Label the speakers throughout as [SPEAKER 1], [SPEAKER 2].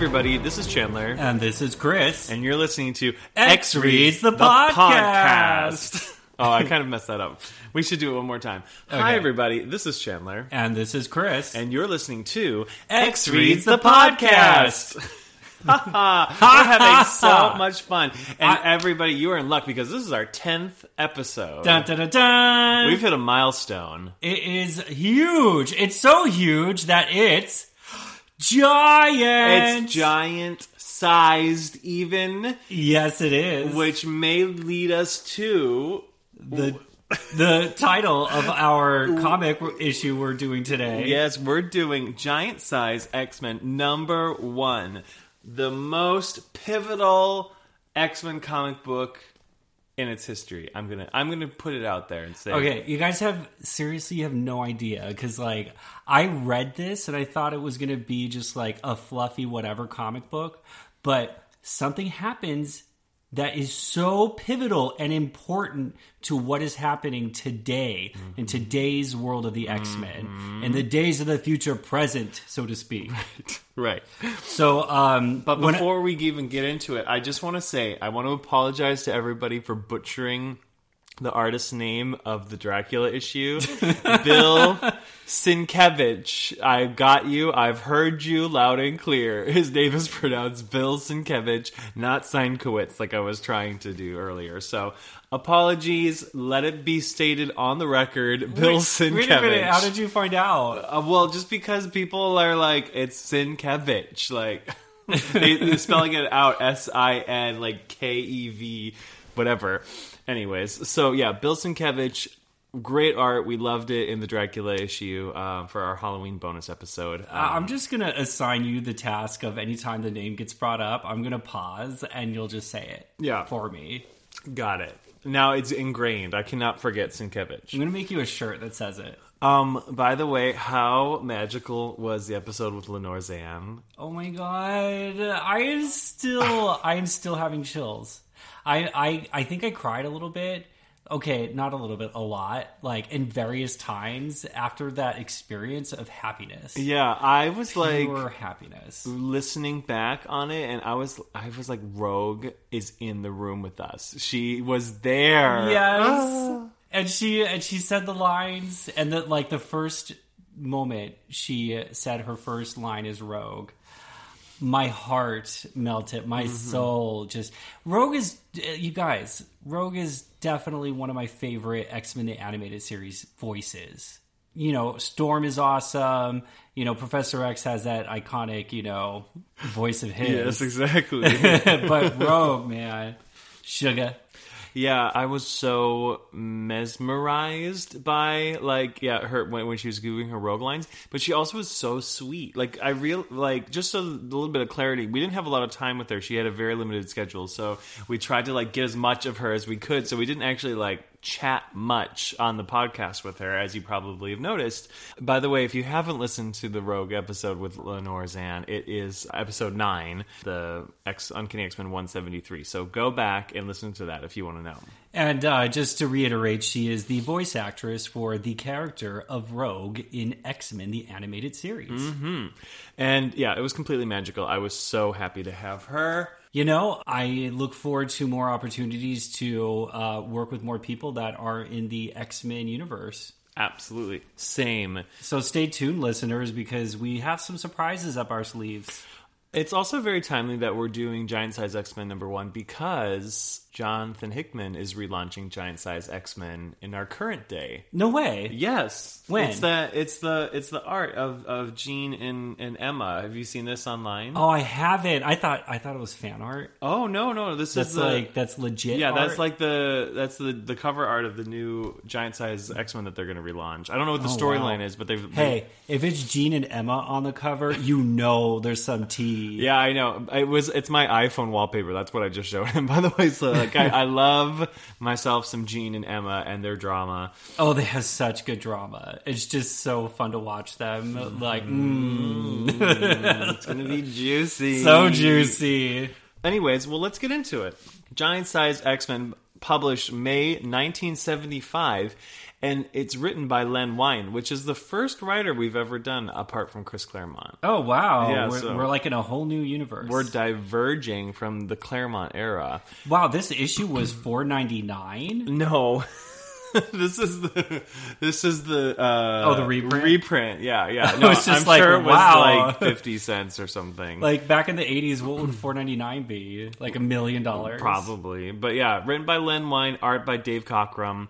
[SPEAKER 1] everybody. This is Chandler.
[SPEAKER 2] And this is Chris.
[SPEAKER 1] And you're listening to
[SPEAKER 2] X Reads the Podcast.
[SPEAKER 1] oh, I kind of messed that up. We should do it one more time. Hi, everybody. This is Chandler.
[SPEAKER 2] And this is Chris.
[SPEAKER 1] And you're listening to
[SPEAKER 2] X Reads the Podcast.
[SPEAKER 1] We're having so much fun. And
[SPEAKER 2] I-
[SPEAKER 1] everybody, you are in luck because this is our 10th episode.
[SPEAKER 2] Dun, dun, dun.
[SPEAKER 1] We've hit a milestone.
[SPEAKER 2] It is huge. It's so huge that it's giant.
[SPEAKER 1] It's giant sized, even,
[SPEAKER 2] Yes, it is.
[SPEAKER 1] which may lead us to
[SPEAKER 2] the the title of our comic issue we're doing today.
[SPEAKER 1] Yes, we're doing Giant Size X Men number one, the most pivotal X Men comic book in its history. I'm gonna I'm gonna put it out there and say,
[SPEAKER 2] Okay, you guys have seriously you have no idea because like I read this and I thought it was gonna be just like a fluffy whatever comic book, but something happens that is so pivotal and important to what is happening today in today's world of the X Men in the days of the future present, so to speak.
[SPEAKER 1] right. right.
[SPEAKER 2] So, um,
[SPEAKER 1] But before we even get into it, I just want to say I want to apologize to everybody for butchering the artist's name of the Dracula issue, Bill Sienkiewicz. I got you. I've heard you loud and clear. His name is pronounced Bill Sienkiewicz, not Sienkowitz, like I was trying to do earlier. So apologies. Let it be stated on the record, Bill Sienkiewicz.
[SPEAKER 2] wait a minute, how did you find out?
[SPEAKER 1] Uh, well, just because people are like, it's Sienkiewicz, like they, they're spelling it out S I N like K E V, whatever. Anyways, so yeah, Bill Sienkiewicz, great art. We loved it in the Dracula issue uh, for our Halloween bonus episode. Um,
[SPEAKER 2] I'm just gonna assign you the task of anytime the name gets brought up, I'm gonna pause and you'll just say it.
[SPEAKER 1] Yeah.
[SPEAKER 2] For me.
[SPEAKER 1] got it. Now it's ingrained. I cannot forget Sienkiewicz.
[SPEAKER 2] I'm gonna make you a shirt that says it.
[SPEAKER 1] Um, by the way, how magical was the episode with Lenore Zann?
[SPEAKER 2] Oh my god. I am still I am still having chills. I, I I think I cried a little bit. Okay, not a little bit, a lot. Like in various times after that experience of happiness.
[SPEAKER 1] Yeah, I was like
[SPEAKER 2] Pure happiness.
[SPEAKER 1] listening back on it and I was I was like Rogue is in the room with us. She was there.
[SPEAKER 2] Yes. Ah. and she and she said the lines and that like the first moment she said her first line is rogue. My heart melted. My mm-hmm. soul just Rogue is uh, you guys, Rogue is definitely one of my favorite X-Men the animated series voices. You know, Storm is awesome. You know, Professor X has that iconic, you know, voice of his.
[SPEAKER 1] Yes, exactly.
[SPEAKER 2] but Rogue, man, sugar.
[SPEAKER 1] Yeah, I was so mesmerized by like yeah, her when, when she was doing her Rogue lines, but she also was so sweet. Like I real like just a little bit of clarity. We didn't have a lot of time with her. She had a very limited schedule, so we tried to like get as much of her as we could. So we didn't actually like chat much on the podcast with her, as you probably have noticed. By the way, if you haven't listened to the Rogue episode with Lenore Zann, it is episode nine, the X Uncanny X Men one seventy three. So go back and listen to that if you want to know.
[SPEAKER 2] And uh, just to reiterate, she is the voice actress for the character of Rogue in X Men, the animated series.
[SPEAKER 1] And yeah, it was completely magical. I was so happy to have her.
[SPEAKER 2] You know, I look forward to more opportunities to uh, work with more people that are in the X Men universe.
[SPEAKER 1] Absolutely. Same.
[SPEAKER 2] So stay tuned, listeners, because we have some surprises up our sleeves.
[SPEAKER 1] It's also very timely that we're doing Giant Size X Men number one because Jonathan Hickman is relaunching Giant Size X Men in our current day.
[SPEAKER 2] No way.
[SPEAKER 1] Yes,
[SPEAKER 2] When?
[SPEAKER 1] it's the it's the it's the art of of Jean and, and Emma. Have you seen this online?
[SPEAKER 2] Oh, I haven't. I thought I thought it was fan art.
[SPEAKER 1] Oh, no, no, this
[SPEAKER 2] That's
[SPEAKER 1] is the,
[SPEAKER 2] like that's legit.
[SPEAKER 1] yeah, that's like the that's the the cover art of the new Giant Size X Men that they're going to relaunch. I don't know what the
[SPEAKER 2] Oh,
[SPEAKER 1] storyline
[SPEAKER 2] wow.
[SPEAKER 1] is, but they've
[SPEAKER 2] Hey, if it's Jean and Emma on the cover, you know there's some tea.
[SPEAKER 1] Yeah, I know. It was. It's my iPhone wallpaper. That's what I just showed him. By the way, so like I, I love myself some Jean and Emma and their drama.
[SPEAKER 2] Oh, they have such good drama. It's just so fun to watch them. Like, mm,
[SPEAKER 1] It's gonna be juicy.
[SPEAKER 2] so juicy.
[SPEAKER 1] Anyways, well, let's get into it. Giant Size X Men published May 1975, and it's written by Len Wein, which is the first writer we've ever done apart from Chris Claremont.
[SPEAKER 2] Oh wow,
[SPEAKER 1] Yeah,
[SPEAKER 2] we're,
[SPEAKER 1] so-
[SPEAKER 2] we're like in a whole new universe.
[SPEAKER 1] We're diverging from the Claremont era.
[SPEAKER 2] wow, this issue was four ninety nine.
[SPEAKER 1] No. this is the this is the uh
[SPEAKER 2] Oh, the reprint?
[SPEAKER 1] reprint yeah yeah no i'm
[SPEAKER 2] like,
[SPEAKER 1] sure it was
[SPEAKER 2] wow.
[SPEAKER 1] like 50 cents or something
[SPEAKER 2] Like back in the eighties, what would four ninety nine be? Like a million dollars?
[SPEAKER 1] Probably, but yeah, written by Len Wein, art by Dave Cockrum.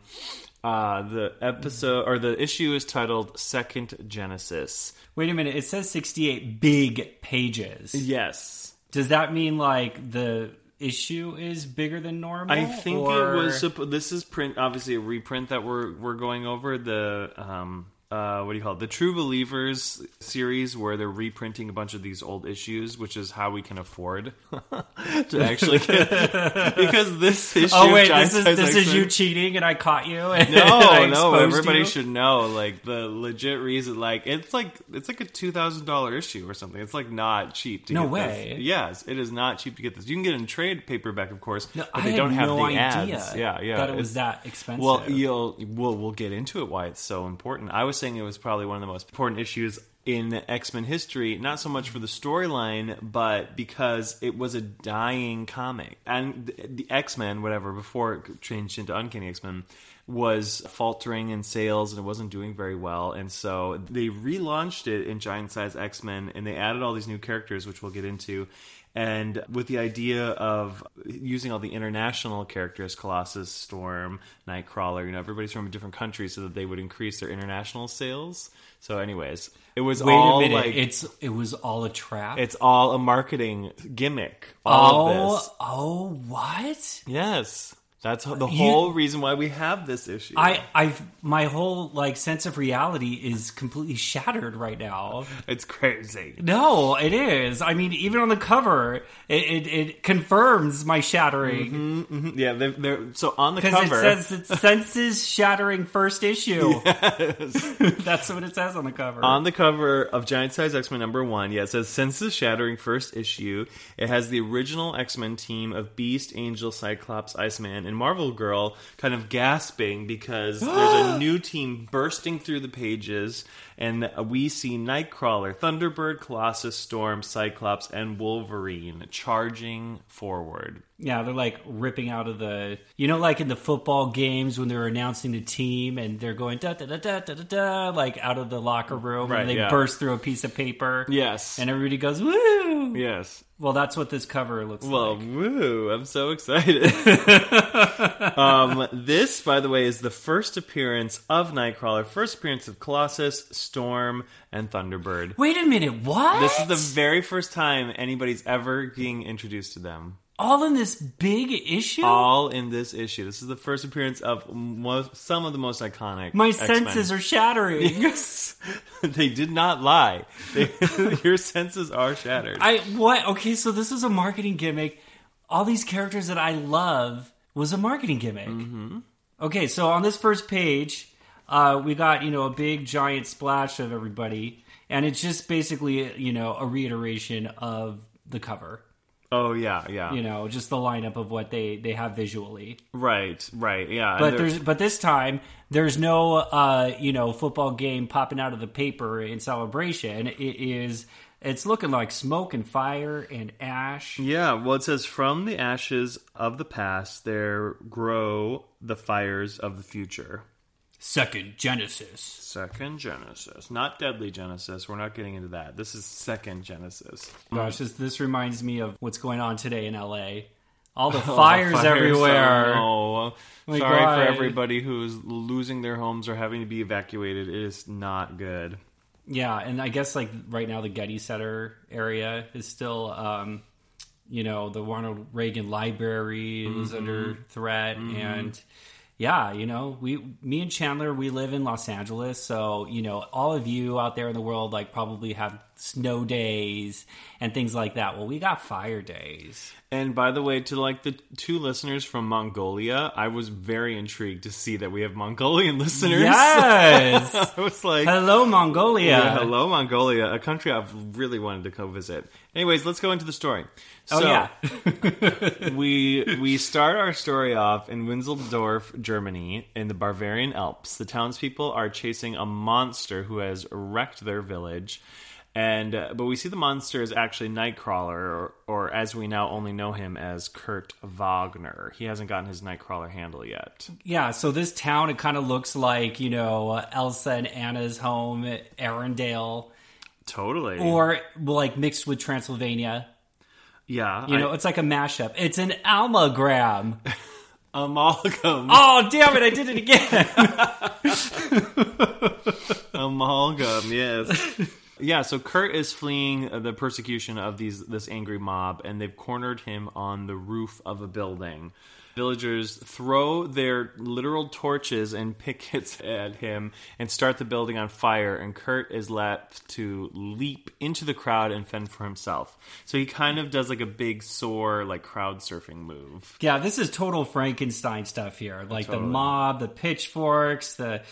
[SPEAKER 1] Uh, the episode or the issue is titled Second Genesis.
[SPEAKER 2] Wait a minute, it says sixty eight big pages.
[SPEAKER 1] Yes,
[SPEAKER 2] Does that mean like the issue is bigger than normal?
[SPEAKER 1] I think
[SPEAKER 2] or-
[SPEAKER 1] it was. This is print, obviously a reprint that we're we're going over the. Um, uh, what do you call it? The True Believers series, where they're reprinting a bunch of these old issues, which is how we can afford to actually get. because this issue,
[SPEAKER 2] Oh wait, this is this is you cheating, and I caught you. and
[SPEAKER 1] No,
[SPEAKER 2] I
[SPEAKER 1] no, everybody
[SPEAKER 2] you?
[SPEAKER 1] should know. Like the legit reason, like it's like it's like a two thousand dollar issue or something. It's like not cheap. to
[SPEAKER 2] No
[SPEAKER 1] get
[SPEAKER 2] way.
[SPEAKER 1] This. Yes, it is not cheap to get this. You can get it in trade paperback, of course,
[SPEAKER 2] No,
[SPEAKER 1] but
[SPEAKER 2] I
[SPEAKER 1] they don't have
[SPEAKER 2] no
[SPEAKER 1] the
[SPEAKER 2] idea
[SPEAKER 1] ads. Yeah, yeah.
[SPEAKER 2] that it was that expensive.
[SPEAKER 1] well, you'll we'll we'll get into it why it's so important. I was saying it was probably one of the most important issues in X Men history, not so much for the storyline, but because it was a dying comic, and the, the X Men, whatever, before it changed into Uncanny X Men. Was faltering in sales and it wasn't doing very well, and so they relaunched it in Giant Size X Men, and they added all these new characters, which we'll get into, and with the idea of using all the international characters colossus storm nightcrawler you know everybody's from a different country so that they would increase their international sales so anyways it was
[SPEAKER 2] wait
[SPEAKER 1] all
[SPEAKER 2] a minute,
[SPEAKER 1] like
[SPEAKER 2] it's it was all a trap.
[SPEAKER 1] it's all a marketing gimmick all
[SPEAKER 2] oh,
[SPEAKER 1] of this
[SPEAKER 2] oh, what?
[SPEAKER 1] yes that's the
[SPEAKER 2] You-
[SPEAKER 1] whole reason why we have this issue
[SPEAKER 2] I, I've my whole like sense of reality is completely shattered right now.
[SPEAKER 1] it's crazy
[SPEAKER 2] No, it is. I mean, even on the cover, it it, it confirms my shattering
[SPEAKER 1] Mhm. yeah they're, they're so on the
[SPEAKER 2] because it
[SPEAKER 1] cover
[SPEAKER 2] says it's senses shattering first issue. Yes. That's what it says on the cover.
[SPEAKER 1] On the cover of Giant Size X Men number one, yeah, it says Senses Shattering first issue. It has the original X Men team of Beast, Angel, Cyclops, Iceman, and Marvel Girl kind of gasping because there's a new team bursting through the pages, and we see Nightcrawler, Thunderbird, Colossus, Storm, Cyclops, and Wolverine charging forward.
[SPEAKER 2] Yeah, they're like ripping out of the, you know, like in the football games when they're announcing the team and they're going da da da da da da, da like out of the locker room
[SPEAKER 1] Right,
[SPEAKER 2] and they
[SPEAKER 1] yeah.
[SPEAKER 2] burst through a piece of paper.
[SPEAKER 1] Yes.
[SPEAKER 2] And everybody goes, woo!
[SPEAKER 1] yes.
[SPEAKER 2] Well, that's what this cover looks
[SPEAKER 1] Well,
[SPEAKER 2] like.
[SPEAKER 1] Well, woo! I'm so excited. um, this, by the way, is the first appearance of Nightcrawler, first appearance of Colossus, Storm, and Thunderbird.
[SPEAKER 2] Wait a minute, what?
[SPEAKER 1] This is the very first time anybody's ever being introduced to them.
[SPEAKER 2] all in this big issue.
[SPEAKER 1] All in this issue. This is the first appearance of most, some of the most iconic.
[SPEAKER 2] My
[SPEAKER 1] X-Men.
[SPEAKER 2] senses are shattering.
[SPEAKER 1] Yes, they did not lie. They, your senses are shattered.
[SPEAKER 2] I what? Okay, so this is a marketing gimmick. All these characters that I love was a marketing gimmick.
[SPEAKER 1] Mm-hmm.
[SPEAKER 2] Okay, so on this first page, uh, we got you know a big giant splash of everybody, and it's just basically you know a reiteration of the cover.
[SPEAKER 1] oh yeah, yeah.
[SPEAKER 2] You know, just the lineup of what they they have visually.
[SPEAKER 1] Right, right, yeah.
[SPEAKER 2] But
[SPEAKER 1] they're-
[SPEAKER 2] there's but this time there's no uh, you know football game popping out of the paper in celebration. It is it's looking like smoke and fire and ash.
[SPEAKER 1] Yeah, well, it says from the ashes of the past there grow the fires of the future.
[SPEAKER 2] Second Genesis.
[SPEAKER 1] Second Genesis, not Deadly Genesis. We're not getting into that. This is Second Genesis.
[SPEAKER 2] Gosh, this, this reminds me of what's going on today in LA. All the
[SPEAKER 1] Oh,
[SPEAKER 2] fires,
[SPEAKER 1] fires,
[SPEAKER 2] everywhere.
[SPEAKER 1] Oh, no. Sorry
[SPEAKER 2] God.
[SPEAKER 1] for everybody who's losing their homes or having to be evacuated. It is not good.
[SPEAKER 2] Yeah, and I guess like right now the Getty Center area is still, um, you know, the Ronald Reagan Library is under threat, and yeah, you know, we, me and Chandler, we live in Los Angeles, so you know, all of you out there in the world like probably have snow days and things like that. Well, we got fire days.
[SPEAKER 1] And by the way, to like the two listeners from Mongolia, I was very intrigued to see that we have Mongolian listeners.
[SPEAKER 2] Yes.
[SPEAKER 1] I was like,
[SPEAKER 2] Hello, Mongolia.
[SPEAKER 1] yeah, hello, Mongolia, a country I've really wanted to go visit. Anyways, let's go into the story.
[SPEAKER 2] Oh
[SPEAKER 1] So,
[SPEAKER 2] yeah.
[SPEAKER 1] we we start our story off in Winzeldorf, Germany, in the Bavarian Alps. The townspeople are chasing a monster who has wrecked their village, and uh, but we see the monster is actually Nightcrawler, or, or as we now only know him as Kurt Wagner. He hasn't gotten his Nightcrawler handle yet.
[SPEAKER 2] Yeah, so this town it kind of looks like you know uh, Elsa and Anna's home, Arendelle,
[SPEAKER 1] Totally.
[SPEAKER 2] or like mixed with Transylvania.
[SPEAKER 1] yeah,
[SPEAKER 2] You know, it's like a mashup. It's an almagram.
[SPEAKER 1] amalgam.
[SPEAKER 2] Oh damn it! I did it again.
[SPEAKER 1] Amalgam, yes. yeah, so Kurt is fleeing the persecution of these this angry mob, and they've cornered him on the roof of a building. Villagers throw their literal torches and pickets at him and start the building on fire, and Kurt is left to leap into the crowd and fend for himself. So he kind of does like a big soar, like crowd surfing move.
[SPEAKER 2] yeah, this is total Frankenstein stuff here. Like the mob, the pitchforks, the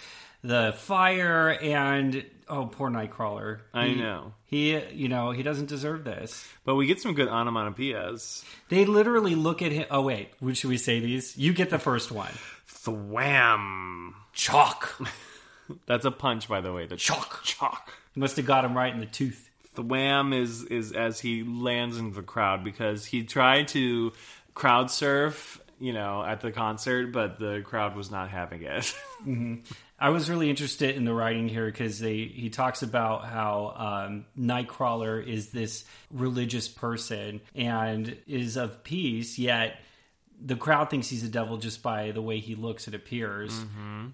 [SPEAKER 2] the fire, and oh, poor Nightcrawler.
[SPEAKER 1] I
[SPEAKER 2] He-
[SPEAKER 1] know.
[SPEAKER 2] He, you know, he doesn't deserve this.
[SPEAKER 1] But we get some good onomatopoeias.
[SPEAKER 2] They literally look at him. Oh wait, should we say these? You get the first one.
[SPEAKER 1] Thwam!
[SPEAKER 2] Chalk.
[SPEAKER 1] That's a punch, by the way. The
[SPEAKER 2] Chalk.
[SPEAKER 1] Chalk.
[SPEAKER 2] Must have got him right in the tooth.
[SPEAKER 1] Thwam is is as he lands into the crowd because he tried to crowd surf, you know, at the concert, but the crowd was not having it. Mm-hmm.
[SPEAKER 2] I was really interested in the writing here because he talks about how um, Nightcrawler is this religious person and is of peace, yet the crowd thinks he's a devil just by the way he looks and appears.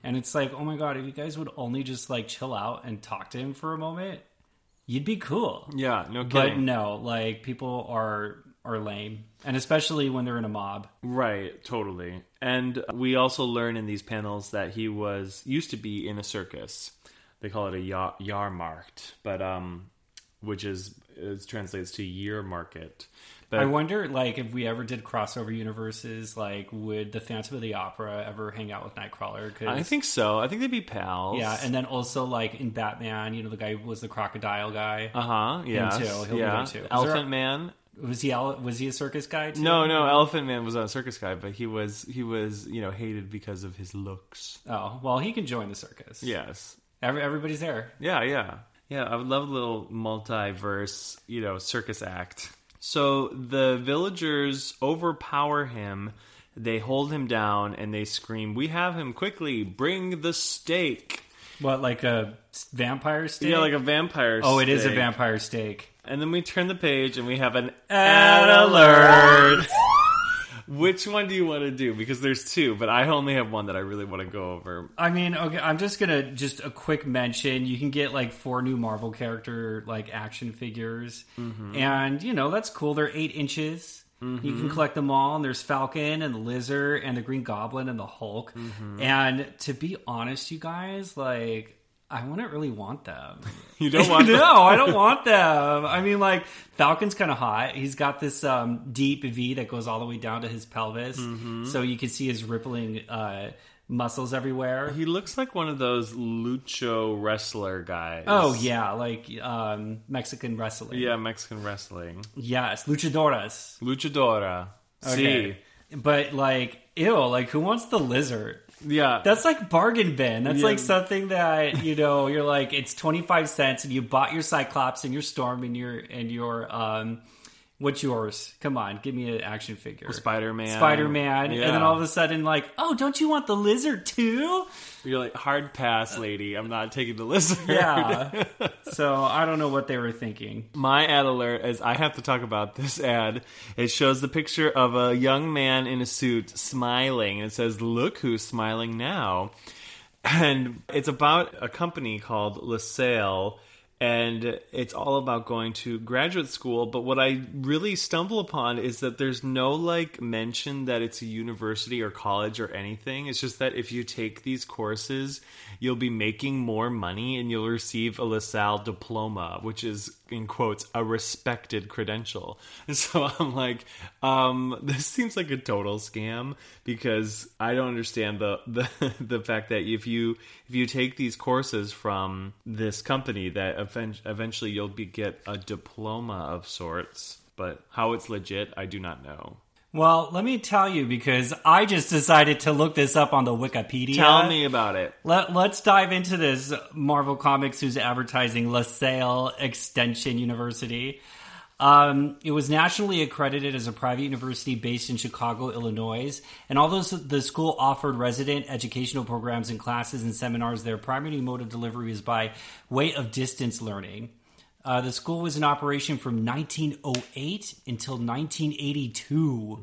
[SPEAKER 2] And it's like, oh my god, if you guys would only just like chill out and talk to him for a moment, you'd be cool.
[SPEAKER 1] yeah, no
[SPEAKER 2] But no, like people are are lame, and especially when they're in a mob.
[SPEAKER 1] Right, totally. And we also learn in these panels that he was used to be in a circus. They call it a Jahrmarkt, but um which is it translates to year market. But
[SPEAKER 2] I wonder, like, if we ever did crossover universes, like, would the Phantom of the Opera ever hang out with Nightcrawler? 'Cause-
[SPEAKER 1] I think so. I think they'd be pals.
[SPEAKER 2] yeah, and then also like in Batman, you know, the guy who was the crocodile guy.
[SPEAKER 1] uh huh. Yeah.
[SPEAKER 2] too. He'll be
[SPEAKER 1] yeah.
[SPEAKER 2] there too.
[SPEAKER 1] Elephant
[SPEAKER 2] there-
[SPEAKER 1] Man.
[SPEAKER 2] Was he was he a circus guy too?
[SPEAKER 1] No, no, Elephant Man was not a circus guy, but he was he was you know hated because of his looks.
[SPEAKER 2] Oh well, he can join the circus.
[SPEAKER 1] Yes.
[SPEAKER 2] Every, everybody's there.
[SPEAKER 1] Yeah, yeah, yeah. I would love a little multiverse, you know, circus act. So the villagers overpower him. They hold him down and they scream, "We have him! Quickly, bring the stake!"
[SPEAKER 2] What like a vampire steak?
[SPEAKER 1] Yeah, like a vampire. Stake.
[SPEAKER 2] Oh, it is a vampire steak.
[SPEAKER 1] And then we turn the page and we have an
[SPEAKER 2] Ad alert.
[SPEAKER 1] Which one do you want to do? Because there's two, but I only have one that I really want to go over.
[SPEAKER 2] I mean, okay, I'm just gonna just a quick mention. You can get like four new Marvel character like action figures,
[SPEAKER 1] Mm-hmm.
[SPEAKER 2] and you know that's cool. They're eight inches. You can collect them all, and there's Falcon and the Lizard and the Green Goblin and the Hulk.
[SPEAKER 1] Mm-hmm.
[SPEAKER 2] And to be honest, you guys, like I wouldn't really want them.
[SPEAKER 1] You don't want
[SPEAKER 2] them?
[SPEAKER 1] no,
[SPEAKER 2] I don't want them. I mean, like Falcon's kind of hot. He's got this um, deep V that goes all the way down to his pelvis,
[SPEAKER 1] Mm-hmm.
[SPEAKER 2] so you can see his rippling uh, muscles everywhere.
[SPEAKER 1] He looks like one of those lucho wrestler guys.
[SPEAKER 2] Oh yeah, like um, Mexican wrestling.
[SPEAKER 1] yeah, Mexican wrestling.
[SPEAKER 2] Yes, luchadoras.
[SPEAKER 1] Luchadora.
[SPEAKER 2] Okay. But like, ew, like who wants the lizard?
[SPEAKER 1] Yeah,
[SPEAKER 2] That's like bargain bin. That's
[SPEAKER 1] Yeah.
[SPEAKER 2] like something that you know you're like it's twenty five cents, and you bought your Cyclops and your Storm and your and your um, what's yours? Come on, give me an action figure.
[SPEAKER 1] Spider Man.
[SPEAKER 2] Spider Man,
[SPEAKER 1] Yeah.
[SPEAKER 2] and then all of a sudden, like, oh, don't you want the lizard too?
[SPEAKER 1] You're like hard pass, lady. I'm not taking the lizard.
[SPEAKER 2] Yeah. so I don't know what they were thinking.
[SPEAKER 1] My ad alert is I have to talk about this ad. It shows the picture of a young man in a suit smiling. and It says, Look who's smiling now. And it's about a company called LaSalle. And it's all about going to graduate school. But what I really stumble upon is that there's no like mention that it's a university or college or anything. It's just that if you take these courses, you'll be making more money and you'll receive a LaSalle diploma, which is in quotes a respected credential. And so I'm like, um, this seems like a total scam because I don't understand the the the fact that if you if you take these courses from this company that eventually you'll be get a diploma of sorts, but how it's legit, I do not know.
[SPEAKER 2] Well, let me tell you because I just decided to look this up on the Wikipedia.
[SPEAKER 1] Tell me about it.
[SPEAKER 2] Let, let's dive into this Marvel Comics who's advertising LaSalle Extension University. Um, it was nationally accredited as a private university based in Chicago, Illinois. And although the school offered resident educational programs and classes and seminars, their primary mode of delivery was by way of distance learning. Uh, the school was in operation from 1908 until 1982.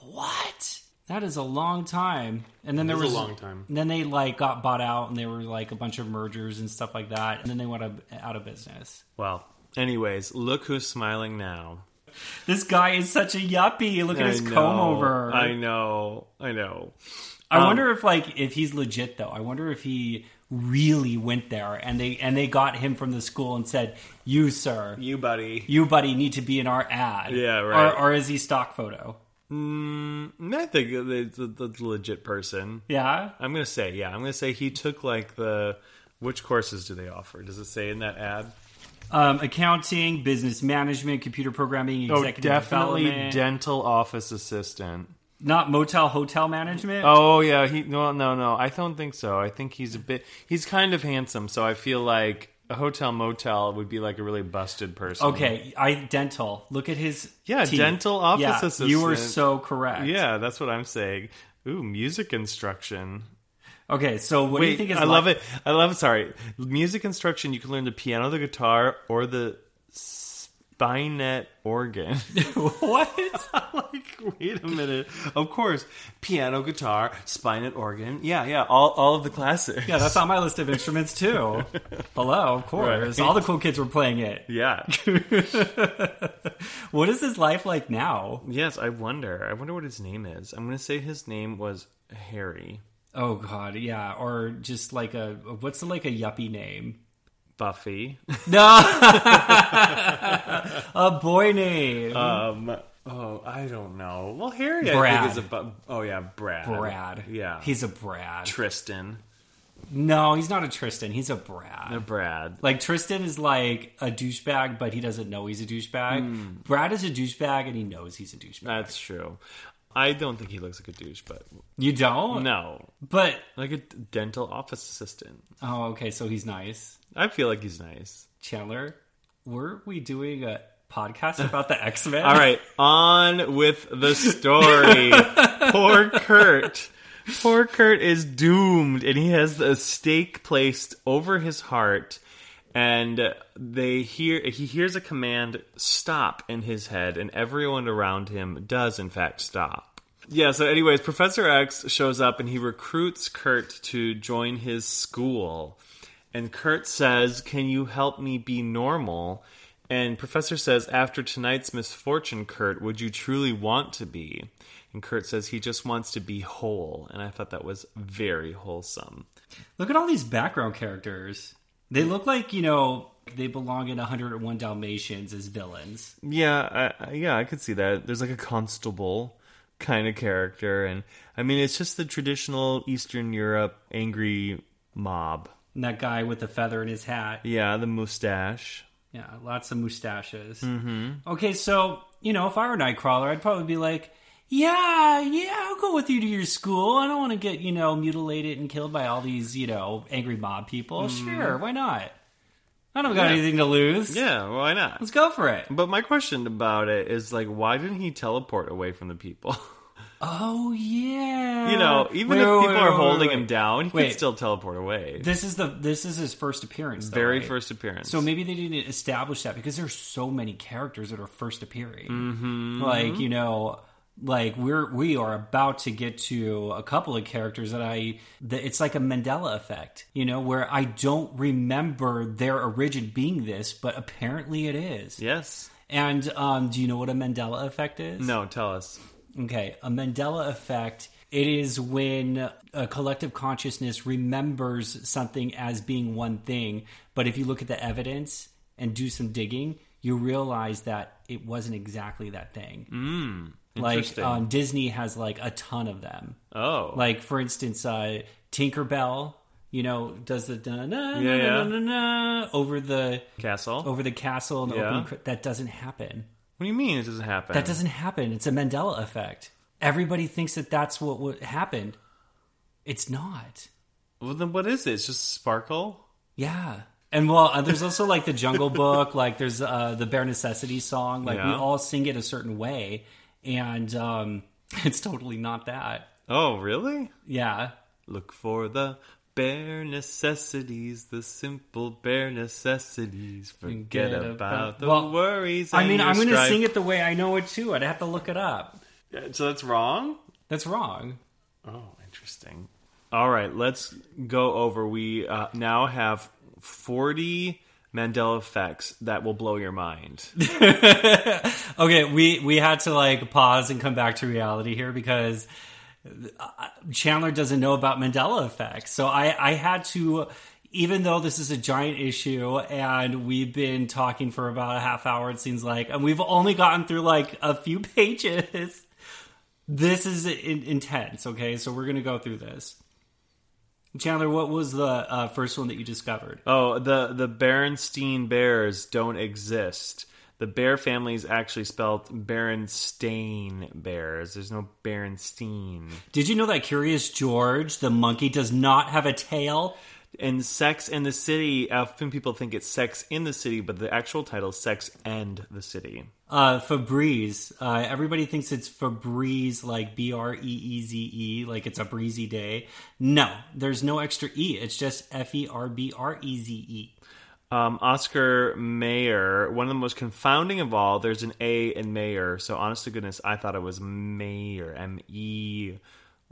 [SPEAKER 2] What? That is a long time. And then there
[SPEAKER 1] is a
[SPEAKER 2] was
[SPEAKER 1] long time.
[SPEAKER 2] then they like got bought out, and there were like a bunch of mergers and stuff like that. And then they went out- out of business.
[SPEAKER 1] Well, anyways, look who's smiling now.
[SPEAKER 2] This guy is such a yuppie. Look at his
[SPEAKER 1] I know,
[SPEAKER 2] comb over.
[SPEAKER 1] I know. I know.
[SPEAKER 2] I
[SPEAKER 1] Um,
[SPEAKER 2] wonder if like if he's legit though. I wonder if he really went there and they and they got him from the school and said, "You sir,
[SPEAKER 1] You, buddy.
[SPEAKER 2] you buddy need to be in our ad."
[SPEAKER 1] Yeah, right.
[SPEAKER 2] Or, or is he stock photo?
[SPEAKER 1] Mm, I think it's a, it's a legit person.
[SPEAKER 2] Yeah.
[SPEAKER 1] I'm gonna say, yeah, I'm gonna say he took like the. Which courses do they offer? Does it say in that ad?
[SPEAKER 2] Um, accounting, business management, computer programming, executive
[SPEAKER 1] Oh, definitely
[SPEAKER 2] development.
[SPEAKER 1] dental office assistant.
[SPEAKER 2] Not motel hotel management.
[SPEAKER 1] Oh yeah, he no no no. I don't think so. I think he's a bit. He's kind of handsome, so I feel like a hotel motel would be like a really busted person.
[SPEAKER 2] Okay, I dental. Look at his
[SPEAKER 1] Yeah,
[SPEAKER 2] teeth.
[SPEAKER 1] dental office
[SPEAKER 2] yeah, You were so correct.
[SPEAKER 1] Yeah, that's what I'm saying. Ooh, music instruction.
[SPEAKER 2] Okay, so what do you
[SPEAKER 1] Wait,
[SPEAKER 2] think is
[SPEAKER 1] I love it. I love it. Sorry, music instruction. You can learn the piano, the guitar, or the spinet organ.
[SPEAKER 2] what?
[SPEAKER 1] like, wait a minute. Of course, piano, guitar, spinet organ. Yeah, yeah. All all of the classics.
[SPEAKER 2] Yeah, that's on my list of instruments too. Hello, of course.
[SPEAKER 1] Right.
[SPEAKER 2] All the cool kids were playing it.
[SPEAKER 1] Yeah.
[SPEAKER 2] What is his life like now?
[SPEAKER 1] yes, I wonder. I wonder what his name is. I'm going to say his name was Harry
[SPEAKER 2] Oh god, yeah, or just like a what's like a yuppie name?
[SPEAKER 1] Buffy.
[SPEAKER 2] No, a boy name.
[SPEAKER 1] um. Oh, I don't know. Well, Harry, I
[SPEAKER 2] Brad.
[SPEAKER 1] think is a. Bu- oh yeah, Brad.
[SPEAKER 2] Brad.
[SPEAKER 1] Yeah.
[SPEAKER 2] he's a Brad.
[SPEAKER 1] Tristan.
[SPEAKER 2] no, he's not a Tristan. He's a Brad.
[SPEAKER 1] A Brad.
[SPEAKER 2] Like Tristan is like a douchebag, but he doesn't know he's a douchebag.
[SPEAKER 1] Hmm.
[SPEAKER 2] Brad is a douchebag, and he knows he's a douchebag.
[SPEAKER 1] That's true. I don't think he looks like a douche, but
[SPEAKER 2] you don't,
[SPEAKER 1] no,
[SPEAKER 2] but
[SPEAKER 1] like a dental office assistant.
[SPEAKER 2] oh, okay, so he's nice.
[SPEAKER 1] I feel like he's nice.
[SPEAKER 2] Chandler, were we doing a podcast about the X Men?
[SPEAKER 1] All right, on with the story. Poor Kurt. Poor Kurt is doomed, and he has a stake placed over his heart. And they hear he hears a command "stop" in his head, and everyone around him does in fact stop. Yeah. So, anyways, Professor X shows up and he recruits Kurt to join his school. And Kurt says, "Can you help me be normal?" And Professor says, After tonight's misfortune, Kurt, would you truly want to be? And Kurt says he just wants to be whole. And I thought that was very wholesome.
[SPEAKER 2] Look at all these background characters. They look like you know they belong in 101 Dalmatians as villains.
[SPEAKER 1] Yeah, I, yeah, I could see that. There's like a constable kind of character. And I mean, it's just the traditional Eastern Europe angry mob.
[SPEAKER 2] And that guy with the feather in his hat.
[SPEAKER 1] Yeah, the mustache.
[SPEAKER 2] Yeah, lots of mustaches. Mm-hmm. Okay, so you know, if I were Nightcrawler, I'd probably be like, "Yeah, yeah, I'll go with you to your school. I don't want to get you know mutilated and killed by all these you know angry mob people. Mm-hmm. Sure, why not? I don't got
[SPEAKER 1] Yeah.
[SPEAKER 2] anything to lose.
[SPEAKER 1] Yeah, why not?
[SPEAKER 2] let's go for it.
[SPEAKER 1] But my question about it is like, why didn't he teleport away from the people?
[SPEAKER 2] Oh yeah,
[SPEAKER 1] You know, even
[SPEAKER 2] Wait,
[SPEAKER 1] if people
[SPEAKER 2] wait,
[SPEAKER 1] are
[SPEAKER 2] wait,
[SPEAKER 1] holding him down, he can still teleport away.
[SPEAKER 2] This is the this is his first appearance. Though,
[SPEAKER 1] Very
[SPEAKER 2] right?
[SPEAKER 1] first appearance.
[SPEAKER 2] So maybe they didn't establish that because there's so many characters that are first appearing. Mm-hmm. Like you know, Like we're we are about to get to a couple of characters that I that it's like a Mandela effect, you know, where I don't remember their origin being this, but apparently it is.
[SPEAKER 1] Yes.
[SPEAKER 2] And um, do you know what a Mandela effect is?
[SPEAKER 1] No, tell us.
[SPEAKER 2] Okay, a Mandela effect. It is when a collective consciousness remembers something as being one thing, but if you look at the evidence and do some digging, you realize that it wasn't exactly that thing.
[SPEAKER 1] Mm,
[SPEAKER 2] like um, Disney has like a ton of them.
[SPEAKER 1] oh.
[SPEAKER 2] Like for instance, uh, Tinkerbell, you know, does the na, na, na, na, na, over the
[SPEAKER 1] Castle.
[SPEAKER 2] over the castle and
[SPEAKER 1] Yeah.
[SPEAKER 2] opening. cr- That doesn't happen.
[SPEAKER 1] What do you mean it doesn't happen?
[SPEAKER 2] That doesn't happen. It's a Mandela effect. Everybody thinks that that's what, what happened. It's not.
[SPEAKER 1] Well, then what is it? It's just sparkle?
[SPEAKER 2] Yeah. And well, uh, there's also like the Jungle Book, like there's uh, the Bare Necessities song. Like we all sing it a certain way, and um, it's totally not that.
[SPEAKER 1] Oh, really?
[SPEAKER 2] Yeah.
[SPEAKER 1] Look for the bare necessities, the simple bare necessities. Forget
[SPEAKER 2] Forget
[SPEAKER 1] about,
[SPEAKER 2] about-
[SPEAKER 1] the
[SPEAKER 2] Well,
[SPEAKER 1] worries.
[SPEAKER 2] I mean, I'm going to sing it the way I know it too. I'd have to look it up.
[SPEAKER 1] Yeah, So that's wrong?
[SPEAKER 2] That's wrong.
[SPEAKER 1] Oh, interesting. All right, let's go over. We uh, now have 40 Mandela effects that will blow your mind.
[SPEAKER 2] Okay, we we had to like pause and come back to reality here because uh, Chandler doesn't know about Mandela effects. So I I had to even though this is a giant issue and we've been talking for about a half hour it seems like and we've only gotten through like a few pages. This is in, intense, okay? So we're going to go through this. Chandler, what was the uh, first one that you discovered?
[SPEAKER 1] Oh, the the Berenstein bears don't exist. The bear family is actually spelled Berenstain bears. There's no Berenstein.
[SPEAKER 2] Did you know that Curious George, the monkey, does not have a tail?
[SPEAKER 1] In Sex and the City, often people think it's Sex in the City, but the actual title is Sex and the City.
[SPEAKER 2] Uh, Febreze. Uh, everybody thinks it's Febreze, like B R E E Z E, like it's a breezy day. No, there's no extra E. It's just F E R B R E Z E.
[SPEAKER 1] Um, Oscar Mayer, one of the most confounding of all, there's an A in Mayer, so honest to goodness, I thought it was Meyer, M E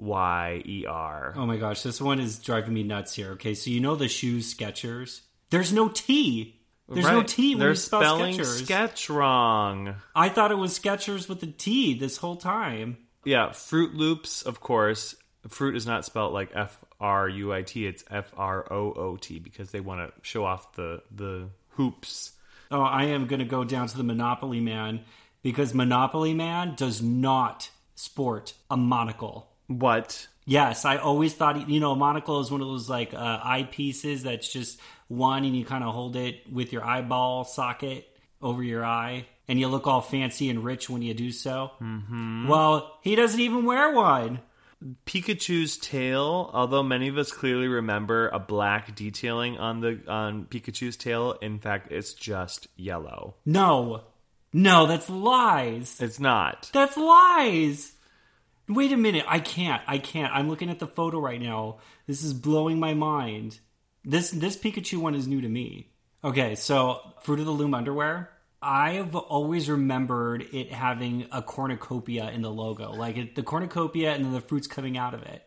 [SPEAKER 1] Y E R.
[SPEAKER 2] Oh my gosh, this one is driving me nuts here. Okay, so you know the shoes Skechers? There's no T. There's no T when
[SPEAKER 1] They're
[SPEAKER 2] you spell
[SPEAKER 1] spelling
[SPEAKER 2] Skechers.
[SPEAKER 1] sketch wrong.
[SPEAKER 2] I thought it was Sketchers with a T this whole time.
[SPEAKER 1] Yeah, Fruit Loops, of course. Fruit is not spelled like F R U I T; it's F R O O T because they want to show off the the hoops.
[SPEAKER 2] Oh, I am going to go down to the Monopoly Man because Monopoly Man does not sport a monocle.
[SPEAKER 1] What?
[SPEAKER 2] Yes, I always thought you know a monocle is one of those like uh, eyepieces that's just one, and you kind of hold it with your eyeball socket over your eye, and you look all fancy and rich when you do so. Mm-hmm. Well, he doesn't even wear one.
[SPEAKER 1] Pikachu's tail, although many of us clearly remember a black detailing on the on Pikachu's tail, in fact, it's just yellow.
[SPEAKER 2] No, no, that's lies.
[SPEAKER 1] It's not.
[SPEAKER 2] That's lies. Wait a minute. I can't. I can't. I'm looking at the photo right now. This is blowing my mind. This this Pikachu one is new to me. Okay, so Fruit of the Loom underwear. I've always remembered it having a cornucopia in the logo, like it, the cornucopia and then the fruits coming out of it.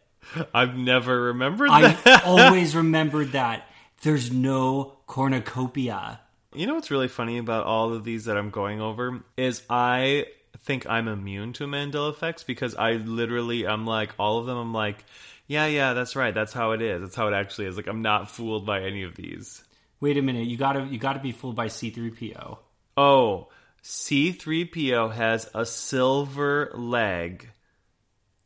[SPEAKER 1] I've never remembered
[SPEAKER 2] I
[SPEAKER 1] that.
[SPEAKER 2] always remembered that. There's no cornucopia.
[SPEAKER 1] You know what's really funny about all of these that I'm going over is I think I'm immune to Mandela effects because I literally I'm like all of them I'm like yeah yeah that's right that's how it is that's how it actually is like I'm not fooled by any of these.
[SPEAKER 2] Wait a minute. You gotta you gotta be fooled by C3PO.
[SPEAKER 1] Oh, C3PO has a silver leg.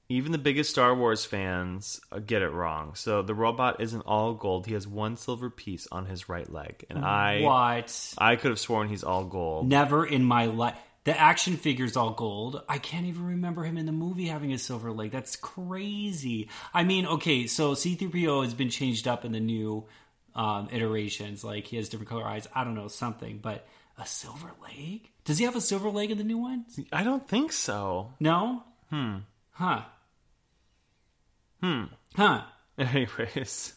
[SPEAKER 1] Even the biggest Star Wars fans uh, get it wrong. So the robot isn't all gold. He has one silver piece on his right leg, and I
[SPEAKER 2] What?
[SPEAKER 1] I could have sworn he's all gold.
[SPEAKER 2] Never in my life. The action figure's all gold. I can't even remember him in the movie having a silver leg. That's crazy. I mean, okay, so C3PO has been changed up in the new um, iterations. Like, he has different color eyes. I don't know, something. But a silver leg? Does he have a silver leg in the new one?
[SPEAKER 1] I don't think so.
[SPEAKER 2] No? Hmm. Huh.
[SPEAKER 1] Hmm.
[SPEAKER 2] Huh.
[SPEAKER 1] Anyways,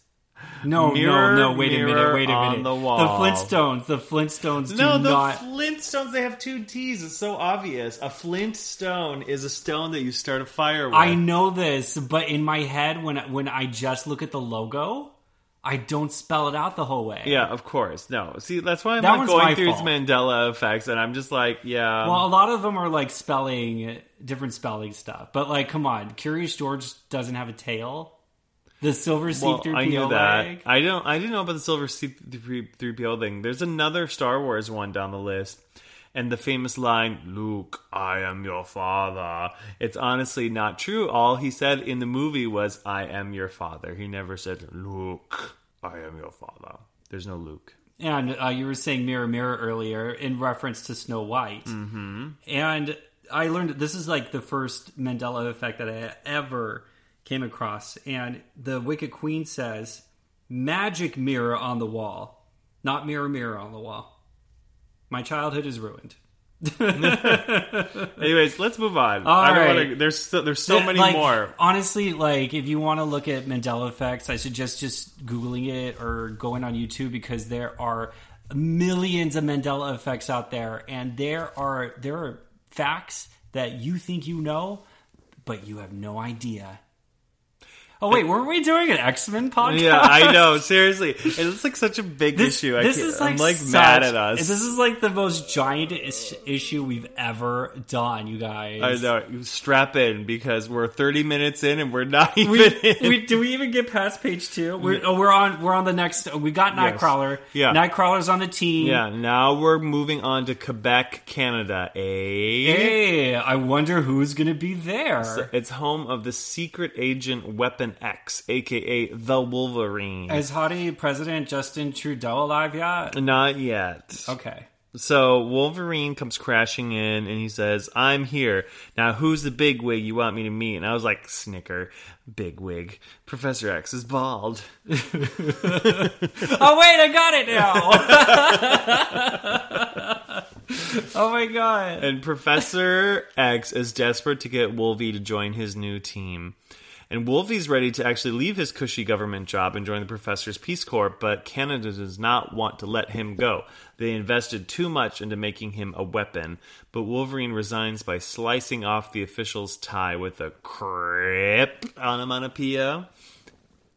[SPEAKER 2] No,
[SPEAKER 1] Mirror,
[SPEAKER 2] no, no. Wait a minute. Wait a minute.
[SPEAKER 1] the.
[SPEAKER 2] The Flintstones. The Flintstones
[SPEAKER 1] No, the
[SPEAKER 2] not.
[SPEAKER 1] Flintstones, they have two T's. It's so obvious. A flint stone is a stone that you start a fire with.
[SPEAKER 2] I know this, but in my head, when when I just look at the logo, I don't spell it out the whole way.
[SPEAKER 1] Yeah, of course. No. See, that's why I'm
[SPEAKER 2] That
[SPEAKER 1] like going through
[SPEAKER 2] fault.
[SPEAKER 1] these Mandela effects, and I'm just like, yeah.
[SPEAKER 2] Well, a lot of them are like spelling different spelling stuff, but like, come on, Curious George doesn't have a tail. The silver
[SPEAKER 1] Well,
[SPEAKER 2] C-3PO
[SPEAKER 1] I knew that.
[SPEAKER 2] leg.
[SPEAKER 1] I don't. I didn't know about the silver C-3PO thing. There's another Star Wars one down the list, and the famous line, "Luke, I am your father." It's honestly not true. All he said in the movie was, "I am your father." He never said, "Luke, I am your father." There's no Luke.
[SPEAKER 2] And uh, you were saying mirror, mirror earlier in reference to Snow White. Mm-hmm. And I learned this is like the first Mandela effect that I ever came across. And the Wicked Queen says, magic mirror on the wall, not mirror, mirror on the wall. My childhood is ruined.
[SPEAKER 1] Anyways, let's move on.
[SPEAKER 2] All
[SPEAKER 1] I don't
[SPEAKER 2] right.
[SPEAKER 1] wanna, there's so, there's so
[SPEAKER 2] Yeah,
[SPEAKER 1] many
[SPEAKER 2] like,
[SPEAKER 1] more.
[SPEAKER 2] Honestly, like if you want to look at Mandela effects, I suggest just googling it or going on YouTube because there are millions of Mandela effects out there, and there are there are facts that you think you know, but you have no idea. Oh wait, weren't we doing an X Men podcast?
[SPEAKER 1] Yeah, I know. Seriously, it's like such a big
[SPEAKER 2] This,
[SPEAKER 1] issue. I
[SPEAKER 2] this is like
[SPEAKER 1] I'm like
[SPEAKER 2] such-
[SPEAKER 1] mad at us.
[SPEAKER 2] This is like the most giant is- issue we've ever done, you guys.
[SPEAKER 1] I know. You strap in because we're 30 minutes in and we're not even
[SPEAKER 2] we,
[SPEAKER 1] in.
[SPEAKER 2] we, do we even get past page two? We're, oh, we're on. We're on the next. We got
[SPEAKER 1] Yes.
[SPEAKER 2] Nightcrawler.
[SPEAKER 1] Yeah.
[SPEAKER 2] Nightcrawler's on the team.
[SPEAKER 1] yeah, now we're moving on to Quebec, Canada. Eh?
[SPEAKER 2] Hey, I wonder who's going to be there.
[SPEAKER 1] It's home of the secret agent Weapon X, aka the Wolverine.
[SPEAKER 2] Is Hottie President Justin Trudeau alive yet?
[SPEAKER 1] Not yet.
[SPEAKER 2] Okay.
[SPEAKER 1] So Wolverine comes crashing in and he says, I'm here. Now who's the big wig you want me to meet? And I was like, snicker, big wig. Professor X is bald.
[SPEAKER 2] Oh wait, I got it now. oh my god.
[SPEAKER 1] And Professor X is desperate to get Wolvie to join his new team. And Wolvie's ready to actually leave his cushy government job and join the Professor's Peace Corps, but Canada does not want to let him go. They invested too much into making him a weapon, but Wolverine resigns by slicing off the official's tie with a crip onomatopoeia.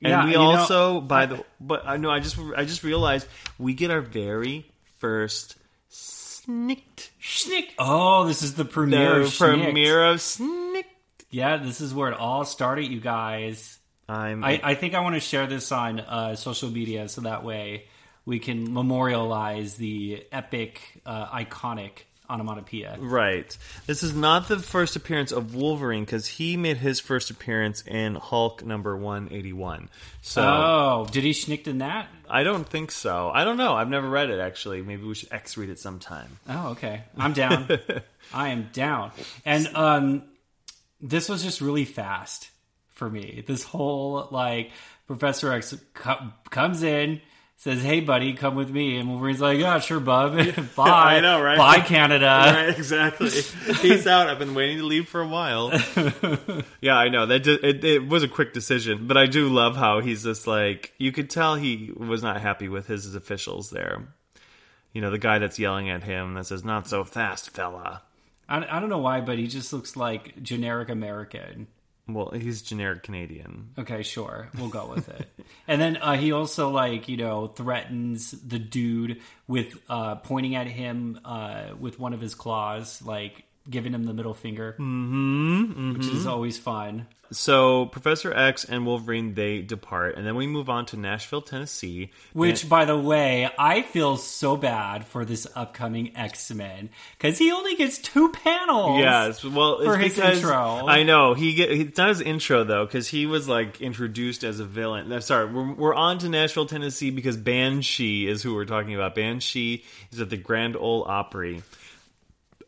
[SPEAKER 1] And
[SPEAKER 2] Yeah,
[SPEAKER 1] we
[SPEAKER 2] you know,
[SPEAKER 1] also, by the, but uh, I know I just I just realized we get our very first snicked
[SPEAKER 2] Schnick. Oh, this is the premiere.
[SPEAKER 1] the
[SPEAKER 2] of
[SPEAKER 1] premiere of Snick.
[SPEAKER 2] Yeah, this is where it all started, you guys.
[SPEAKER 1] I'm
[SPEAKER 2] I, I think I want to share this on uh, social media so that way we can memorialize the epic, uh, iconic onomatopoeia.
[SPEAKER 1] right. This is not the first appearance of Wolverine because he made his first appearance in Hulk number one eighty one. So
[SPEAKER 2] Oh, did he schnicked in that?
[SPEAKER 1] I don't think so. I don't know. I've never read it actually. Maybe we should X read it sometime.
[SPEAKER 2] Oh, okay. I'm down. I am down. And um, this was just really fast for me. This whole like Professor X co- comes in, says, "Hey, buddy, come with me," and Wolverine's like, "Yeah, sure, bub. Bye.
[SPEAKER 1] I know, right?
[SPEAKER 2] Bye, Canada."
[SPEAKER 1] right, exactly. Peace out. I've been waiting to leave for a while. yeah, I know that. It, it was a quick decision, but I do love how he's just like you could tell he was not happy with his officials there. You know, the guy that's yelling at him that says, "Not so fast, fella."
[SPEAKER 2] I, I don't know why, but he just looks like generic American.
[SPEAKER 1] Well, he's generic Canadian.
[SPEAKER 2] Okay, sure, we'll go with it. and then uh, he also like you know threatens the dude with uh, pointing at him uh, with one of his claws, like giving him the middle finger, mm-hmm, which is always fun.
[SPEAKER 1] So Professor X and Wolverine they depart, and then we move on to Nashville, Tennessee.
[SPEAKER 2] Which, by the way, I feel so bad for this upcoming X Men because he only gets two panels.
[SPEAKER 1] Yes, well, it's
[SPEAKER 2] for his
[SPEAKER 1] because
[SPEAKER 2] intro.
[SPEAKER 1] I know he get it's not his intro though because he was like introduced as a villain. No, sorry, we're we're on to Nashville, Tennessee because Banshee is who we're talking about. Banshee is at the Grand Ole Opry.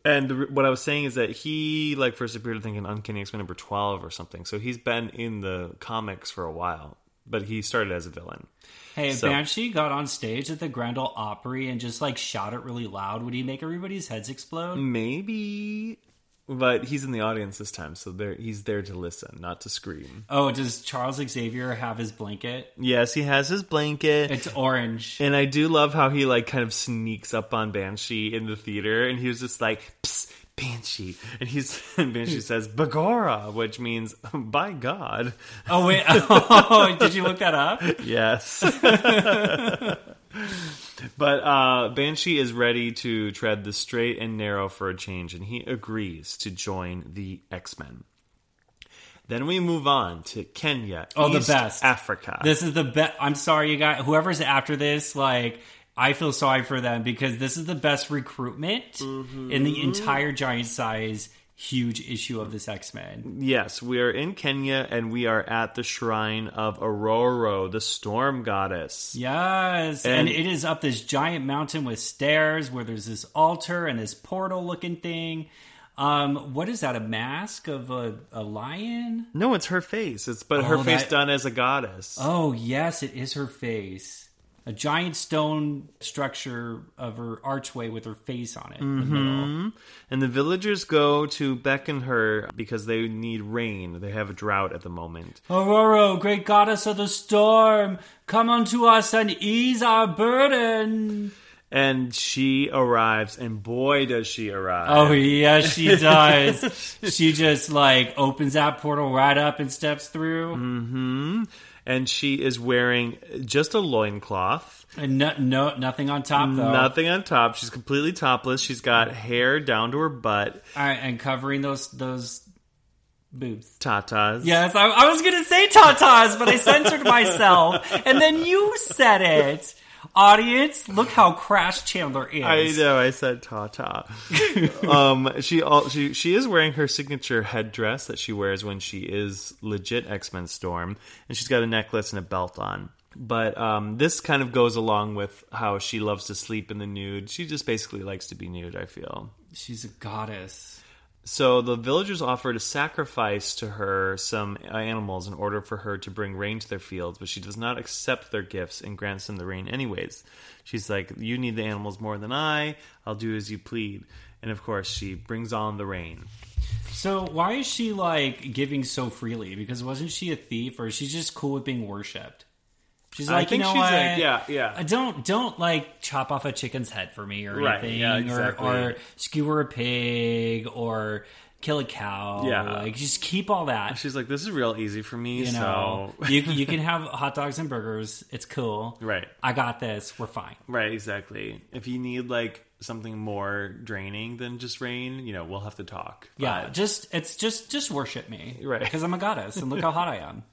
[SPEAKER 1] And the, what I was saying is that he like first appeared I think in Uncanny X Men number twelve or something. So he's been in the comics for a while, but he started as a villain.
[SPEAKER 2] Hey, if
[SPEAKER 1] So-
[SPEAKER 2] Banshee got on stage at the Grand Ole Opry and just like shot it really loud, would he make everybody's heads explode?
[SPEAKER 1] Maybe but he's in the audience this time, so there he's there to listen, not to scream.
[SPEAKER 2] Oh, does Charles Xavier have his blanket?
[SPEAKER 1] Yes, he has his blanket.
[SPEAKER 2] It's orange.
[SPEAKER 1] and I do love how he like kind of sneaks up on Banshee in the theater, and he was just like, Psst, Banshee, and he's and Banshee says Begorrah, which means by God.
[SPEAKER 2] Oh wait, oh, did you look that up?
[SPEAKER 1] Yes. But uh, Banshee is ready to tread the straight and narrow for a change, and he agrees to join the X Men. Then we move on to Kenya,
[SPEAKER 2] Oh, the best.
[SPEAKER 1] Africa.
[SPEAKER 2] This is the best. I'm sorry, you guys. Whoever's after this, like, I feel sorry for them because this is the best recruitment in the entire giant size huge issue of this X Men.
[SPEAKER 1] Yes, we are in Kenya and we are at the shrine of Ororo, the storm goddess.
[SPEAKER 2] Yes,
[SPEAKER 1] And-
[SPEAKER 2] and, it is up this giant mountain with stairs where there's this altar and this portal looking thing. Um, what is that? A mask of a, a lion?
[SPEAKER 1] No, it's her face. It's but her
[SPEAKER 2] Oh,
[SPEAKER 1] face
[SPEAKER 2] that-
[SPEAKER 1] done as a goddess.
[SPEAKER 2] Oh, yes, it is her face. A giant stone structure of her archway with her face on it. in the. Mm-hmm.
[SPEAKER 1] And the villagers go to beckon her because they need rain. They have a drought at the moment.
[SPEAKER 2] Ororo, oh, great goddess of the storm, come unto us and ease our burden.
[SPEAKER 1] And she arrives, and boy, does she arrive.
[SPEAKER 2] Oh yes, she does. she just like opens that portal right up and steps through, mm-hmm.
[SPEAKER 1] And she is wearing just a loincloth,
[SPEAKER 2] and no, no, nothing on top though.
[SPEAKER 1] nothing on top. She's completely topless. She's got hair down to her butt,
[SPEAKER 2] All right, and covering those those boobs.
[SPEAKER 1] tatas.
[SPEAKER 2] Yes, I, I was gonna say tatas, but I censored myself, and then you said it. Audience, look how Crash Chandler is.
[SPEAKER 1] I know. I said Tata. um, she all she she is wearing her signature headdress that she wears when she is legit X Men Storm, and she's got a necklace and a belt on. But um, this kind of goes along with how she loves to sleep in the nude. She just basically likes to be nude. I feel.
[SPEAKER 2] She's a goddess.
[SPEAKER 1] So the villagers offer to sacrifice to her some animals in order for her to bring rain to their fields, but she does not accept their gifts and grants them the rain anyways. She's like, "You need the animals more than I. I'll do as you plead." And of course, she brings on the rain.
[SPEAKER 2] So why is she like giving so freely? Because wasn't she a thief, or is she just cool with being worshipped? She's like, I
[SPEAKER 1] think
[SPEAKER 2] you know
[SPEAKER 1] she's
[SPEAKER 2] what?
[SPEAKER 1] like, yeah, yeah.
[SPEAKER 2] Don't don't like chop off a chicken's head for me or
[SPEAKER 1] Right,
[SPEAKER 2] anything,
[SPEAKER 1] yeah, exactly.
[SPEAKER 2] or, or skewer a pig or kill a cow.
[SPEAKER 1] Yeah.
[SPEAKER 2] like just keep all that.
[SPEAKER 1] She's like, "This is real easy for me."
[SPEAKER 2] You know,
[SPEAKER 1] so
[SPEAKER 2] you you can have hot dogs and burgers. It's cool.
[SPEAKER 1] right,
[SPEAKER 2] I got this. We're fine.
[SPEAKER 1] right, exactly. If you need like something more draining than just rain, you know, we'll have to talk.
[SPEAKER 2] Yeah,
[SPEAKER 1] But-
[SPEAKER 2] just it's just just worship me,
[SPEAKER 1] Right.
[SPEAKER 2] Because I'm a goddess, and look how hot I am.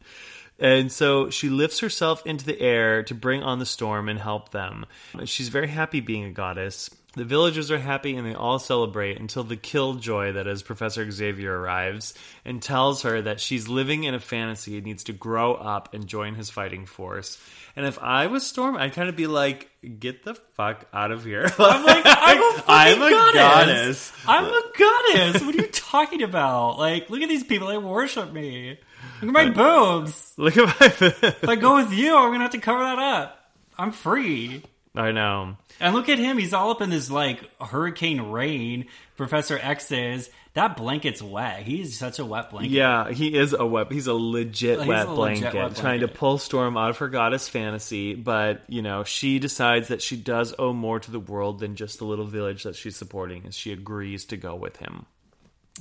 [SPEAKER 1] And so she lifts herself into the air to bring on the storm and help them. She's very happy being a goddess. The villagers are happy and they all celebrate until the killjoy that is Professor Xavier arrives and tells her that she's living in a fantasy and needs to grow up and join his fighting force. And if I was Storm, I'd kind of be like, get the fuck out of here.
[SPEAKER 2] I'm like, I'm a
[SPEAKER 1] I'm a
[SPEAKER 2] goddess.
[SPEAKER 1] goddess.
[SPEAKER 2] I'm a goddess. What are you talking about? Like, look at these people. They worship me. Look at my boobs.
[SPEAKER 1] Look at my.
[SPEAKER 2] If I go with you, I'm gonna have to cover that up. I'm free.
[SPEAKER 1] I know.
[SPEAKER 2] And look at him. He's all up in this like hurricane rain. Professor X is. That blanket's wet. He's such a wet blanket.
[SPEAKER 1] Yeah, he is a wet. He's a legit
[SPEAKER 2] He's
[SPEAKER 1] wet
[SPEAKER 2] a legit
[SPEAKER 1] blanket, trying to pull Storm out of her goddess fantasy. But you know, she decides that she does owe more to the world than just the little village that she's supporting, and she agrees to go with him.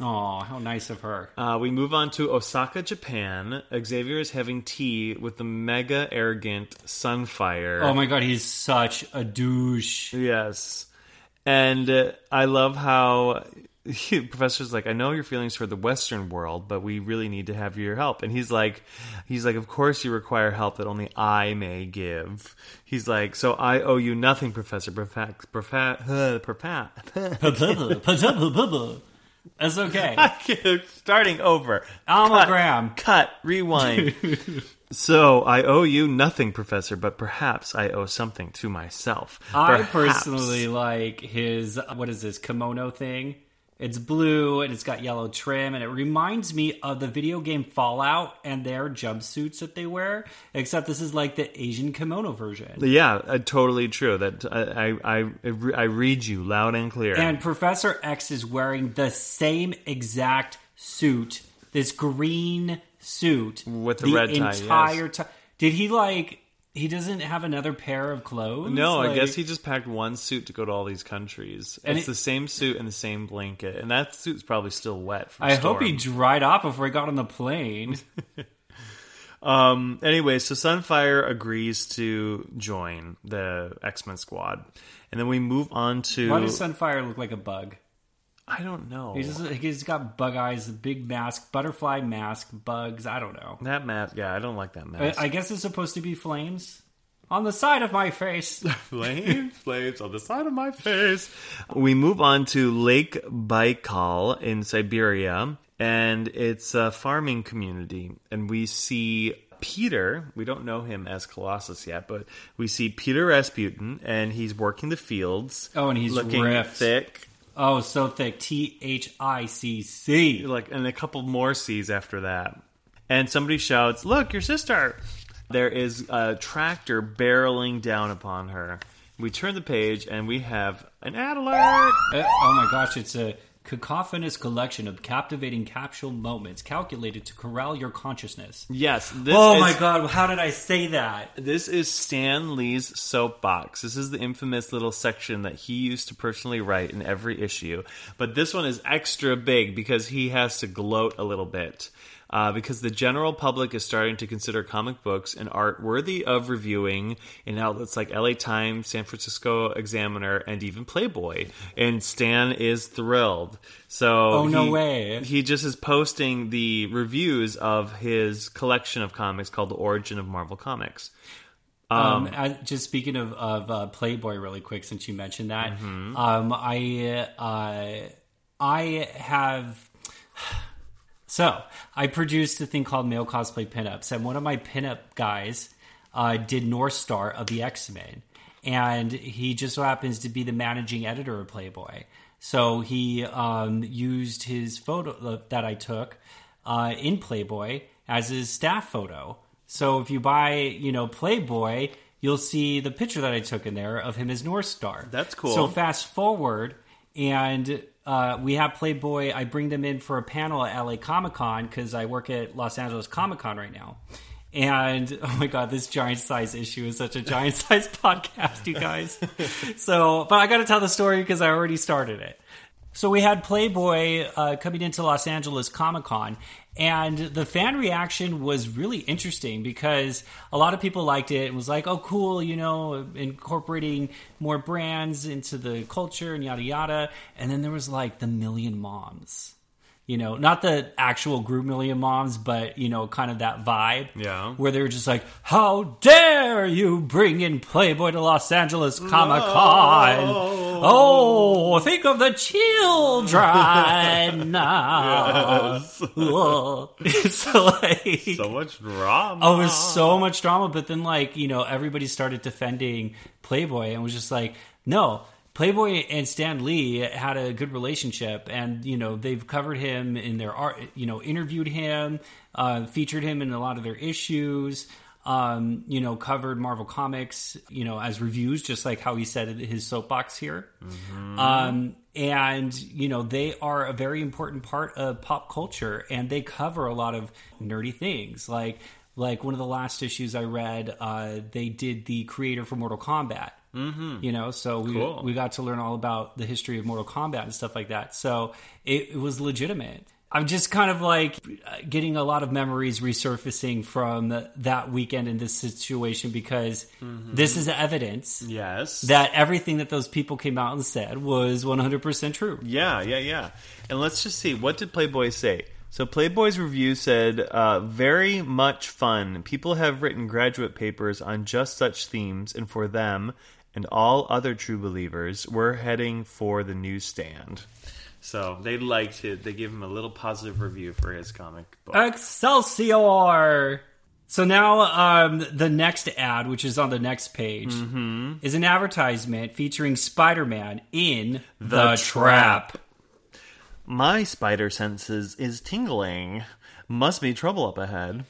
[SPEAKER 2] Oh, how nice of her.
[SPEAKER 1] Uh, we move on to Osaka, Japan. Xavier is having tea with the mega arrogant Sunfire.
[SPEAKER 2] Oh my god, he's such a douche.
[SPEAKER 1] Yes. And uh, I love how professor's like, I know your feelings for the Western world, but we really need to have your help. And he's like, he's like, of course you require help that only I may give. He's like, so I owe you nothing, Professor. Profa- profa- profa-
[SPEAKER 2] That's okay.
[SPEAKER 1] Starting over.
[SPEAKER 2] Alma
[SPEAKER 1] Cut.
[SPEAKER 2] Graham.
[SPEAKER 1] Cut. Rewind. so I owe you nothing, Professor, but perhaps I owe something to myself.
[SPEAKER 2] I
[SPEAKER 1] Perhaps.
[SPEAKER 2] personally like his what is this kimono thing? It's blue and it's got yellow trim, and it reminds me of the video game Fallout and their jumpsuits that they wear. Except this is like the Asian kimono version.
[SPEAKER 1] Yeah, uh, totally true. That I, I I I read you loud and clear.
[SPEAKER 2] And Professor X is wearing the same exact suit, this green suit
[SPEAKER 1] With the red tie,
[SPEAKER 2] entire time. Did he like? He doesn't have another pair of clothes.
[SPEAKER 1] no, I guess he just packed one suit to go to all these countries.
[SPEAKER 2] And
[SPEAKER 1] it's
[SPEAKER 2] it-
[SPEAKER 1] the same suit and the same blanket, and that suit's probably still wet. From
[SPEAKER 2] I hope he dried off before he got on the plane.
[SPEAKER 1] Um. Anyway, so Sunfire agrees to join the X Men squad, and then we move on to.
[SPEAKER 2] Why does Sunfire look like a bug?
[SPEAKER 1] I don't know.
[SPEAKER 2] He's just, he's got bug eyes, a big mask, butterfly mask, bugs. I don't know.
[SPEAKER 1] that mask. Yeah, I don't like that
[SPEAKER 2] I,
[SPEAKER 1] mask.
[SPEAKER 2] I guess it's supposed to be flames on the side of my face.
[SPEAKER 1] flames, flames on the side of my face. We move on to Lake Baikal in Siberia, and it's a farming community. And we see Peter. We don't know him as Colossus yet, but we see Peter Rasputin, and he's working the fields.
[SPEAKER 2] Oh, and he's
[SPEAKER 1] looking
[SPEAKER 2] ripped.
[SPEAKER 1] thick.
[SPEAKER 2] Oh, so thick. T H I C C.
[SPEAKER 1] like and a couple more C's after that. And somebody shouts, "Look, your sister!" There is a tractor barreling down upon her. We turn the page and we have an ad alert.
[SPEAKER 2] Uh, oh my gosh, it's a cacophonous collection of captivating capsule moments calculated to corral your consciousness.
[SPEAKER 1] Yes, this
[SPEAKER 2] Oh
[SPEAKER 1] is,
[SPEAKER 2] my god, how did I say that?
[SPEAKER 1] This is Stan Lee's soapbox. This is the infamous little section that he used to personally write in every issue. But this one is extra big because he has to gloat a little bit. Uh, because the general public is starting to consider comic books and art worthy of reviewing in outlets like LA Times, San Francisco Examiner, and even Playboy. And Stan is thrilled. So
[SPEAKER 2] Oh, no
[SPEAKER 1] he-
[SPEAKER 2] way.
[SPEAKER 1] He just is posting the reviews of his collection of comics called The Origin of Marvel Comics.
[SPEAKER 2] Um, I, just speaking of, of uh, Playboy, really quick, since you mentioned that, um, I uh, I have so I produced a thing called Male Cosplay Pinups, and one of my pinup guys uh, did North Star of the X Men, and he just so happens to be the managing editor of Playboy. So he um, used his photo that I took uh, in Playboy as his staff photo. So if you buy, you know, Playboy, you'll see the picture that I took in there of him as North Star.
[SPEAKER 1] That's cool.
[SPEAKER 2] So fast forward, and uh, we have Playboy. I bring them in for a panel at LA Comic Con because I work at Los Angeles Comic Con right now. And oh my god, this giant size issue is such a giant size podcast, you guys. so, but I got to tell the story because I already started it. So we had Playboy uh, coming into Los Angeles Comic Con, and the fan reaction was really interesting because a lot of people liked it and was like, "Oh, cool," you know, incorporating more brands into the culture and yada yada. And then there was like the Million Moms, you know, not the actual group Million Moms, but you know, kind of that vibe,
[SPEAKER 1] Yeah.
[SPEAKER 2] where they were just like, "How dare you bring in Playboy to Los Angeles Comic Con?" Oh, think of the children. so like,
[SPEAKER 1] So much drama.
[SPEAKER 2] oh, it was so much drama. But then, like, you know, everybody started defending Playboy and was just like, no. Playboy and Stan Lee had a good relationship, and you know they've covered him in their art. You know, interviewed him, uh, featured him in a lot of their issues. Um, you know, covered Marvel Comics. You know, as reviews, just like how he said in his soapbox here. Um, and you know they are a very important part of pop culture, and they cover a lot of nerdy things. Like like one of the last issues I read, uh, they did the creator for Mortal Kombat. Mm-hmm. You know, so we
[SPEAKER 1] Cool.
[SPEAKER 2] we got to learn all about the history of Mortal Kombat and stuff like that. So it, it was legitimate. I'm just kind of like getting a lot of memories resurfacing from that weekend in this situation because this is evidence
[SPEAKER 1] yes.
[SPEAKER 2] that everything that those people came out and said was 100% true.
[SPEAKER 1] Yeah, yeah, yeah. And let's just see. What did Playboy say? So Playboy's review said, uh, "Very much fun. People have written graduate papers on just such themes, and for them and all other true believers, we're heading for the newsstand." So they liked it. They gave him a little positive review for his comic book.
[SPEAKER 2] Excelsior! So now um, the next ad, which is on the next page, is an advertisement featuring Spider Man in The,
[SPEAKER 1] The
[SPEAKER 2] Trap.
[SPEAKER 1] My spider senses is tingling. Must be trouble up ahead.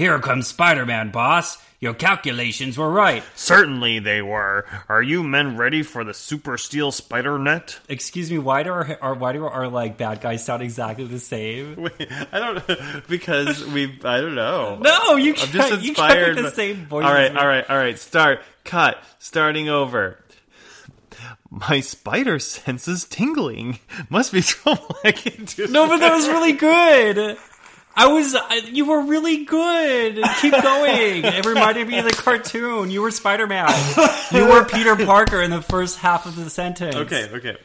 [SPEAKER 2] Here comes Spider Man, boss. Your calculations were right.
[SPEAKER 1] Certainly they were. Are you men ready for the super steel spider net?
[SPEAKER 2] Excuse me, why do our, our why do our like bad guys sound exactly the same?
[SPEAKER 1] Wait, I don't because we I don't know.
[SPEAKER 2] No, you can't.
[SPEAKER 1] I'm just
[SPEAKER 2] you
[SPEAKER 1] inspired.
[SPEAKER 2] can't the same voice.
[SPEAKER 1] All right, all right, all right. Start. Cut. Starting over. My spider sense is tingling. Must be trouble. I can't do
[SPEAKER 2] No, but that was really good. I was, I, you were really good. Keep going. It reminded me of the cartoon. You were Spider Man. You were Peter Parker in the first half of the sentence.
[SPEAKER 1] Okay, okay.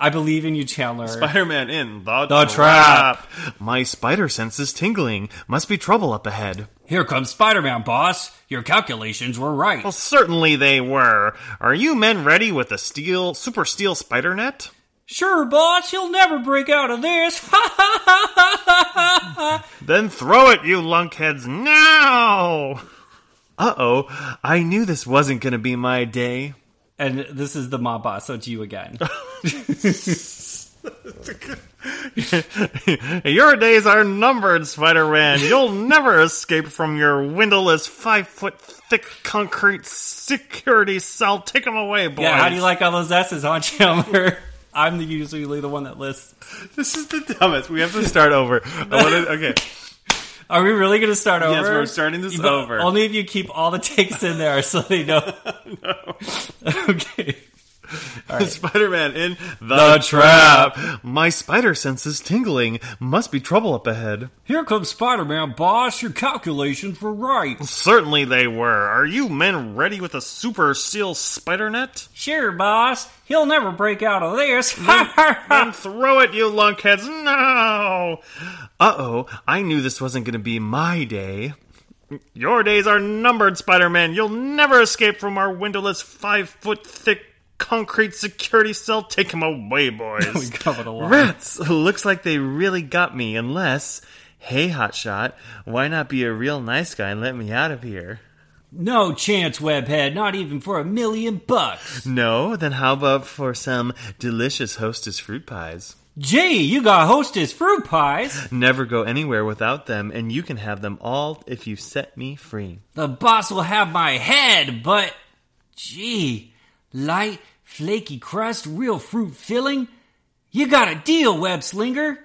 [SPEAKER 2] I believe in you, Chandler.
[SPEAKER 1] Spider-Man in the,
[SPEAKER 2] The trap.
[SPEAKER 1] My spider sense is tingling. Must be trouble up ahead.
[SPEAKER 2] Here comes Spider Man, boss. Your calculations were right.
[SPEAKER 1] Well, certainly they were. Are you men ready with the steel, super steel spider net?
[SPEAKER 2] Sure, boss. You'll never break out of this.
[SPEAKER 1] Then throw it, you lunkheads, now! Uh oh, I knew this wasn't gonna be my day.
[SPEAKER 2] and this is the mob boss, so it's you again.
[SPEAKER 1] your days are numbered, Spider Man. You'll never escape from your windowless, five foot thick concrete security cell. Take 'em away, boys.
[SPEAKER 2] yeah, how do you like all those S's, huh, Chandler? I'm the, usually the one that lists.
[SPEAKER 1] This is the dumbest. We have to start over. I wanna, okay.
[SPEAKER 2] Are we really going to start over?
[SPEAKER 1] Yes, we're starting this
[SPEAKER 2] But
[SPEAKER 1] over.
[SPEAKER 2] Only if you keep all the takes in there so they know. okay.
[SPEAKER 1] Spider-Man in the,
[SPEAKER 2] The trap.
[SPEAKER 1] My spider sense is tingling. Must be trouble up ahead.
[SPEAKER 2] Here comes Spider Man, boss. Your calculations were right.
[SPEAKER 1] Certainly they were. Are you men ready with a super steel spider net?
[SPEAKER 2] Sure, boss. He'll never break out of this.
[SPEAKER 1] Then throw it, you lunkheads! No! Uh-oh, I knew this wasn't gonna be my day. Your days are numbered, Spider-Man. You'll never escape from our windowless, five-foot-thick concrete security cell. Take him away, boys.
[SPEAKER 2] we covered a lot.
[SPEAKER 1] Rats! Looks like they really got me, unless... Hey, Hotshot, why not be a real nice guy and let me out of here?
[SPEAKER 2] No chance, Webhead. Not even for a million bucks.
[SPEAKER 1] No? Then how about for some delicious Hostess fruit pies?
[SPEAKER 2] Gee, you got Hostess fruit pies.
[SPEAKER 1] Never go anywhere without them, and you can have them all if you set me free.
[SPEAKER 2] The boss will have my head, but gee, light, flaky crust, real fruit filling. You got a deal, Web Slinger.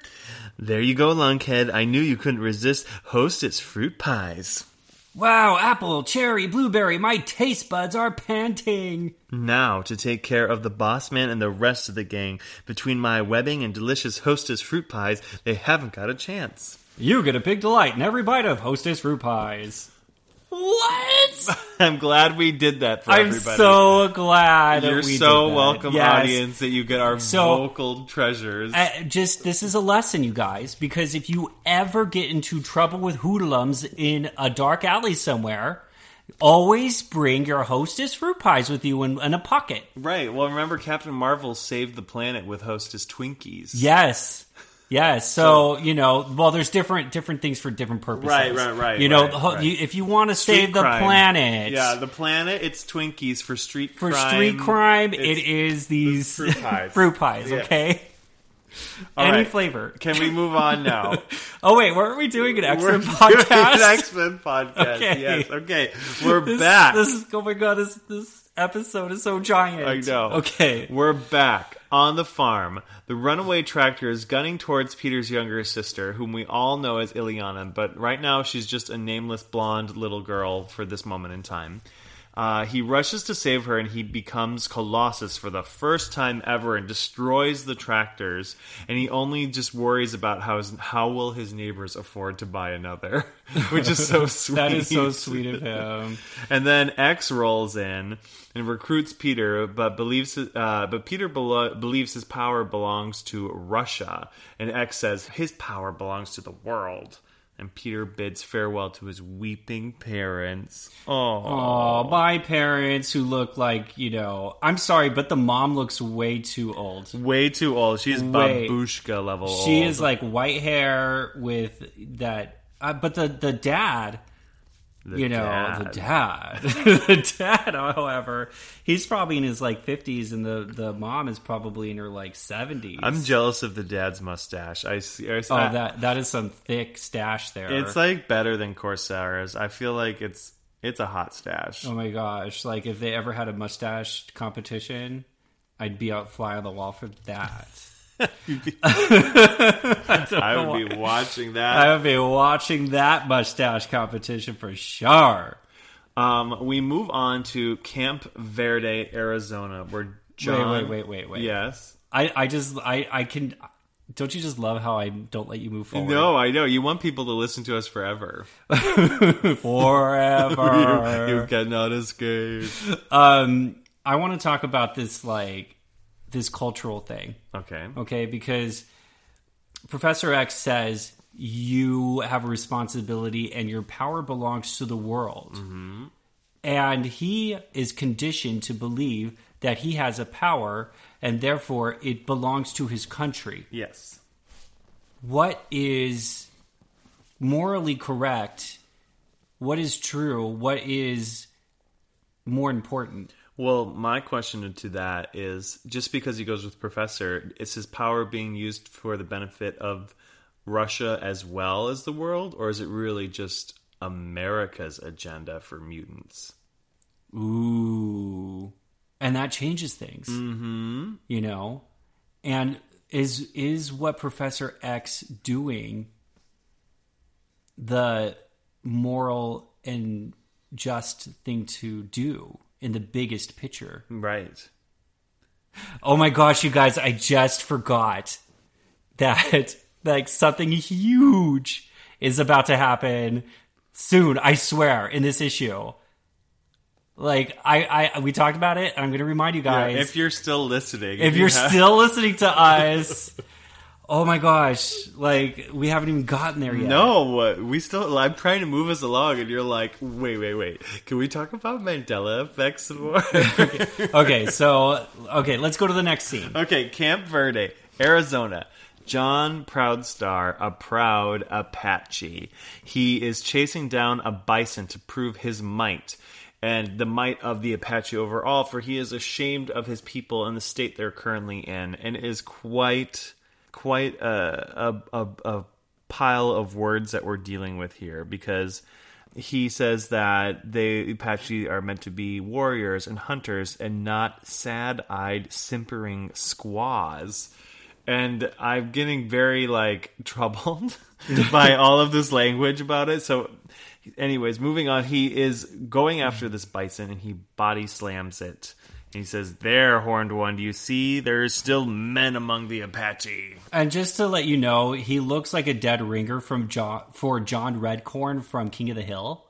[SPEAKER 1] There you go, lunkhead. I knew you couldn't resist Hostess fruit pies.
[SPEAKER 2] Wow, apple, cherry, blueberry, my taste buds are panting.
[SPEAKER 1] Now, to take care of the boss man and the rest of the gang, between my webbing and delicious Hostess fruit pies, they haven't got a chance.
[SPEAKER 2] You get a big delight in every bite of Hostess fruit pies. What?
[SPEAKER 1] I'm glad we did that for everybody.
[SPEAKER 2] I'm
[SPEAKER 1] everybody.
[SPEAKER 2] so glad
[SPEAKER 1] You're
[SPEAKER 2] we
[SPEAKER 1] so
[SPEAKER 2] did that.
[SPEAKER 1] welcome,
[SPEAKER 2] Yes.
[SPEAKER 1] audience, that you get our
[SPEAKER 2] So-
[SPEAKER 1] vocal treasures.
[SPEAKER 2] Uh, just this is a lesson, you guys, because if you ever get into trouble with hoodlums in a dark alley somewhere, always bring your hostess fruit pies with you in, in a pocket.
[SPEAKER 1] right. Well, remember, Captain Marvel saved the planet with Hostess Twinkies.
[SPEAKER 2] Yes. Yes, so, you know, well, there's different different things for different purposes.
[SPEAKER 1] Right, right, right,
[SPEAKER 2] You know,
[SPEAKER 1] right,
[SPEAKER 2] the
[SPEAKER 1] right.
[SPEAKER 2] you, if you want to save the
[SPEAKER 1] crime.
[SPEAKER 2] planet,
[SPEAKER 1] Yeah, the planet. It's Twinkies for street crime.
[SPEAKER 2] for
[SPEAKER 1] crime.
[SPEAKER 2] street crime, it is these
[SPEAKER 1] fruit pies.
[SPEAKER 2] fruit pies,
[SPEAKER 1] Yeah.
[SPEAKER 2] okay?
[SPEAKER 1] All
[SPEAKER 2] Any
[SPEAKER 1] right.
[SPEAKER 2] flavor.
[SPEAKER 1] Can we move on now?
[SPEAKER 2] Oh wait, weere we doing an X-Men podcast?
[SPEAKER 1] an X-Men podcast.
[SPEAKER 2] Okay.
[SPEAKER 1] Yes. Okay. We're
[SPEAKER 2] This-
[SPEAKER 1] back.
[SPEAKER 2] This is oh my god, this this episode is so giant.
[SPEAKER 1] I know.
[SPEAKER 2] Okay.
[SPEAKER 1] We're back on the farm. The runaway tractor is gunning towards Peter's younger sister, whom we all know as Illyana, but right now she's just a nameless blonde little girl for this moment in time. Uh, he rushes to save her and he becomes Colossus for the first time ever and destroys the tractors. And he only just worries about how his, how will his neighbors afford to buy another, which is so sweet.
[SPEAKER 2] That is so sweet of him.
[SPEAKER 1] And then X rolls in and recruits Peter, but believes uh, but Peter belo- believes his power belongs to Russia, and X says his power belongs to the world. And Peter bids farewell to his weeping parents. Oh,
[SPEAKER 2] Oh, my parents who look like, you know, I'm sorry, but the mom looks way too old.
[SPEAKER 1] way too old. She's
[SPEAKER 2] Way.
[SPEAKER 1] babushka level.
[SPEAKER 2] She
[SPEAKER 1] old.
[SPEAKER 2] is like white hair with that, uh, but the the dad,
[SPEAKER 1] The
[SPEAKER 2] you know,
[SPEAKER 1] dad.
[SPEAKER 2] the dad. the dad, however, he's probably in his like 50s and the, the mom is probably in her like 70s.
[SPEAKER 1] I'm jealous of the dad's mustache. I see. I,
[SPEAKER 2] Oh,
[SPEAKER 1] I-
[SPEAKER 2] that that is some thick stash there.
[SPEAKER 1] It's like better than Corsair's. I feel like it's it's a hot stash.
[SPEAKER 2] oh my gosh! Like if they ever had a mustache competition, I'd be out fly on the wall for that.
[SPEAKER 1] I would be watching that.
[SPEAKER 2] I would be watching that mustache competition for sure.
[SPEAKER 1] Um, we move on to Camp Verde, Arizona, where John.
[SPEAKER 2] wait, wait, wait, wait.
[SPEAKER 1] Yes.
[SPEAKER 2] I I just I I can. Don't you just love how I don't let you move forward?
[SPEAKER 1] No, I know you want people to listen to us forever.
[SPEAKER 2] forever.
[SPEAKER 1] you cannot escape.
[SPEAKER 2] um, I want to talk about this like this cultural thing.
[SPEAKER 1] Okay.
[SPEAKER 2] okay? Because Professor X says you have a responsibility and your power belongs to the world. Mm-hmm. And he is conditioned to believe that he has a power and therefore it belongs to his country.
[SPEAKER 1] Yes.
[SPEAKER 2] What is morally correct? What is true? What is more important?
[SPEAKER 1] Well, my question to that is just because he goes with Professor, is his power being used for the benefit of Russia as well as the world, or is it really just America's agenda for mutants?
[SPEAKER 2] Ooh. And that changes things. Mm-hmm. You know? And is is what Professor X doing the moral and just thing to do in the biggest picture?
[SPEAKER 1] Right.
[SPEAKER 2] Oh my gosh, you guys, I just forgot that like something huge is about to happen soon, I swear, in this issue. Like I, I we talked about it, and I'm gonna remind you guys
[SPEAKER 1] if you're still listening,
[SPEAKER 2] if
[SPEAKER 1] you
[SPEAKER 2] you're
[SPEAKER 1] have-
[SPEAKER 2] still listening to us, oh my gosh, like we haven't even gotten there yet.
[SPEAKER 1] No, we still. I'm trying to move us along, and you're like, wait, wait, wait. Can we talk about Mandela effects some more?
[SPEAKER 2] Okay, so okay, let's go to the next scene.
[SPEAKER 1] okay, Camp Verde, Arizona. John Proudstar, a proud Apache. He is chasing down a bison to prove his might and the might of the Apache overall, for he is ashamed of his people and the state they're currently in, and is quite, quite a, a, a, a pile of words that we're dealing with here because he says that they Apache are meant to be warriors and hunters and not sad-eyed simpering squaws. And I'm getting very like troubled by all of this language about it. So anyways, moving on, he is going after this bison and he body slams it. He says, There, horned one, do you see? There's still men among the Apache.
[SPEAKER 2] And just to let you know, he looks like a dead ringer from John for John Redcorn from King of the Hill,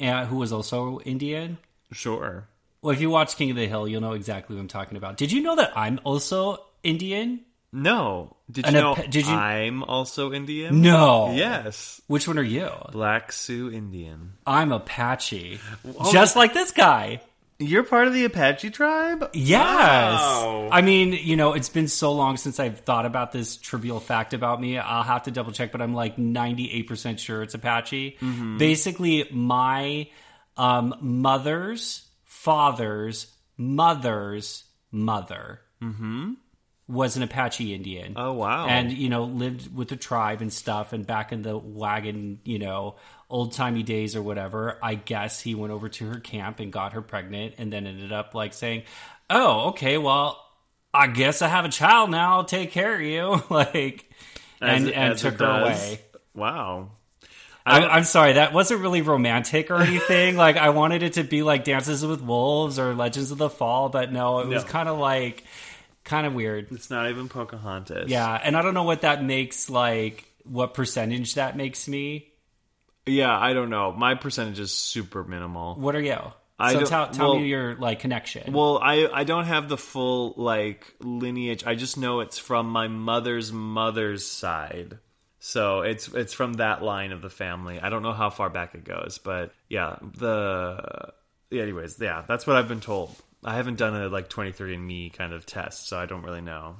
[SPEAKER 2] and who was also Indian.
[SPEAKER 1] Sure.
[SPEAKER 2] Well, if you watch King of the Hill, you'll know exactly what I'm talking about. Did you know that I'm also Indian?
[SPEAKER 1] No. Did
[SPEAKER 2] An
[SPEAKER 1] you know
[SPEAKER 2] did you-
[SPEAKER 1] I'm also Indian?
[SPEAKER 2] No.
[SPEAKER 1] Yes.
[SPEAKER 2] Which one are you?
[SPEAKER 1] Black Sioux Indian.
[SPEAKER 2] I'm Apache. Oh. Just like this guy.
[SPEAKER 1] You're part of the Apache tribe?
[SPEAKER 2] Yes.
[SPEAKER 1] Wow.
[SPEAKER 2] I mean, you know, it's been so long since I've thought about this trivial fact about me. I'll have to double check, but I'm like 98% sure it's Apache. Basically, my um, mother's father's mother's mother was an Apache Indian.
[SPEAKER 1] Oh, wow.
[SPEAKER 2] And, you know, lived with the tribe and stuff. And back in the wagon, you know, old timey days or whatever, I guess he went over to her camp and got her pregnant and then ended up like saying, Oh, okay, well, I guess I have a child now. I'll take care of you. like, and,
[SPEAKER 1] As-
[SPEAKER 2] and took her away.
[SPEAKER 1] Wow.
[SPEAKER 2] I, I'm sorry, that wasn't really romantic or anything. like, I wanted it to be like Dances with Wolves or Legends of the Fall, but no, it was kind of like, kind of weird.
[SPEAKER 1] It's not even Pocahontas.
[SPEAKER 2] Yeah, and I don't know what that makes like what percentage that makes me.
[SPEAKER 1] Yeah, I don't know. My percentage is super minimal.
[SPEAKER 2] What are you?
[SPEAKER 1] I
[SPEAKER 2] so tell, tell
[SPEAKER 1] well-
[SPEAKER 2] me your like connection.
[SPEAKER 1] Well, I I don't have the full like lineage. I just know it's from my mother's mother's side. So it's it's from that line of the family. I don't know how far back it goes, but yeah, the yeah, anyways, yeah, that's what I've been told. I haven't done a like 23andme kind of test, so I don't really know.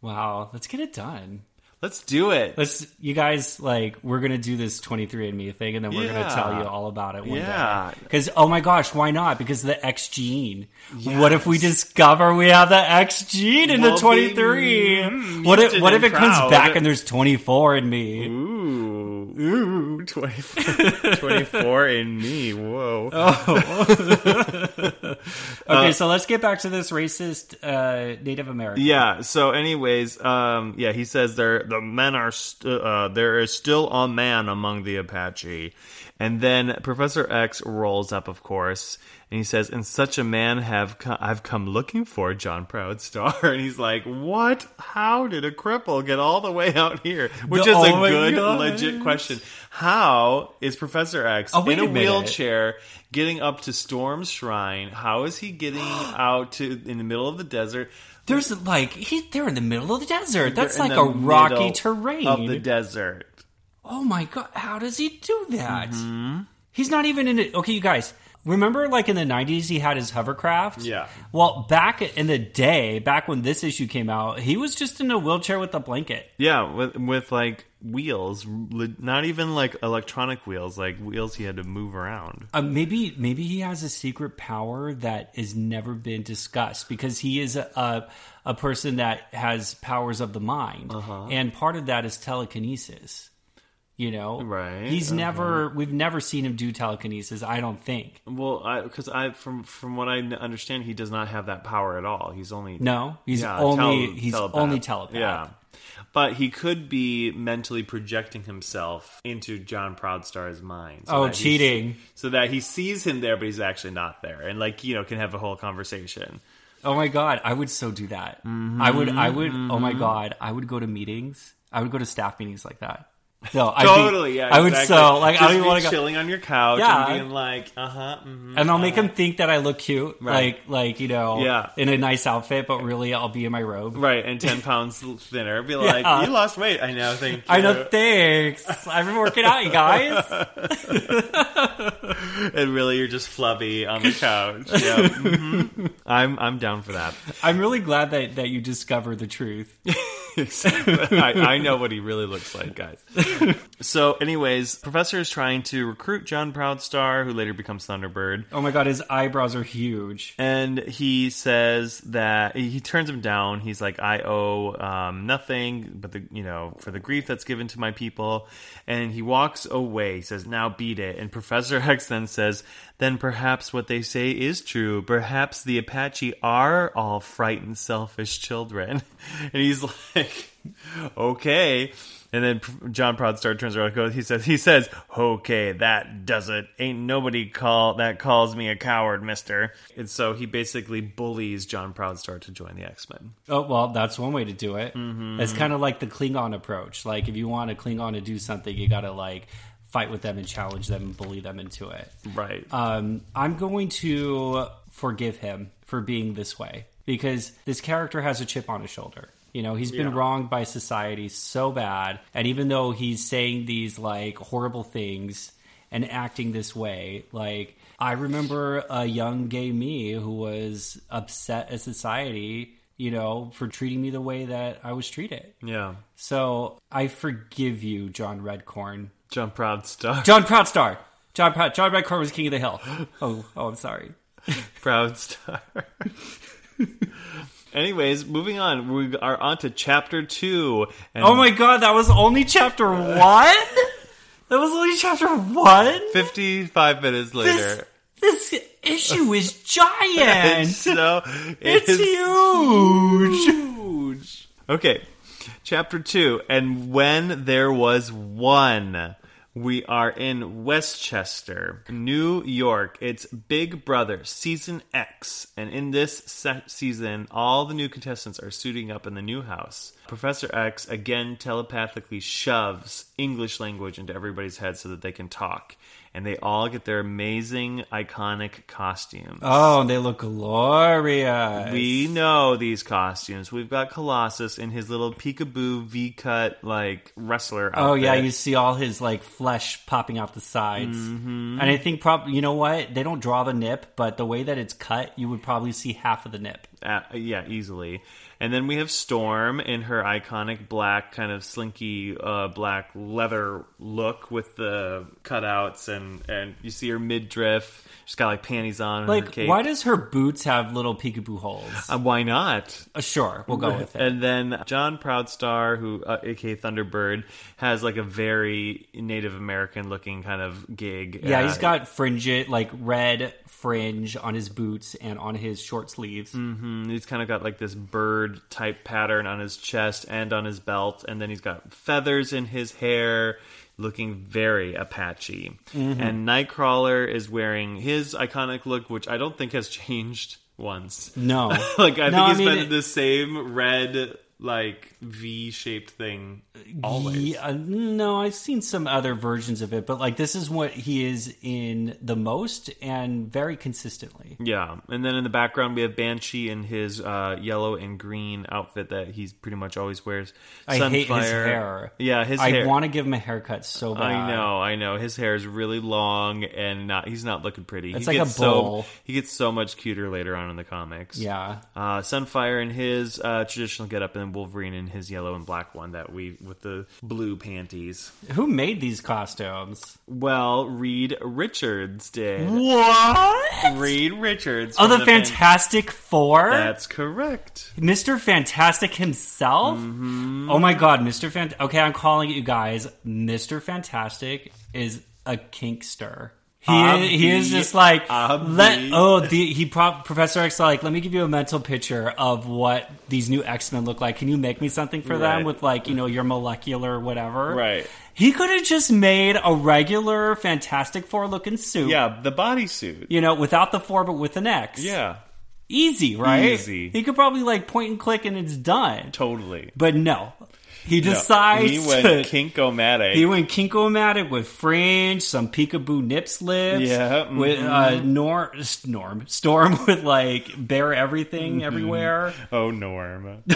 [SPEAKER 2] wow, let's get it done.
[SPEAKER 1] Let's do it.
[SPEAKER 2] Let's, you guys, like, we're gonna do this 23andMe thing, and then we're gonna tell you all about it one
[SPEAKER 1] Yeah.
[SPEAKER 2] day. Because, oh my gosh, why not? Because of the X gene. What if we discover we have the X gene in the
[SPEAKER 1] We'll be,
[SPEAKER 2] 23?
[SPEAKER 1] mm,
[SPEAKER 2] what if, what if
[SPEAKER 1] and
[SPEAKER 2] it comes back and there's 24 in me?
[SPEAKER 1] Ooh, ooh, 24, 24 in me. Whoa.
[SPEAKER 2] Okay, so let's get back to this racist uh, Native American.
[SPEAKER 1] Yeah. So, anyways, um, yeah, he says there the men are st- uh, there is still a man among the Apache, and then Professor X rolls up, of course, and he says, "And such a man have co- I've come looking for, John Proudstar." And he's like, "What? How did a cripple get all the way out here?" Which
[SPEAKER 2] The-
[SPEAKER 1] is a
[SPEAKER 2] oh
[SPEAKER 1] good,
[SPEAKER 2] God.
[SPEAKER 1] legit question. How is Professor X
[SPEAKER 2] Oh,
[SPEAKER 1] in a,
[SPEAKER 2] a
[SPEAKER 1] wheelchair getting up to Storm's shrine? How is he getting out to in the middle of the desert?
[SPEAKER 2] There's like he, they're in the middle of the desert. That's like a rocky terrain.
[SPEAKER 1] of the desert.
[SPEAKER 2] oh my god, how does he do that?
[SPEAKER 1] Mm-hmm.
[SPEAKER 2] He's not even in it. Okay, you guys, remember like in the '90s he had his hovercraft.
[SPEAKER 1] Yeah.
[SPEAKER 2] Well, back in the day, back when this issue came out, he was just in a wheelchair with a blanket.
[SPEAKER 1] Yeah, with with like wheels, not even like electronic wheels, like wheels he had to move around.
[SPEAKER 2] Uh, maybe maybe he has a secret power that has never been discussed because he is a a, a person that has powers of the mind,
[SPEAKER 1] Uh-huh.
[SPEAKER 2] and part of that is telekinesis. You know,
[SPEAKER 1] Right,
[SPEAKER 2] He's
[SPEAKER 1] uh-huh.
[SPEAKER 2] never we've never seen him do telekinesis. I don't think.
[SPEAKER 1] Well, because I, from from what i understand, he does not have that power at all. He's only
[SPEAKER 2] No, he's
[SPEAKER 1] Yeah,
[SPEAKER 2] only
[SPEAKER 1] tele-
[SPEAKER 2] he's
[SPEAKER 1] telepath.
[SPEAKER 2] only telepath.
[SPEAKER 1] Yeah. But he could be mentally projecting himself into John Proudstar's mind.
[SPEAKER 2] Oh, cheating.
[SPEAKER 1] so that he sees him there, but he's actually not there, and like you know, can have a whole conversation.
[SPEAKER 2] Oh my god, I would so do that. I would. I would. Oh my god, I would go to meetings. I would go to staff meetings like that. No, I'd be-
[SPEAKER 1] Totally, yeah.
[SPEAKER 2] I would
[SPEAKER 1] exactly.
[SPEAKER 2] so like I don't even want to go.
[SPEAKER 1] chilling on your couch
[SPEAKER 2] Yeah.
[SPEAKER 1] and being like, uh huh. Mm-hmm.
[SPEAKER 2] And I'll make him think that I look cute,
[SPEAKER 1] Right.
[SPEAKER 2] like like you know,
[SPEAKER 1] Yeah.
[SPEAKER 2] in a nice outfit, but really I'll be in my robe.
[SPEAKER 1] Right, and ten pounds thinner. Be like,
[SPEAKER 2] Yeah.
[SPEAKER 1] you lost weight. I know. Thank you.
[SPEAKER 2] I know. Thanks. I've been working out, you guys.
[SPEAKER 1] and really, you're just flubby on the couch. yeah, hmm I'm I'm down for that.
[SPEAKER 2] I'm really glad that that you discovered the truth.
[SPEAKER 1] I, I know what he really looks like, guys. So, anyways, Professor is trying to recruit John Proudstar, who later becomes Thunderbird.
[SPEAKER 2] Oh my god, his eyebrows are huge.
[SPEAKER 1] And he says that he turns him down. He's like, I owe um, nothing but the you know for the grief that's given to my people. And he walks away. He says, "Now beat it." And Professor X then says, "Then perhaps what they say is true. Perhaps the Apache are all frightened, selfish children." And he's like, "Okay." And then John Proudstar turns around and goes, he says, he says, okay, that does it. Ain't nobody call that calls me a coward, mister. And so he basically bullies John Proudstar to join the X-Men.
[SPEAKER 2] Oh well, that's one way to do it.
[SPEAKER 1] Mm-hmm.
[SPEAKER 2] It's kind of like the Klingon approach. Like if you want a Klingon to do something, you got to like fight with them and challenge them and bully them into it.
[SPEAKER 1] Right.
[SPEAKER 2] Um, I'm going to forgive him for being this way because this character has a chip on his shoulder. You know, he's been
[SPEAKER 1] Yeah.
[SPEAKER 2] wronged by society so bad. And even though he's saying these like horrible things and acting this way, like I remember a young gay me who was upset at society, you know, for treating me the way that I was treated.
[SPEAKER 1] yeah.
[SPEAKER 2] So I forgive you, John Redcorn.
[SPEAKER 1] John Proudstar.
[SPEAKER 2] John Proudstar. John Proud- John Redcorn was king of the hill. Oh, oh, I'm sorry.
[SPEAKER 1] Proudstar. Anyways, moving on. We are on to chapter two.
[SPEAKER 2] Oh my god, that was only chapter one? That was only chapter one?
[SPEAKER 1] 55 minutes later.
[SPEAKER 2] This issue is giant.
[SPEAKER 1] so
[SPEAKER 2] it's
[SPEAKER 1] is
[SPEAKER 2] huge.
[SPEAKER 1] huge. Okay, chapter two. And when there was one, we are in Westchester, New York. It's Big Brother season X, and in this se- season, all the new contestants are suiting up in the new house. Professor X again telepathically shoves English language into everybody's head so that they can talk. And they all get their amazing, iconic costumes.
[SPEAKER 2] Oh, and they look glorious.
[SPEAKER 1] We know these costumes. We've got Colossus in his little peekaboo V cut like wrestler outfit.
[SPEAKER 2] Oh yeah, you see all his like flesh popping out the sides,
[SPEAKER 1] Mm-hmm.
[SPEAKER 2] and I think probably you know what they don't draw the nip, but the way that it's cut, you would probably see half of the nip.
[SPEAKER 1] Uh, yeah, easily. And then we have Storm in her iconic black, kind of slinky uh, black leather look with the cutouts, and and you see her midriff. She's got like panties on.
[SPEAKER 2] Like, why does her boots have little peekaboo holes?
[SPEAKER 1] Uh, why not?
[SPEAKER 2] Uh, sure, we'll go with it.
[SPEAKER 1] And then John Proudstar, who uh, aka Thunderbird, has like a very Native American looking kind of gig.
[SPEAKER 2] Yeah, he's got fringe, like red fringe on his boots and on his short sleeves.
[SPEAKER 1] Mm, He's kind of got like this bird type pattern on his chest and on his belt, and then he's got feathers in his hair, looking very Apache.
[SPEAKER 2] Mm-hmm.
[SPEAKER 1] And Nightcrawler is wearing his iconic look, which I don't think has changed once.
[SPEAKER 2] No,
[SPEAKER 1] like I
[SPEAKER 2] No,
[SPEAKER 1] think he's
[SPEAKER 2] mean,
[SPEAKER 1] been
[SPEAKER 2] it-
[SPEAKER 1] the same red like V shaped thing always.
[SPEAKER 2] Yeah, no, I've seen some other versions of it, but like this is what he is in the most and very consistently.
[SPEAKER 1] Yeah, and then in the background we have Banshee in his uh, yellow and green outfit that he's pretty much always wears.
[SPEAKER 2] I hate his
[SPEAKER 1] Sunfire-
[SPEAKER 2] hair.
[SPEAKER 1] Yeah, his
[SPEAKER 2] I
[SPEAKER 1] hair.
[SPEAKER 2] want to give him a haircut so bad.
[SPEAKER 1] I know, I know. His hair is really long and not. He's not looking pretty.
[SPEAKER 2] It's
[SPEAKER 1] he
[SPEAKER 2] like a
[SPEAKER 1] gets so
[SPEAKER 2] bowl.
[SPEAKER 1] he gets so much cuter later on in the comics.
[SPEAKER 2] Yeah.
[SPEAKER 1] Uh, Sunfire in his uh, traditional getup, and Wolverine in his yellow and black one that we with the blue panties.
[SPEAKER 2] Who made these costumes?
[SPEAKER 1] Well, Reed Richards did.
[SPEAKER 2] What?
[SPEAKER 1] Reed Richards.
[SPEAKER 2] Oh, the
[SPEAKER 1] Fan-
[SPEAKER 2] Fantastic Four?
[SPEAKER 1] That's correct.
[SPEAKER 2] Mr. Fantastic himself?
[SPEAKER 1] Mm-hmm.
[SPEAKER 2] Oh my god, Mr. Fant. Okay, I'm calling it, you guys. Mr. Fantastic is a kinkster. He,
[SPEAKER 1] Obvi.
[SPEAKER 2] he is just like let oh the he pro, Professor X like let me give you a mental picture of what these new X Men look like. Can you make me something for them with like you know your molecular whatever?
[SPEAKER 1] Right.
[SPEAKER 2] He could have just made a regular Fantastic Four looking suit.
[SPEAKER 1] Yeah, the bodysuit.
[SPEAKER 2] You know, without the four, but with an X.
[SPEAKER 1] Yeah,
[SPEAKER 2] Easy, right?
[SPEAKER 1] Easy.
[SPEAKER 2] He could probably like point and click and it's done.
[SPEAKER 1] totally.
[SPEAKER 2] But no. He
[SPEAKER 1] No,
[SPEAKER 2] decides
[SPEAKER 1] he went
[SPEAKER 2] to
[SPEAKER 1] kinkomatic.
[SPEAKER 2] he went kinko-matic with fringe, some peekaboo nip slips,
[SPEAKER 1] Yeah,
[SPEAKER 2] with uh, Norm, Norm, Storm with like bare everything
[SPEAKER 1] Mm-hmm.
[SPEAKER 2] everywhere.
[SPEAKER 1] Oh, Norm.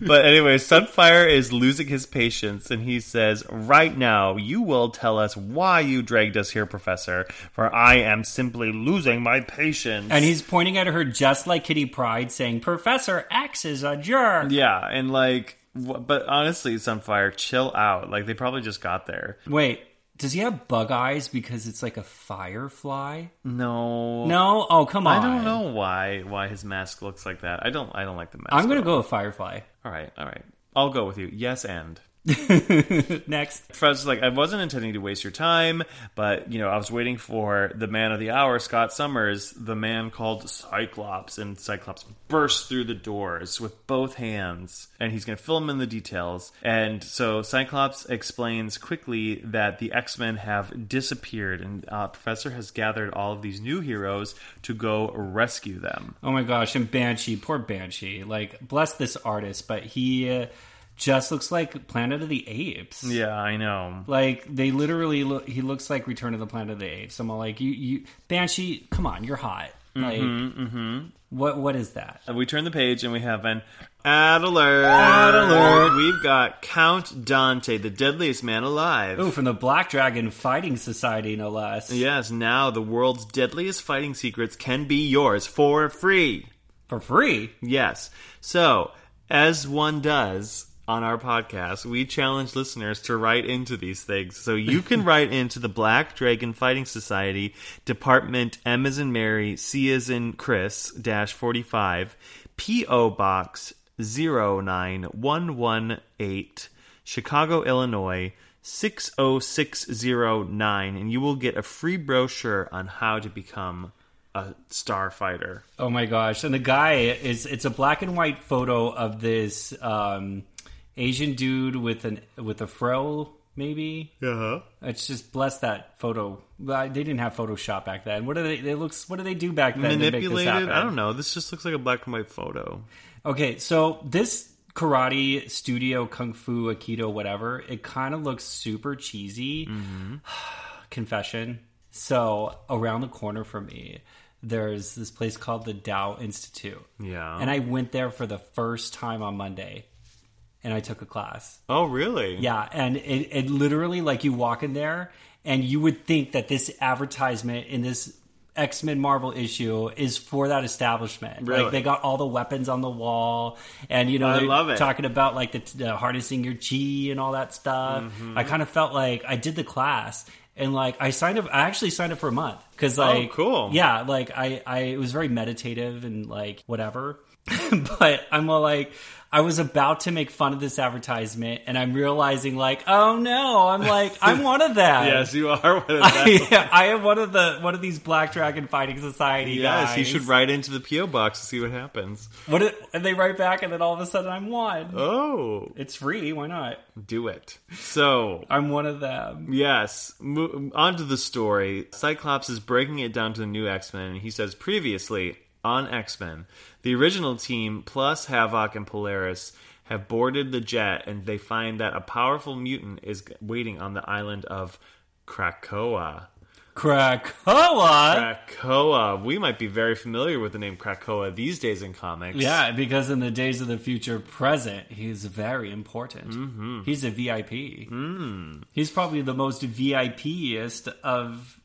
[SPEAKER 1] but anyway, Sunfire is losing his patience, and he says, Right now, you will tell us why you dragged us here, Professor, for I am simply losing my patience.
[SPEAKER 2] And he's pointing at her just like Kitty Pryde, saying, "Professor X is a jerk."
[SPEAKER 1] Yeah, and like, but honestly, Sunfire, chill out. Like, they probably just got there.
[SPEAKER 2] Wait, does he have bug eyes because it's like a firefly?
[SPEAKER 1] No.
[SPEAKER 2] No. Oh, come on.
[SPEAKER 1] I don't know why why his mask looks like that. I don't I don't like the mask.
[SPEAKER 2] I'm gonna go with firefly.
[SPEAKER 1] All right, all right. I'll go with you. Yes, and
[SPEAKER 2] Next.
[SPEAKER 1] Fred's like, I wasn't intending to waste your time, but you know, I was waiting for the man of the hour, Scott Summers, the man called Cyclops, and Cyclops bursts through the doors with both hands, and he's going to fill him in the details. And so Cyclops explains quickly that the X Men have disappeared, and uh, Professor has gathered all of these new heroes to go rescue them.
[SPEAKER 2] Oh my gosh, and Banshee, poor Banshee. Like, bless this artist, but he uh, just looks like Planet of the Apes.
[SPEAKER 1] Yeah, I know.
[SPEAKER 2] Like they literally look. He looks like Return of the Planet of the Apes. I'm all like, you, you, Banshee, come on, you're hot. Like,
[SPEAKER 1] Mm-hmm,
[SPEAKER 2] what, what is that?
[SPEAKER 1] We turn the page and we have an ad alert.
[SPEAKER 2] Ad alert.
[SPEAKER 1] We've got Count Dante, the deadliest man alive.
[SPEAKER 2] Oh, from the Black Dragon Fighting Society, no less.
[SPEAKER 1] Yes, now the world's deadliest fighting secrets can be yours for free.
[SPEAKER 2] for free.
[SPEAKER 1] Yes. So, as one does on our podcast, we challenge listeners to write into these things. So you can write into the Black Dragon Fighting Society, Department M as in Mary, C as in Chris, dash 45, P.O. Box 09118, Chicago, Illinois. 60609 and you will get a free brochure on how to become a starfighter.
[SPEAKER 2] Oh my gosh! And the guy is it's a black and white photo of this um, Asian dude with an with a fro, maybe.
[SPEAKER 1] Uh-huh.
[SPEAKER 2] It's just bless that photo. They didn't have Photoshop back then. What do they? They looks. What do they do back then? to make this
[SPEAKER 1] manipulated. I don't know. This just looks like a black and white photo.
[SPEAKER 2] Okay, so this karate studio, kung fu, aikido, whatever, it kind of looks super cheesy. Confession. So around the corner from me, there's this place called the Dow Institute.
[SPEAKER 1] Yeah.
[SPEAKER 2] And I went there for the first time on Monday and I took a class.
[SPEAKER 1] oh, really?
[SPEAKER 2] Yeah, and it, it literally like you walk in there and you would think that this advertisement in this X Men Marvel issue is for that establishment.
[SPEAKER 1] Really?
[SPEAKER 2] Like they got all the weapons on the wall, and you know,
[SPEAKER 1] I love it.
[SPEAKER 2] talking about like the, the harnessing your chi and all that stuff.
[SPEAKER 1] Mm-hmm.
[SPEAKER 2] I kind of felt like I did the class. And like I signed up, I actually signed up for a month because like,
[SPEAKER 1] Oh, cool.
[SPEAKER 2] yeah, like I, I it was very meditative and like whatever. but I'm all like, I was about to make fun of this advertisement, and I'm realizing like, oh no, I'm like, I'm one of them.
[SPEAKER 1] Yes, you are one of them.
[SPEAKER 2] I, I am one of the one of these Black Dragon Fighting Society
[SPEAKER 1] yes,
[SPEAKER 2] guys.
[SPEAKER 1] you should write into the PO box to see what happens.
[SPEAKER 2] What it, and they write back, and then all of a sudden I'm one.
[SPEAKER 1] Oh,
[SPEAKER 2] It's free. Why not?
[SPEAKER 1] do it. So
[SPEAKER 2] I'm one of them.
[SPEAKER 1] Yes. Mo- on to the story. Cyclops is breaking it down to the new X Men, and he says previously on X Men, the original team plus Havoc and Polaris have boarded the jet, and they find that a powerful mutant is waiting on the island of Krakoa.
[SPEAKER 2] Krakoa.
[SPEAKER 1] Krakoa. We might be very familiar with the name Krakoa these days in comics.
[SPEAKER 2] Yeah, because in the days of the future present, he's very important.
[SPEAKER 1] Mm-hmm.
[SPEAKER 2] He's a VIP.
[SPEAKER 1] Mm.
[SPEAKER 2] He's probably the most VIPest of.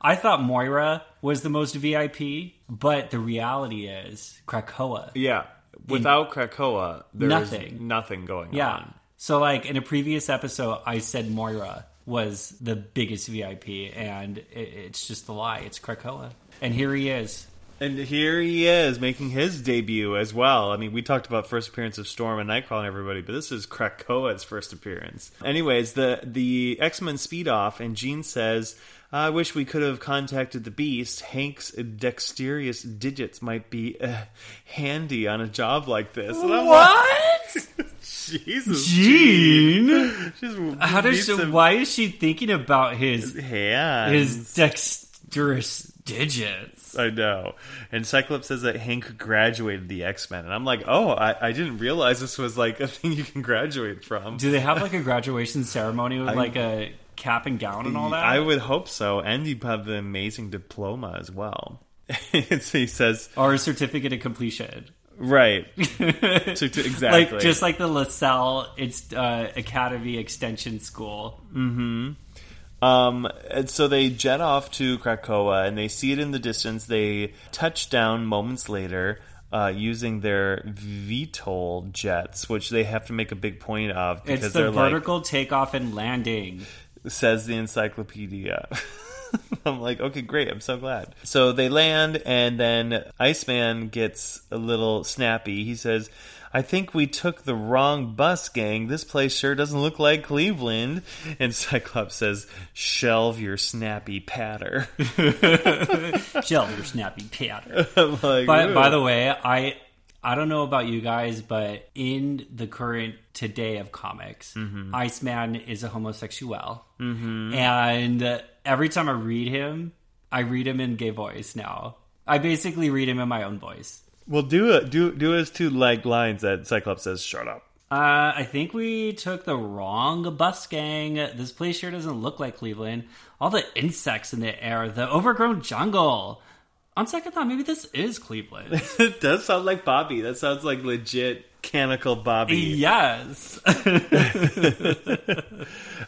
[SPEAKER 2] I thought Moira was the most VIP, but the reality is Krakoa.
[SPEAKER 1] Yeah. Without Krakoa, there's
[SPEAKER 2] Nothing.
[SPEAKER 1] nothing going on.
[SPEAKER 2] Yeah.
[SPEAKER 1] on.
[SPEAKER 2] So, like in a previous episode, I said Moira was the biggest VIP, and it, it's just a lie. It's Krakoa, and here he is.
[SPEAKER 1] And here he is making his debut as well. I mean, we talked about first appearance of Storm and Nightcrawler and everybody, but this is Krakoa's first appearance. Anyways, the the X Men speed off, and Jean says, "I wish we could have contacted the Beast. Hank's dexterous digits might be uh, handy on a job like this." And I'm
[SPEAKER 2] What?
[SPEAKER 1] like, Jesus,
[SPEAKER 2] Jean?
[SPEAKER 1] She's
[SPEAKER 2] How does she,
[SPEAKER 1] some
[SPEAKER 2] why is she thinking about his
[SPEAKER 1] hands.
[SPEAKER 2] his dexterous digits?
[SPEAKER 1] I know. And Cyclops says that Hank graduated the X Men, and I'm like, oh, I, I didn't realize this was like a thing you can graduate from.
[SPEAKER 2] Do they have like a graduation ceremony with like a cap and gown and all that?
[SPEAKER 1] I would hope so, and you have the amazing diploma as well. so he says,
[SPEAKER 2] or a certificate of completion.
[SPEAKER 1] right, exactly,
[SPEAKER 2] Like just like the LaSalle it's uh, Academy Extension School.
[SPEAKER 1] Um, and so they jet off to Krakoa, and they see it in the distance. They touch down moments later. Uh, using their VTOL jets, which they have to make a big point of because
[SPEAKER 2] It's the
[SPEAKER 1] they're like,
[SPEAKER 2] vertical takeoff and landing.
[SPEAKER 1] Says the encyclopedia. I'm like, okay, great. I'm so glad. So they land, and then Iceman gets a little snappy. He says, I think we took the wrong bus, gang. This place sure doesn't look like Cleveland. And Cyclops says, shelve your snappy patter.
[SPEAKER 2] Gel your snappy patter.
[SPEAKER 1] Like,
[SPEAKER 2] By, by the way, I I don't know about you guys, but in the current today of comics,
[SPEAKER 1] Mm-hmm.
[SPEAKER 2] Iceman is a homosexual, mm-hmm. and uh, every time I read him, I read him in gay voice now. I basically read him in my own voice.
[SPEAKER 1] well, do it. Do do his two like lines that Cyclops says, "Shut up."
[SPEAKER 2] Uh, I think we took the wrong bus gang. This place sure doesn't look like Cleveland. All the insects in the air, the overgrown jungle. On second thought, maybe this is Cleveland.
[SPEAKER 1] it does sound like Bobby. That sounds like legit canonical Bobby.
[SPEAKER 2] yes.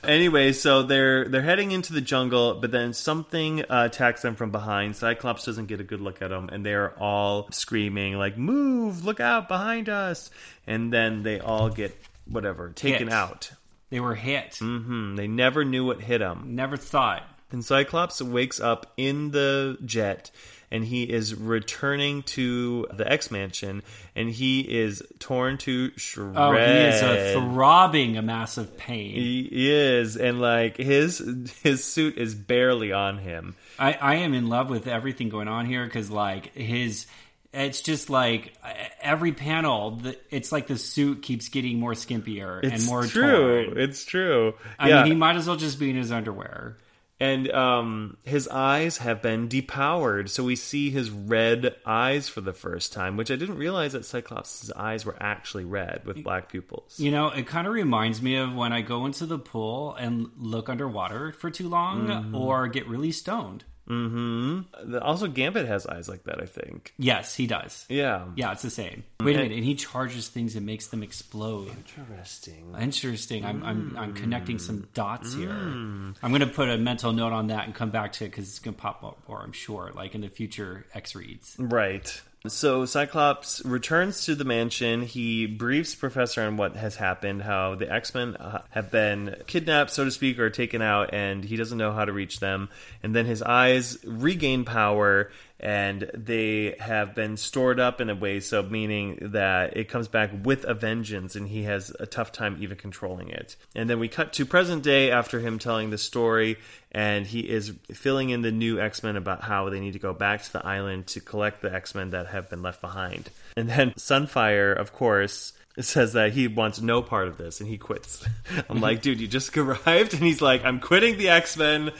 [SPEAKER 1] Anyway, so they're they're heading into the jungle, but then something uh, attacks them from behind. Cyclops doesn't get a good look at them, and they're all screaming like, "Move! Look out behind us!" And then they all get whatever taken
[SPEAKER 2] Hit.
[SPEAKER 1] out.
[SPEAKER 2] they were hit.
[SPEAKER 1] Hmm, they never knew what hit them.
[SPEAKER 2] Never thought.
[SPEAKER 1] And Cyclops wakes up in the jet and he is returning to the X Mansion and he is torn to shreds.
[SPEAKER 2] Oh, he is uh, a throbbing a massive pain.
[SPEAKER 1] He is, and like his his suit is barely on him.
[SPEAKER 2] I, I am in love with everything going on here because, like, his. It's just like every panel, it's like the suit keeps getting more skimpier
[SPEAKER 1] It's
[SPEAKER 2] and more
[SPEAKER 1] true.
[SPEAKER 2] torn.
[SPEAKER 1] It's true.
[SPEAKER 2] I
[SPEAKER 1] yeah,
[SPEAKER 2] mean, he might as well just be in his underwear.
[SPEAKER 1] And um, his eyes have been depowered, so we see his red eyes for the first time, which I didn't realize that Cyclops' eyes were actually red with black pupils.
[SPEAKER 2] You know, it kind of reminds me of when I go into the pool and look underwater for too long
[SPEAKER 1] Mm-hmm.
[SPEAKER 2] or get really stoned.
[SPEAKER 1] The- Also, Gambit has eyes like that. I think.
[SPEAKER 2] Yes, he does.
[SPEAKER 1] Yeah.
[SPEAKER 2] Yeah, it's the same. Wait a minute, and he charges things and makes them explode.
[SPEAKER 1] Interesting.
[SPEAKER 2] Interesting. I'm I'm I'm connecting some dots here.
[SPEAKER 1] Mm.
[SPEAKER 2] I'm going to put a mental note on that and come back to it because it's going to pop up more. I'm sure, like in the future X reads.
[SPEAKER 1] Right. So Cyclops returns to the mansion. He briefs Professor on what has happened, how the X Men uh, have been kidnapped, so to speak, or taken out, and he doesn't know how to reach them. And then his eyes regain power, and they have been stored up in a way, so meaning that it comes back with a vengeance, and he has a tough time even controlling it. And then we cut to present day after him telling the story, and he is filling in the new X Men about how they need to go back to the island to collect the X Men that have been left behind. And then Sunfire, of course, says that he wants no part of this and he quits. I'm like, dude, you just arrived, and he's like, I'm quitting the X Men.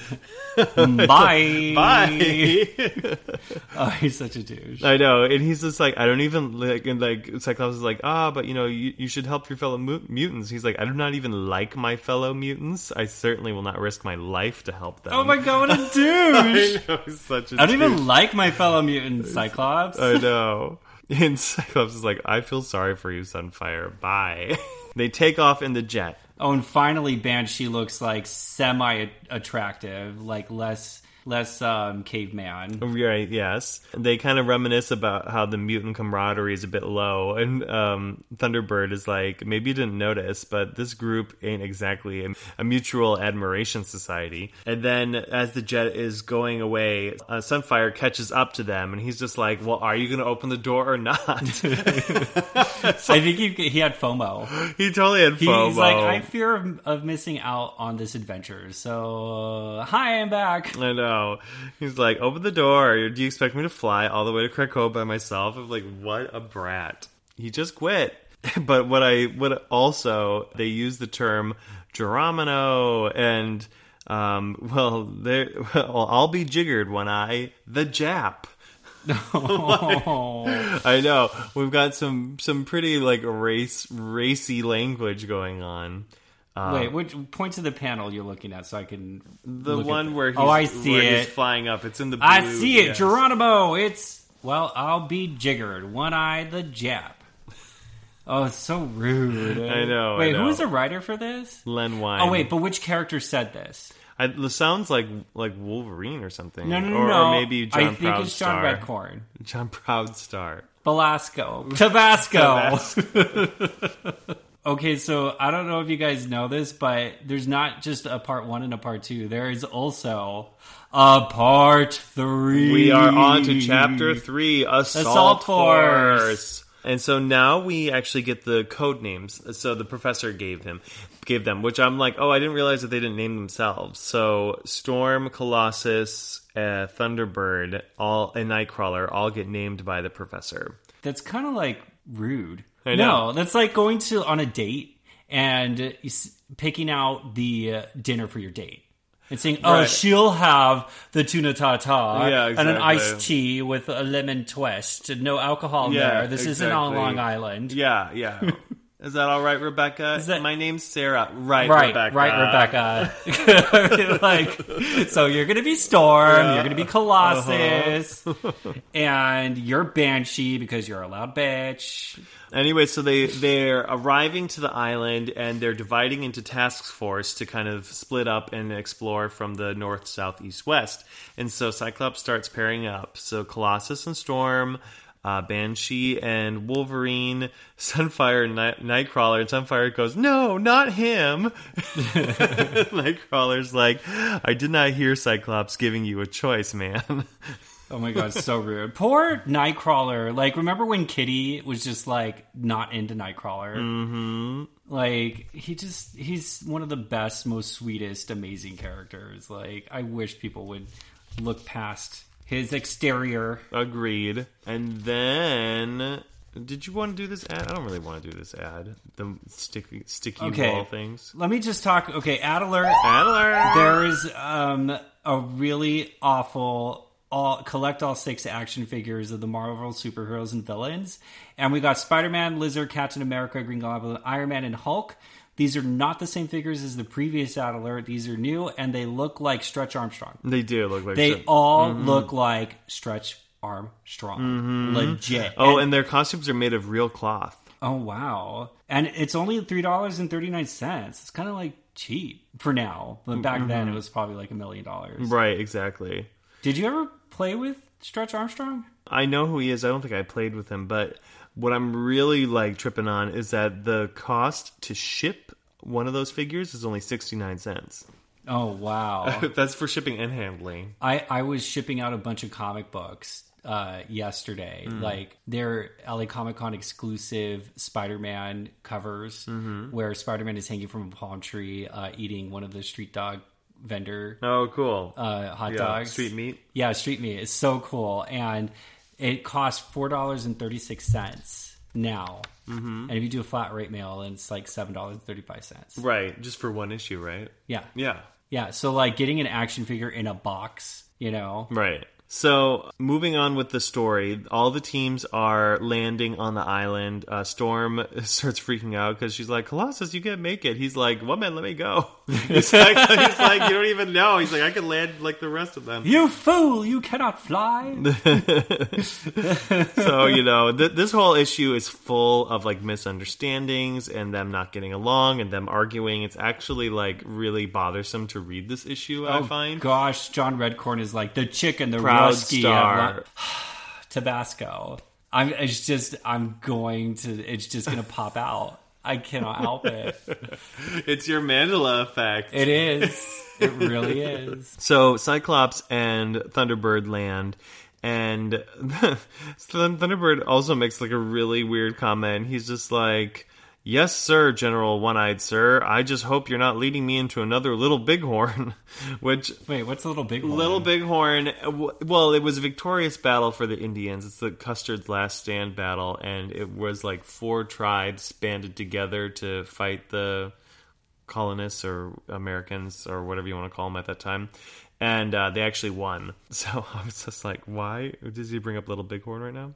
[SPEAKER 2] Bye.
[SPEAKER 1] Bye.
[SPEAKER 2] Oh, he's such a douche.
[SPEAKER 1] I know, and he's just like, I don't even like, and like Cyclops is like, ah, but you know, you, you should help your fellow mu- mutants. He's like, I do not even like my fellow mutants. I certainly will not risk my life to help them.
[SPEAKER 2] Oh my god, what a douche!
[SPEAKER 1] I know, he's such a
[SPEAKER 2] I don't
[SPEAKER 1] douche.
[SPEAKER 2] even like my fellow mutants, Cyclops.
[SPEAKER 1] I know. And Cyclops is like, I feel sorry for you, Sunfire. Bye. they take off in the jet.
[SPEAKER 2] Oh, and finally, Banshee looks like semi attractive, like less less um, caveman.
[SPEAKER 1] Right, yes. They kind of reminisce about how the mutant camaraderie is a bit low. And um, Thunderbird is like, maybe you didn't notice, but this group ain't exactly a, a mutual admiration society. And then as the jet is going away, uh, Sunfire catches up to them and he's just like, well, are you going to open the door or not?
[SPEAKER 2] I think he, he had FOMO.
[SPEAKER 1] he totally had FOMO.
[SPEAKER 2] He's like, I fear of, of missing out on this adventure. So, uh, hi, I'm back.
[SPEAKER 1] I know. He's like, open the door. Do you expect me to fly all the way to Krakoa by myself? I'm like, what a brat. He just quit. But what I what also they use the term Geronimo and um, well, they well, I'll be jiggered when I the Jap.
[SPEAKER 2] Oh.
[SPEAKER 1] I know we've got some some pretty like race racy language going on.
[SPEAKER 2] Wait, um, which point to the panel you're looking at so I can.
[SPEAKER 1] The one
[SPEAKER 2] oh,
[SPEAKER 1] where he's,
[SPEAKER 2] oh, I see
[SPEAKER 1] where
[SPEAKER 2] it.
[SPEAKER 1] he's flying up. It's in the. Blue,
[SPEAKER 2] I see it,
[SPEAKER 1] yes.
[SPEAKER 2] Geronimo. It's well, I'll be jiggered. One eye, the Jap. Oh, it's so rude.
[SPEAKER 1] I know, I
[SPEAKER 2] Wait,
[SPEAKER 1] know.
[SPEAKER 2] who was the writer for this?
[SPEAKER 1] Len Wein.
[SPEAKER 2] Oh, wait, but which character said this?
[SPEAKER 1] I, it sounds like like Wolverine or something.
[SPEAKER 2] No, no, no,
[SPEAKER 1] or,
[SPEAKER 2] no.
[SPEAKER 1] or maybe John
[SPEAKER 2] I think it's John
[SPEAKER 1] Proudstar.
[SPEAKER 2] Redcorn.
[SPEAKER 1] John Proudstar.
[SPEAKER 2] Belasco. Tabasco. okay, so I don't know if you guys know this, but there's not just a part one and a part two. There is also a part three.
[SPEAKER 1] We are on to chapter three, Assault,
[SPEAKER 2] Assault
[SPEAKER 1] Force.
[SPEAKER 2] Force.
[SPEAKER 1] And so now we actually get the code names. So the professor gave him, gave them, which I'm like, oh, I didn't realize that they didn't name themselves. So Storm, Colossus, uh, Thunderbird, all and Nightcrawler all get named by the professor.
[SPEAKER 2] That's kind of like rude.
[SPEAKER 1] I know.
[SPEAKER 2] No, that's like going to on a date and picking out the uh, dinner for your date. And saying, "Oh,
[SPEAKER 1] Right.
[SPEAKER 2] she'll have the tuna tartare
[SPEAKER 1] Yeah,
[SPEAKER 2] and an iced tea with a lemon twist, no alcohol
[SPEAKER 1] Yeah,
[SPEAKER 2] there. This isn't on. Long Island."
[SPEAKER 1] Yeah, yeah. Is that all right, Rebecca?
[SPEAKER 2] that-
[SPEAKER 1] My name's Sarah. Right,
[SPEAKER 2] Right,
[SPEAKER 1] Rebecca.
[SPEAKER 2] right, Rebecca. like, so you're gonna be Storm, you're gonna be Colossus,
[SPEAKER 1] Uh-huh.
[SPEAKER 2] and you're Banshee because you're a loud bitch.
[SPEAKER 1] Anyway, so they they're arriving to the island and they're dividing into task force to kind of split up and explore from the north, south, east, west. And so Cyclops starts pairing up. So Colossus and Storm, uh, Banshee and Wolverine, Sunfire and Night- Nightcrawler. And Sunfire goes, "No, not him." Nightcrawler's like, "I did not hear Cyclops giving you a choice, man."
[SPEAKER 2] Oh my god, so rude. Poor Nightcrawler. Like, remember when Kitty was just like not into Nightcrawler? Mm-hmm. Like, he just he's one of the best, most sweetest, amazing characters. Like, I wish people would look past his exterior.
[SPEAKER 1] Agreed. And then, did you want to do this ad? I don't really want to do this ad. The sticky, sticky
[SPEAKER 2] Okay.
[SPEAKER 1] wall things.
[SPEAKER 2] Let me just talk. Okay, Adler.
[SPEAKER 1] Adler.
[SPEAKER 2] There is um, a really awful all collect all six action figures of the Marvel superheroes and villains, and we got Spider Man, Lizard, Captain America, Green Goblin, Iron Man, and Hulk. These are not the same figures as the previous ad alert. These are new, and they look like Stretch Armstrong.
[SPEAKER 1] They do look like
[SPEAKER 2] They
[SPEAKER 1] shit.
[SPEAKER 2] all mm-hmm. look like Stretch Armstrong. Mm-hmm. Legit.
[SPEAKER 1] Oh, and their costumes are made of real cloth.
[SPEAKER 2] Oh wow! And it's only three dollars and thirty nine cents. It's kind of like cheap for now, but back then mm-hmm. it was probably like a million dollars.
[SPEAKER 1] Right, exactly.
[SPEAKER 2] Did you ever play with Stretch Armstrong?
[SPEAKER 1] I know who he is. I don't think I played with him, but what I'm really like tripping on is that the cost to ship one of those figures is only 69 cents.
[SPEAKER 2] Oh wow!
[SPEAKER 1] That's for shipping and handling.
[SPEAKER 2] I I was shipping out a bunch of comic books uh, yesterday. Like they're LA Comic Con exclusive Spider Man covers, where Spider Man is hanging from a palm tree, uh, eating one of the street dog vendor
[SPEAKER 1] Oh, cool.
[SPEAKER 2] uh, hot
[SPEAKER 1] yeah,
[SPEAKER 2] dogs.
[SPEAKER 1] street meat.
[SPEAKER 2] Yeah, street meat. It's so cool, and it costs four dollars and thirty six cents now. Mm-hmm. And if you do a flat rate mail, then it's like seven dollars and thirty five cents.
[SPEAKER 1] Right, just for one issue, right?
[SPEAKER 2] Yeah,
[SPEAKER 1] Yeah.
[SPEAKER 2] yeah. So like getting an action figure in a box, you know,
[SPEAKER 1] Right. So, moving on with the story, all the teams are landing on the island. Uh, Storm starts freaking out because she's like, Colossus, you can't make it. He's like, What man, let me go. He's like, he's like, You don't even know. He's like, I can land like the rest of them.
[SPEAKER 2] you fool! You cannot fly.
[SPEAKER 1] so you know th- this whole issue is full of like misunderstandings and them not getting along and them arguing it's actually like really bothersome to read this issue i find
[SPEAKER 2] Gosh, John Redcorn is like the chicken, the
[SPEAKER 1] proud star
[SPEAKER 2] Tabasco. I'm. It's just. I'm going to. It's just gonna pop out. I cannot help it.
[SPEAKER 1] it's your mandela effect
[SPEAKER 2] It is. It really is.
[SPEAKER 1] so cyclops and thunderbird land and thunderbird also makes like a really weird comment he's just like Yes, sir, General One Eyed Sir. I just hope you're not leading me into another Little Bighorn, which
[SPEAKER 2] Wait, what's little big?
[SPEAKER 1] Little Bighorn. Well, it was a victorious battle for the Indians. It's the Custer's Last Stand battle, and it was like four tribes banded together to fight the colonists or Americans or whatever you want to call them at that time. And uh, they actually won. So I was just like, why does he bring up Little Bighorn right now?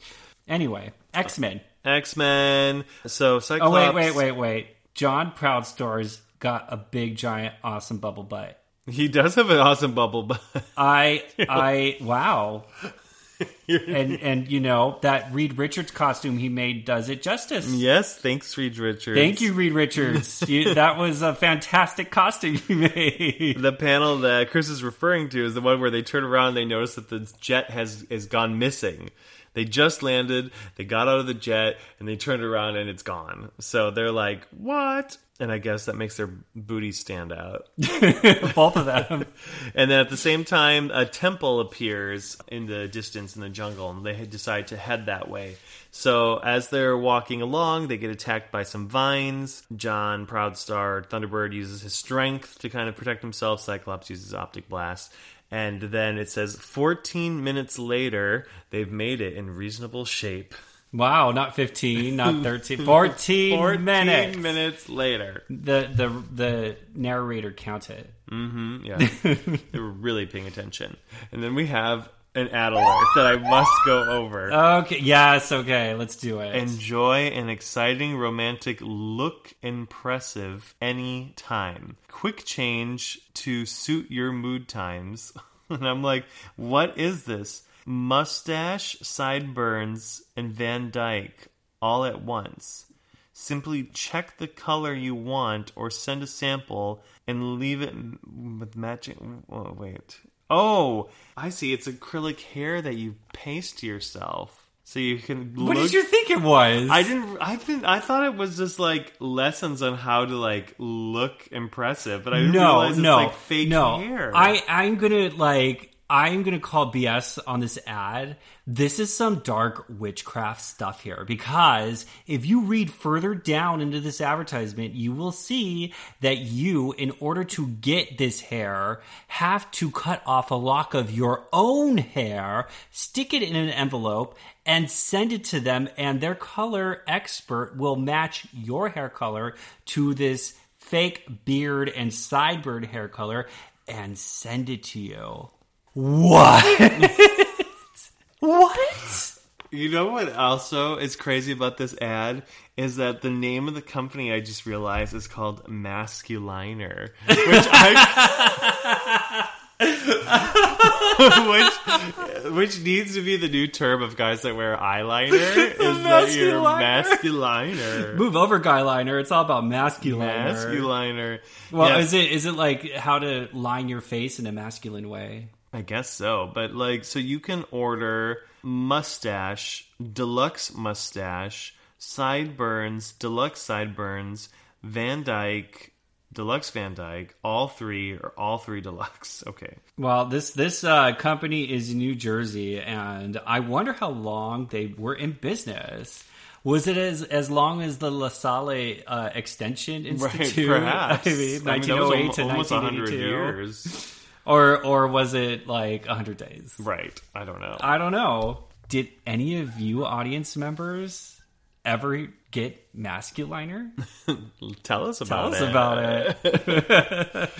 [SPEAKER 2] Anyway, X Men.
[SPEAKER 1] X Men. So Cyclops.
[SPEAKER 2] Oh wait, wait, wait, wait. John Proudstar's got a big, giant, awesome bubble butt.
[SPEAKER 1] He does have an awesome bubble butt.
[SPEAKER 2] I, I, wow. and and you know that Reed Richards costume he made does it justice.
[SPEAKER 1] yes, thanks, Reed Richards.
[SPEAKER 2] Thank you, Reed Richards. You, that was a fantastic costume you made.
[SPEAKER 1] the panel that Chris is referring to is the one where they turn around and they notice that the jet has has gone missing. They just landed, they got out of the jet, and they turned around and it's gone. So they're like, "What?" And I guess that makes their booty stand out.
[SPEAKER 2] Both of them.
[SPEAKER 1] And then at the same time, a temple appears in the distance in the jungle, and they decide to head that way. So as they're walking along, they get attacked by some vines. John Proudstar Thunderbird uses his strength to kind of protect himself. Cyclops uses optic blast. And then it says 14 minutes later, they've made it in reasonable shape.
[SPEAKER 2] Wow, not 15, not 13, 14,
[SPEAKER 1] 14
[SPEAKER 2] minutes.
[SPEAKER 1] minutes later.
[SPEAKER 2] The the the narrator counted.
[SPEAKER 1] Mm-hmm, yeah, they were really paying attention. And then we have an ad alert that I must go over.
[SPEAKER 2] Okay, yes, okay, let's do it.
[SPEAKER 1] Enjoy an exciting romantic look impressive any time. Quick change to suit your mood times. and I'm like, what is this? Mustache, sideburns, and Van Dyke all at once. Simply check the color you want or send a sample and leave it with matching. Oh, wait. Oh, I see. It's acrylic hair that you paste to yourself. So you can
[SPEAKER 2] what did you think it was?
[SPEAKER 1] I didn't. I been. I thought it was just like lessons on how to like look impressive, but I didn't
[SPEAKER 2] no,
[SPEAKER 1] realize it's
[SPEAKER 2] no,
[SPEAKER 1] like fake
[SPEAKER 2] no.
[SPEAKER 1] hair.
[SPEAKER 2] I I'm gonna like I'm gonna call BS on this ad. This is some dark witchcraft stuff here because if you read further down into this advertisement, you will see that you, in order to get this hair, have to cut off a lock of your own hair, stick it in an envelope, and send it to them, and their color expert will match your hair color to this fake beard and sideburn hair color and send it to you. What? what?
[SPEAKER 1] You know what also is crazy about this ad is that the name of the company I just realized is called Masculiner, which I which which needs to be the new term of guys that wear eyeliner is that you're
[SPEAKER 2] Masculiner.
[SPEAKER 1] masculiner.
[SPEAKER 2] Move over, guyliner. It's all about masculine.
[SPEAKER 1] Masculiner.
[SPEAKER 2] Well,
[SPEAKER 1] Yeah.
[SPEAKER 2] is it is it like how to line your face in a masculine way?
[SPEAKER 1] I guess so, but like, so you can order mustache, deluxe mustache, sideburns, deluxe sideburns, Van Dyke, deluxe Van Dyke, all three or all three deluxe. Okay.
[SPEAKER 2] Well, this this uh, company is in New Jersey, and I wonder how long they were in business. Was it as as long as the La Salle uh, Extension
[SPEAKER 1] Right,
[SPEAKER 2] Institute?
[SPEAKER 1] perhaps.
[SPEAKER 2] I mean,
[SPEAKER 1] I mean,
[SPEAKER 2] 1908 to
[SPEAKER 1] almo- almost 100
[SPEAKER 2] 1982,
[SPEAKER 1] years.
[SPEAKER 2] Or or was it like hundred days?
[SPEAKER 1] Right. I don't know.
[SPEAKER 2] I don't know. Did any of you audience members ever get masculiner?
[SPEAKER 1] Tell us about it.
[SPEAKER 2] Tell
[SPEAKER 1] about
[SPEAKER 2] us
[SPEAKER 1] it.
[SPEAKER 2] about it.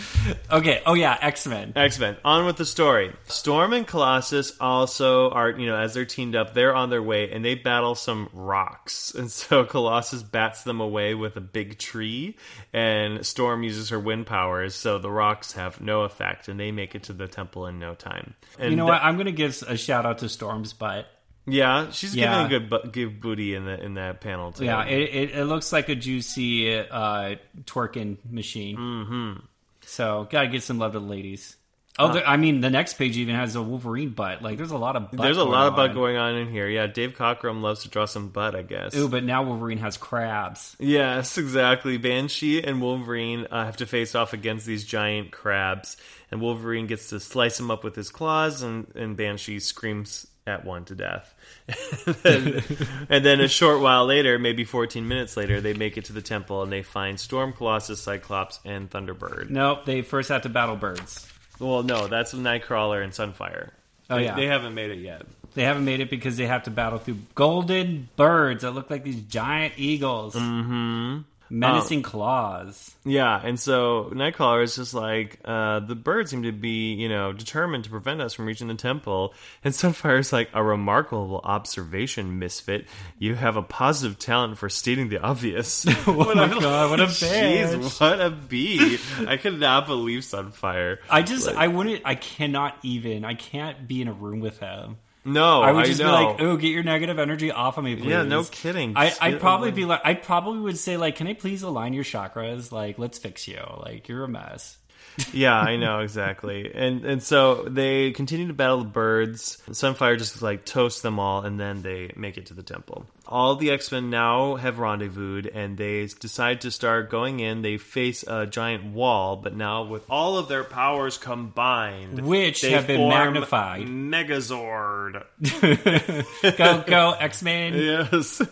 [SPEAKER 2] okay. Oh yeah, X Men.
[SPEAKER 1] X Men. On with the story. Storm and Colossus also are, you know, as they're teamed up, they're on their way and they battle some rocks. And so Colossus bats them away with a big tree, and Storm uses her wind powers, so the rocks have no effect, and they make it to the temple in no time. And
[SPEAKER 2] You know what? I'm gonna give a shout out to Storm's butt.
[SPEAKER 1] Yeah, she's
[SPEAKER 2] Yeah.
[SPEAKER 1] giving a good give booty in the in that panel too.
[SPEAKER 2] Yeah, it, it, it looks like a juicy uh, twerking machine. Mm-hmm. So gotta get some love to the ladies. Oh,
[SPEAKER 1] Uh,
[SPEAKER 2] there- I mean, the next page even has a Wolverine butt. Like, there's a lot of butt
[SPEAKER 1] There's a
[SPEAKER 2] going
[SPEAKER 1] lot of butt
[SPEAKER 2] on.
[SPEAKER 1] going on in here. Yeah, Dave Cockrum loves to draw some butt, I guess.
[SPEAKER 2] Ooh, but now Wolverine has crabs.
[SPEAKER 1] Yes, exactly. Banshee and Wolverine uh, have to face off against these giant crabs, and Wolverine gets to slice them up with his claws, and, and Banshee screams at one to death. and, then, and then a short while later, maybe 14 minutes later, they make it to the temple and they find Storm, Colossus, Cyclops, and Thunderbird.
[SPEAKER 2] Nope, they first have to battle birds.
[SPEAKER 1] Well, no, that's Nightcrawler and Sunfire.
[SPEAKER 2] Oh,
[SPEAKER 1] They-
[SPEAKER 2] yeah.
[SPEAKER 1] They haven't made it yet.
[SPEAKER 2] They haven't made it because they have to battle through golden birds that look like these giant eagles. Mm-hmm. Menacing
[SPEAKER 1] Oh.
[SPEAKER 2] claws.
[SPEAKER 1] Yeah, and so Nightcrawler is just like, uh, the birds seem to be, you know, determined to prevent us from reaching the temple. And Sunfire is like, a remarkable observation, Misfit. You have a positive talent for stating the obvious.
[SPEAKER 2] Oh my god, what a.
[SPEAKER 1] Jeez, what a bee. I could not believe Sunfire.
[SPEAKER 2] I just, I wouldn't, I cannot even, I can't be in a room with him.
[SPEAKER 1] No,
[SPEAKER 2] I would just
[SPEAKER 1] know.
[SPEAKER 2] be like, "Oh, get your negative energy off of me, please."
[SPEAKER 1] Yeah, no kidding.
[SPEAKER 2] I, I'd probably
[SPEAKER 1] away.
[SPEAKER 2] be like, I probably would say like, "Can I please align your chakras? Like, let's fix you. Like, you're a mess."
[SPEAKER 1] yeah, I know exactly. And and so they continue to battle the birds. Sunfire just like toasts them all, and then they make it to the temple. All the X Men now have rendezvoused, and they decide to start going in. They face a giant wall, but now with all of their powers combined,
[SPEAKER 2] Which
[SPEAKER 1] they
[SPEAKER 2] have been magnified.
[SPEAKER 1] Megazord.
[SPEAKER 2] Go, go, X Men.
[SPEAKER 1] Yes,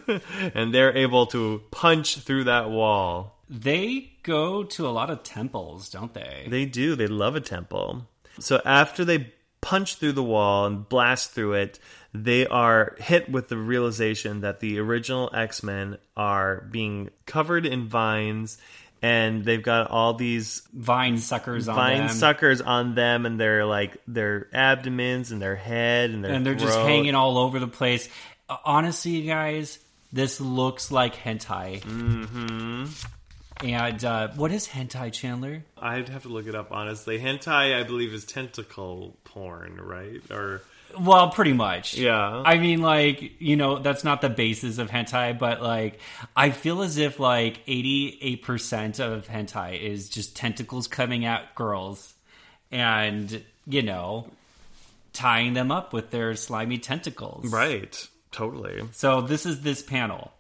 [SPEAKER 1] and they're able to punch through that wall.
[SPEAKER 2] They go to a lot of temples, don't they?
[SPEAKER 1] They do. They love a temple. So after they punch through the wall and blast through it, they are hit with the realization that the original X Men are being covered in vines. And they've got all these
[SPEAKER 2] Vine suckers on
[SPEAKER 1] vine
[SPEAKER 2] them,
[SPEAKER 1] suckers on them, and their like their abdomens and their head and their
[SPEAKER 2] and they're just hanging all over the place. Honestly, you guys, this looks like hentai. Mm-hmm. And uh, what is hentai, Chandler?
[SPEAKER 1] I'd have to look it up honestly. Hentai, I believe, is tentacle porn, right? Or
[SPEAKER 2] Well, pretty much.
[SPEAKER 1] Yeah.
[SPEAKER 2] I mean, like, you know, that's not the basis of hentai, but like, I feel as if like 88% of hentai is just tentacles coming at girls and, you know, tying them up with their slimy tentacles.
[SPEAKER 1] right, totally.
[SPEAKER 2] So this is this panel.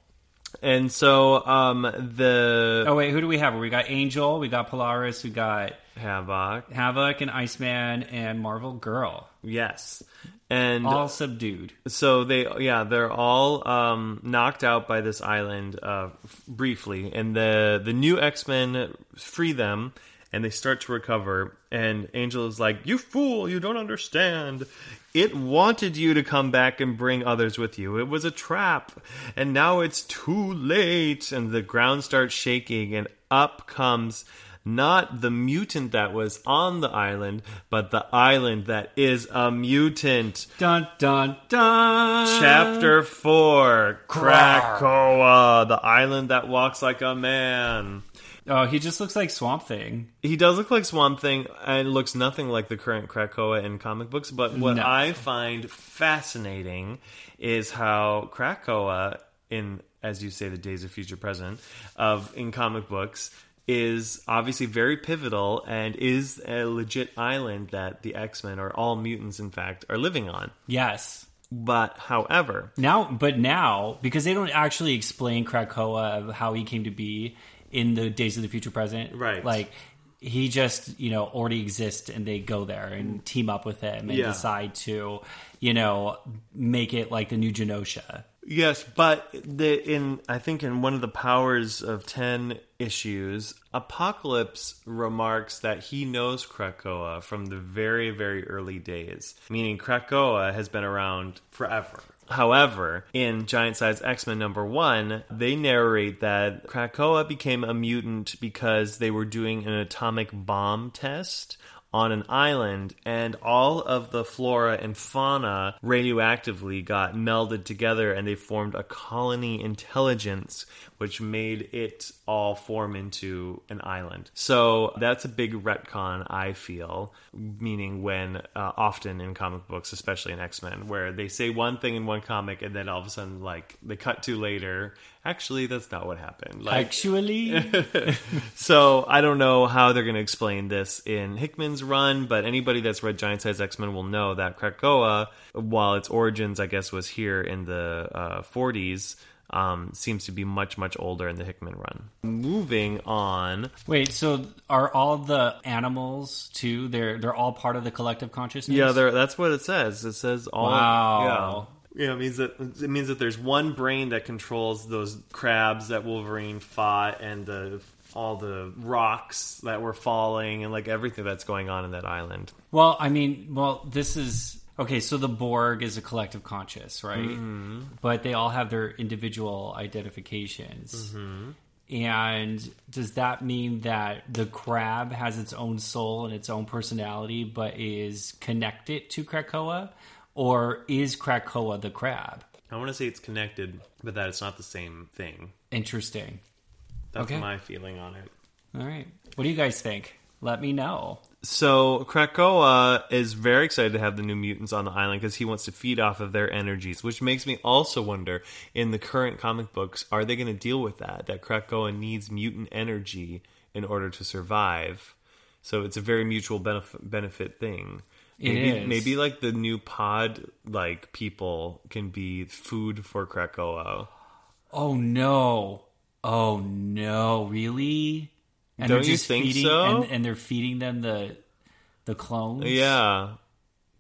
[SPEAKER 1] And so um the
[SPEAKER 2] Oh, wait, who do we have? We got Angel, we got Polaris, we got
[SPEAKER 1] Havoc,
[SPEAKER 2] Havoc and Iceman and Marvel Girl.
[SPEAKER 1] yes, and
[SPEAKER 2] All subdued.
[SPEAKER 1] so they yeah they're all um knocked out by this island uh briefly, and the the new X Men free them. And they start to recover, and Angel is like, "You fool! You don't understand. It wanted you to come back and bring others with you. It was a trap, and now it's too late." And the ground starts shaking, and up comes not the mutant that was on the island, but the island that is a mutant.
[SPEAKER 2] Dun dun dun.
[SPEAKER 1] Chapter 4 Krakoa, the island that walks like a man.
[SPEAKER 2] Oh, he just looks like Swamp Thing.
[SPEAKER 1] He does look like Swamp Thing and looks nothing like the current Krakoa in comic books. But what
[SPEAKER 2] No.
[SPEAKER 1] I find fascinating is how Krakoa, in as you say, the Days of Future Present of in comic books, is obviously very pivotal and is a legit island that the X Men or all mutants, in fact, are living on.
[SPEAKER 2] Yes.
[SPEAKER 1] But however,
[SPEAKER 2] Now, but now because they don't actually explain Krakoa of how he came to be in the Days of the Future Present,
[SPEAKER 1] Right.
[SPEAKER 2] Like he just you know already exists, and they go there and team up with him and
[SPEAKER 1] Yeah.
[SPEAKER 2] decide to you know make it like the new Genosha.
[SPEAKER 1] Yes, but the in I think in one of the Powers of Ten issues, Apocalypse remarks that he knows Krakoa from the very very early days, meaning Krakoa has been around forever. However, in Giant Size X Men number one, they narrate that Krakoa became a mutant because they were doing an atomic bomb test on an island, and all of the flora and fauna radioactively got melded together and they formed a colony intelligence, which made it all form into an island. So that's a big retcon, I feel, meaning when uh, often in comic books, especially in X Men, where they say one thing in one comic and then all of a sudden, like, they cut to later. Actually, that's not what happened. Like,
[SPEAKER 2] Actually,
[SPEAKER 1] so I don't know how they're going to explain this in Hickman's run, but anybody that's read Giant Size X Men will know that Krakoa, while its origins, I guess, was here in the uh, 40s, um, seems to be much, much older in the Hickman run. Moving on.
[SPEAKER 2] wait. So are all the animals too? They're they're all part of the collective consciousness.
[SPEAKER 1] Yeah, there, that's what it says. It says all.
[SPEAKER 2] Wow.
[SPEAKER 1] Yeah. Yeah, it means that it means that there's one brain that controls those crabs that Wolverine fought, and the all the rocks that were falling, and like everything that's going on in that island.
[SPEAKER 2] Well, I mean, well, this is okay. So the Borg is a collective conscious, right?
[SPEAKER 1] Mm-hmm.
[SPEAKER 2] But they all have their individual identifications.
[SPEAKER 1] Mm-hmm.
[SPEAKER 2] And does that mean that the crab has its own soul and its own personality, but is connected to Krakoa, or is Krakoa the crab?
[SPEAKER 1] I want to say it's connected, but that it's not the same thing.
[SPEAKER 2] Interesting.
[SPEAKER 1] That's
[SPEAKER 2] Okay.
[SPEAKER 1] my feeling on it.
[SPEAKER 2] All right. What do you guys think? Let me know.
[SPEAKER 1] So Krakoa is very excited to have the new mutants on the island because he wants to feed off of their energies, which makes me also wonder: in the current comic books, are they going to deal with that? That Krakoa needs mutant energy in order to survive. So it's a very mutual benefit benefit thing.
[SPEAKER 2] It
[SPEAKER 1] Maybe,
[SPEAKER 2] is.
[SPEAKER 1] maybe like the new pod like people can be food for Krakoa.
[SPEAKER 2] Oh no! Oh no! Really? And
[SPEAKER 1] Don't you think
[SPEAKER 2] feeding,
[SPEAKER 1] so?
[SPEAKER 2] And, and they're feeding them the the clones.
[SPEAKER 1] Yeah,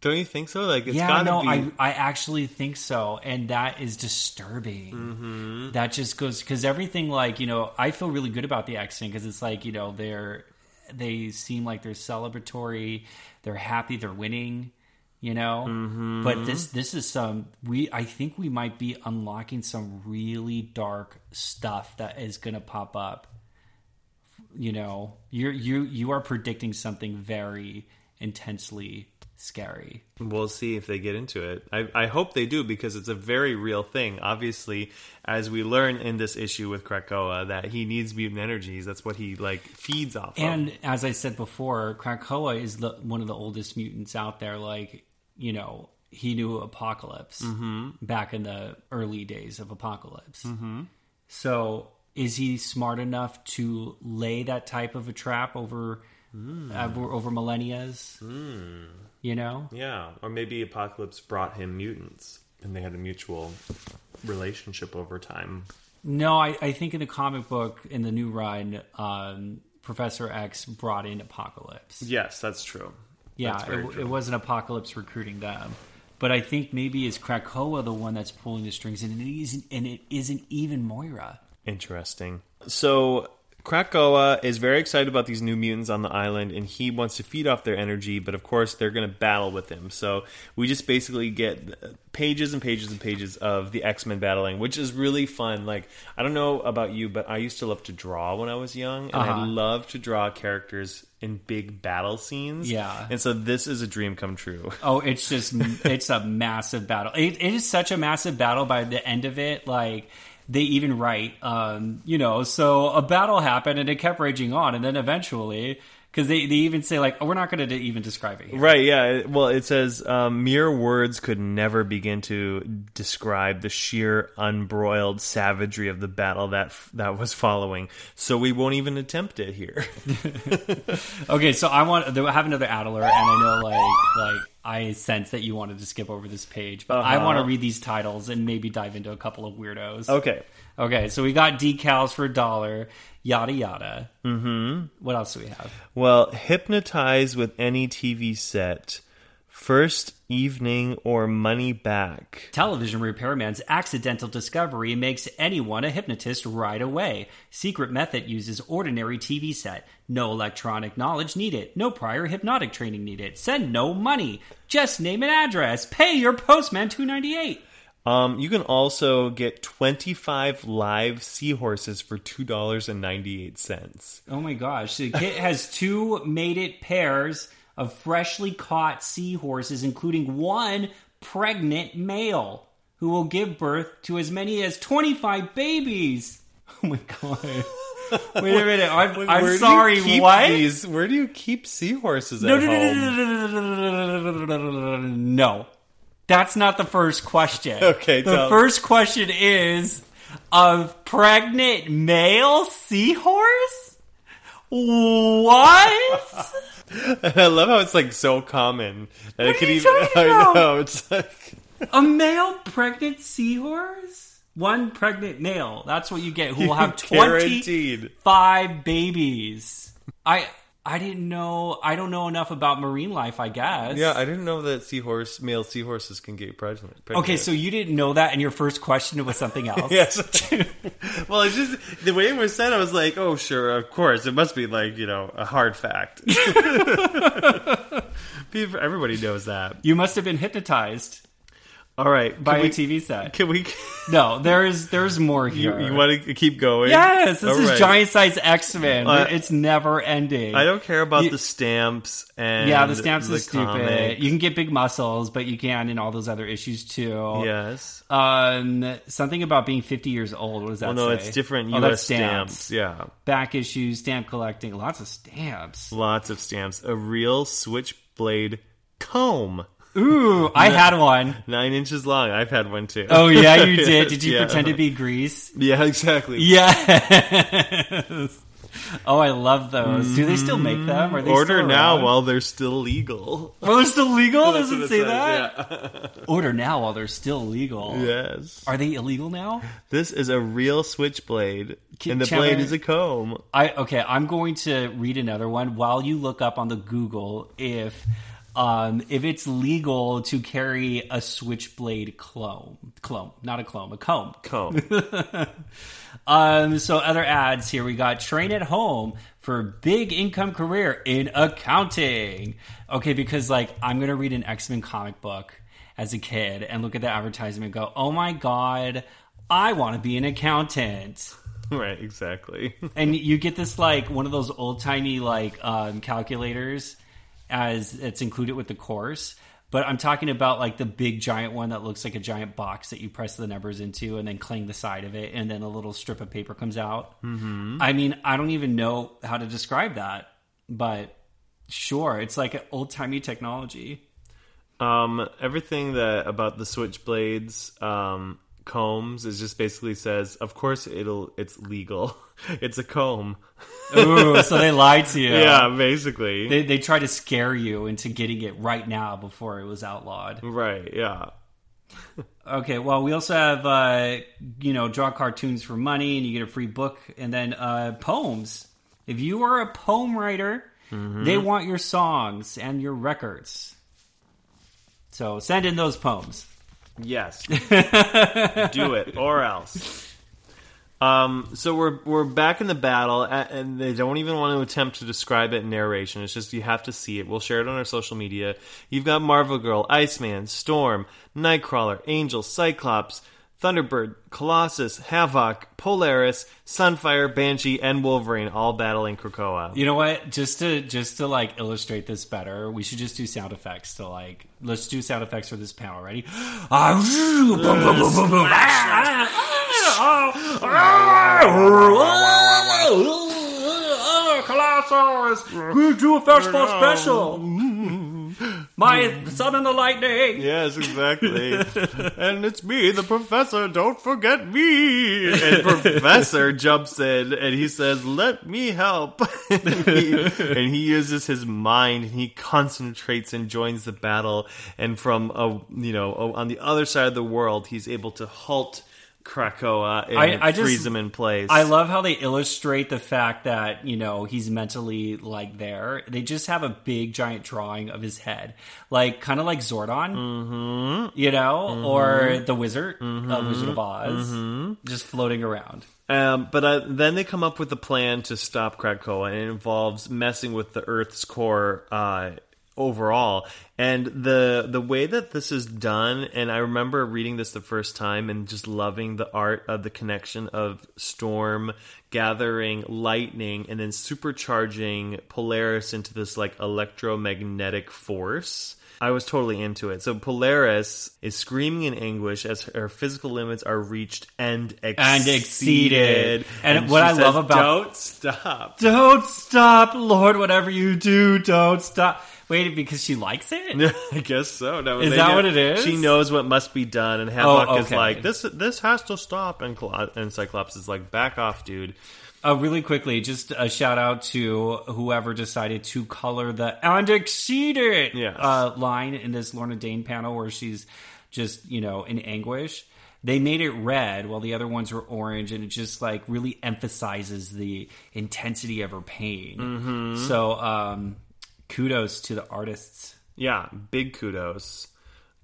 [SPEAKER 1] don't you think so? Like it's
[SPEAKER 2] yeah.
[SPEAKER 1] gotta
[SPEAKER 2] No,
[SPEAKER 1] be.
[SPEAKER 2] I I actually think so, and that is disturbing.
[SPEAKER 1] Mm-hmm.
[SPEAKER 2] That just goes because everything like you know I feel really good about the X Men because it's like you know they're they seem like they're celebratory, they're happy, they're winning. You know,
[SPEAKER 1] Mm-hmm.
[SPEAKER 2] but this this is some we I think we might be unlocking some really dark stuff that is going to pop up you know you're you you are predicting something very intensely scary
[SPEAKER 1] We'll see if they get into it. I, I hope they do because it's a very real thing. Obviously, as we learn in this issue with Krakoa, that he needs mutant energies. That's what he like feeds off of.
[SPEAKER 2] and as i said before krakoa is the one of the oldest mutants out there like you know he knew apocalypse mm-hmm. back in the early days of apocalypse mm-hmm. so is he smart enough to lay that type of a trap over over, over millennia's you know
[SPEAKER 1] Yeah, or maybe Apocalypse brought him mutants, and they had a mutual relationship over time.
[SPEAKER 2] No, I, I think in the comic book in the new run, um, Professor X brought in Apocalypse.
[SPEAKER 1] Yes, that's true.
[SPEAKER 2] yeah,
[SPEAKER 1] That's
[SPEAKER 2] it,
[SPEAKER 1] true.
[SPEAKER 2] it wasn't Apocalypse recruiting them, but I think maybe it's Krakoa the one that's pulling the strings, and it isn't, and it isn't even Moira.
[SPEAKER 1] Interesting. So Krakoa is very excited about these new mutants on the island, and he wants to feed off their energy. But of course, they're going to battle with him. So we just basically get pages and pages and pages of the X Men battling, which is really fun. Like I don't know about you, but I used to love to draw when I was young, and I
[SPEAKER 2] Uh-huh.
[SPEAKER 1] love to draw characters in big battle scenes.
[SPEAKER 2] Yeah.
[SPEAKER 1] and so this is a dream come true.
[SPEAKER 2] Oh, it's just it's a massive battle. It, it is such a massive battle. By the end of it, like they even write, um, you know, so a battle happened and it kept raging on, and then eventually, because they they even say like, oh, we're not going to even describe it. Here.
[SPEAKER 1] Right, yeah. Well, it says um, mere words could never begin to describe the sheer unbroiled savagery of the battle that that was following. So we won't even attempt it here.
[SPEAKER 2] Okay, so I want I have another Adler, and I know like like I sense that you wanted to skip over this page, but I
[SPEAKER 1] Uh-huh.
[SPEAKER 2] want to read these titles and maybe dive into a couple of weirdos.
[SPEAKER 1] okay.
[SPEAKER 2] Okay, so we got decals for a dollar, yada yada. Mm-hmm. What else do we have?
[SPEAKER 1] Well, hypnotize with any TV set, first evening or money back.
[SPEAKER 2] Television repairman's accidental discovery makes anyone a hypnotist right away. Secret method uses ordinary TV set. No electronic knowledge needed. No prior hypnotic training needed. Send no money. Just name an address. Pay your postman two ninety eight.
[SPEAKER 1] Um, you can also get 25 live seahorses for $2.98.
[SPEAKER 2] Oh my gosh. The kit has two mated pairs of freshly caught seahorses, including one pregnant male who will give birth to as many as 25 babies. Oh my god. Wait a minute. I'm, I'm sorry, what?
[SPEAKER 1] These, where do you keep seahorses
[SPEAKER 2] No,
[SPEAKER 1] at
[SPEAKER 2] no, no,
[SPEAKER 1] home?
[SPEAKER 2] no, no, no, no, no, no, no, no, no. That's not the first question.
[SPEAKER 1] Okay,
[SPEAKER 2] The first question is a pregnant male seahorse? What?
[SPEAKER 1] I love how it's like so common that
[SPEAKER 2] What
[SPEAKER 1] it could even. I know it's like
[SPEAKER 2] A male pregnant seahorse? One pregnant male. That's what you get. Who will have 25 babies. I I didn't know. I don't know enough about marine life, I guess.
[SPEAKER 1] Yeah, I didn't know that seahorse male seahorses can get pregnant.
[SPEAKER 2] Okay, so you didn't know that, and your first question it was something else.
[SPEAKER 1] Yes. well, it's just the way it was said. I was like, "Oh, sure, of course, it must be like you know a hard fact." People- Everybody knows that.
[SPEAKER 2] You must have been hypnotized
[SPEAKER 1] All right,
[SPEAKER 2] by a
[SPEAKER 1] we,
[SPEAKER 2] TV set.
[SPEAKER 1] Can we?
[SPEAKER 2] No, there is there's more
[SPEAKER 1] You,
[SPEAKER 2] here.
[SPEAKER 1] you want to keep going?
[SPEAKER 2] yes, this
[SPEAKER 1] All
[SPEAKER 2] is
[SPEAKER 1] right.
[SPEAKER 2] giant size X Men.
[SPEAKER 1] Uh,
[SPEAKER 2] it's never ending.
[SPEAKER 1] I don't care about
[SPEAKER 2] You-
[SPEAKER 1] the stamps and
[SPEAKER 2] yeah, the stamps
[SPEAKER 1] the
[SPEAKER 2] is stupid.
[SPEAKER 1] comic.
[SPEAKER 2] You can get big muscles, but you can in all those other issues too.
[SPEAKER 1] Yes.
[SPEAKER 2] Um, something about being 50 years old. What does that
[SPEAKER 1] Well, no,
[SPEAKER 2] say?
[SPEAKER 1] it's different
[SPEAKER 2] Oh,
[SPEAKER 1] U.S.
[SPEAKER 2] that's
[SPEAKER 1] stamps. Yeah,
[SPEAKER 2] Back issues, stamp collecting, lots of stamps.
[SPEAKER 1] lots of stamps. A real switchblade comb,
[SPEAKER 2] Ooh, I had one.
[SPEAKER 1] nine inches long. I've had one too.
[SPEAKER 2] Oh yeah, you did. Did you
[SPEAKER 1] Yeah.
[SPEAKER 2] pretend to be Grease?
[SPEAKER 1] Yeah, exactly.
[SPEAKER 2] Yeah. Oh, I love those. Do they still make them? Are they
[SPEAKER 1] Order now while they're still legal.
[SPEAKER 2] Oh, they're still legal? Does it say that? Order now while they're still legal.
[SPEAKER 1] Yes.
[SPEAKER 2] Are they illegal now?
[SPEAKER 1] This is a real switchblade, and the blade is a comb.
[SPEAKER 2] I okay. I'm going to read another one while you look up on the Google if um, if it's legal to carry a switchblade clone, clone, not a clone, a comb.
[SPEAKER 1] Comb.
[SPEAKER 2] Um, so other ads here we got train at home for big income career in accounting. Okay, because like I'm gonna read an X Men comic book as a kid and look at the advertisement and go, oh my god, I want to be an accountant.
[SPEAKER 1] right, exactly.
[SPEAKER 2] And you get this like one of those old timey like um, calculators as it's included with the course. But I'm talking about like the big giant one that looks like a giant box that you press the numbers into and then clang the side of it, and then a little strip of paper comes out. Mm-hmm. I mean, I don't even know how to describe that, but sure, it's like an old timey technology.
[SPEAKER 1] Um, everything that about the switchblades um, combs is just basically says, of course it'll it's legal. it's a comb.
[SPEAKER 2] Ooh, so they lied to you.
[SPEAKER 1] Yeah, basically.
[SPEAKER 2] They, they try to scare you into getting it right now before it was outlawed.
[SPEAKER 1] right. Yeah.
[SPEAKER 2] Okay, well, we also have, uh, you know, draw cartoons for money and you get a free book. And then uh, poems. If you are a poem writer, they want your songs and your records. So send in those poems.
[SPEAKER 1] Yes. Do it or else. Um, so we're we're back in the battle, and they don't even want to attempt to describe it in narration. It's just you have to see it. We'll share it on our social media. You've got Marvel Girl, Iceman, Storm, Nightcrawler, Angel, Cyclops, Thunderbird, Colossus, Havoc, Polaris, Sunfire, Banshee, and Wolverine all battling Krakoa.
[SPEAKER 2] You know what? Just to just to like illustrate this better, we should just do sound effects to like let's do sound effects for this panel. Ready? Ah, boom, boom, boom, boom, boom. Colossus, we do a festival special. My hmm. son in the lightning.
[SPEAKER 1] Yes, exactly. and it's me, the professor. Don't forget me. And Professor jumps in and he says, "Let me help." and, he, and he uses his mind and he concentrates and joins the battle. And from a you know on the other side of the world, he's able to halt Krakoa and
[SPEAKER 2] I- I just-
[SPEAKER 1] freeze him in place.
[SPEAKER 2] I love how they illustrate the fact that, you know, he's mentally like there. They just have a big giant drawing of his head. Like kind of like Zordon. Mm-hmm. You know? Or the wizard of Wizard of Oz. Just floating around.
[SPEAKER 1] Um, but uh, then they come up with a plan to stop Krakoa, and it involves messing with the Earth's core uh, overall. And the the way that this is done, and I remember reading this the first time and just loving the art of the connection of Storm gathering lightning and then supercharging Polaris into this like electromagnetic force. I was totally into it. So Polaris is screaming in anguish as her physical limits are reached and exceeded.
[SPEAKER 2] And exceeded. And what
[SPEAKER 1] she
[SPEAKER 2] I love about-
[SPEAKER 1] don't stop.
[SPEAKER 2] Don't stop, Lord, whatever you do, don't stop. Wait, because she likes it?
[SPEAKER 1] I guess so. No,
[SPEAKER 2] Is that
[SPEAKER 1] know-
[SPEAKER 2] what it is?
[SPEAKER 1] She knows what must be done, and Havoc
[SPEAKER 2] Oh,
[SPEAKER 1] is like, "This, this has to stop." And Cla- and Cyclops is like, "Back off, dude."
[SPEAKER 2] Uh, really quickly, just a shout out to whoever decided to color the and exceeded
[SPEAKER 1] Yes.
[SPEAKER 2] uh, line in this Lorna Dane panel where she's just, you know, in anguish. They made it red while the other ones were orange, and it just like really emphasizes the intensity of her pain.
[SPEAKER 1] Mm-hmm.
[SPEAKER 2] So, um, kudos to the artists.
[SPEAKER 1] Yeah, big kudos.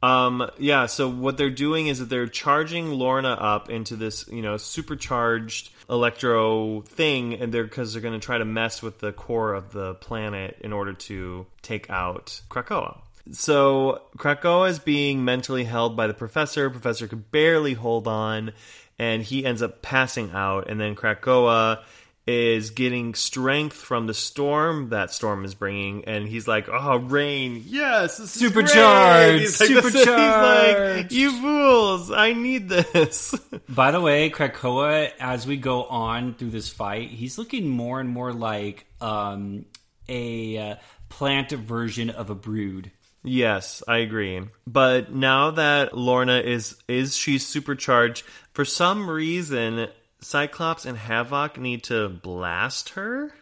[SPEAKER 1] Um, yeah, so what they're doing is that they're charging Lorna up into this, you know, supercharged electro thing, and they're because they're going to try to mess with the core of the planet in order to take out Krakoa. So Krakoa is being mentally held by the professor. Professor could barely hold on, and he ends up passing out. And then Krakoa is getting strength from the storm that storm is bringing, and he's like, "Oh, rain! Yes, this
[SPEAKER 2] Supercharged!
[SPEAKER 1] He's like, this is- He's like,
[SPEAKER 2] Supercharged!
[SPEAKER 1] "You fools! I need this."
[SPEAKER 2] By the way, Krakoa, as we go on through this fight, he's looking more and more like um, a uh, plant version of a brood.
[SPEAKER 1] Yes, I agree. But now that Lorna is is she supercharged, for some reason Cyclops and Havoc need to blast her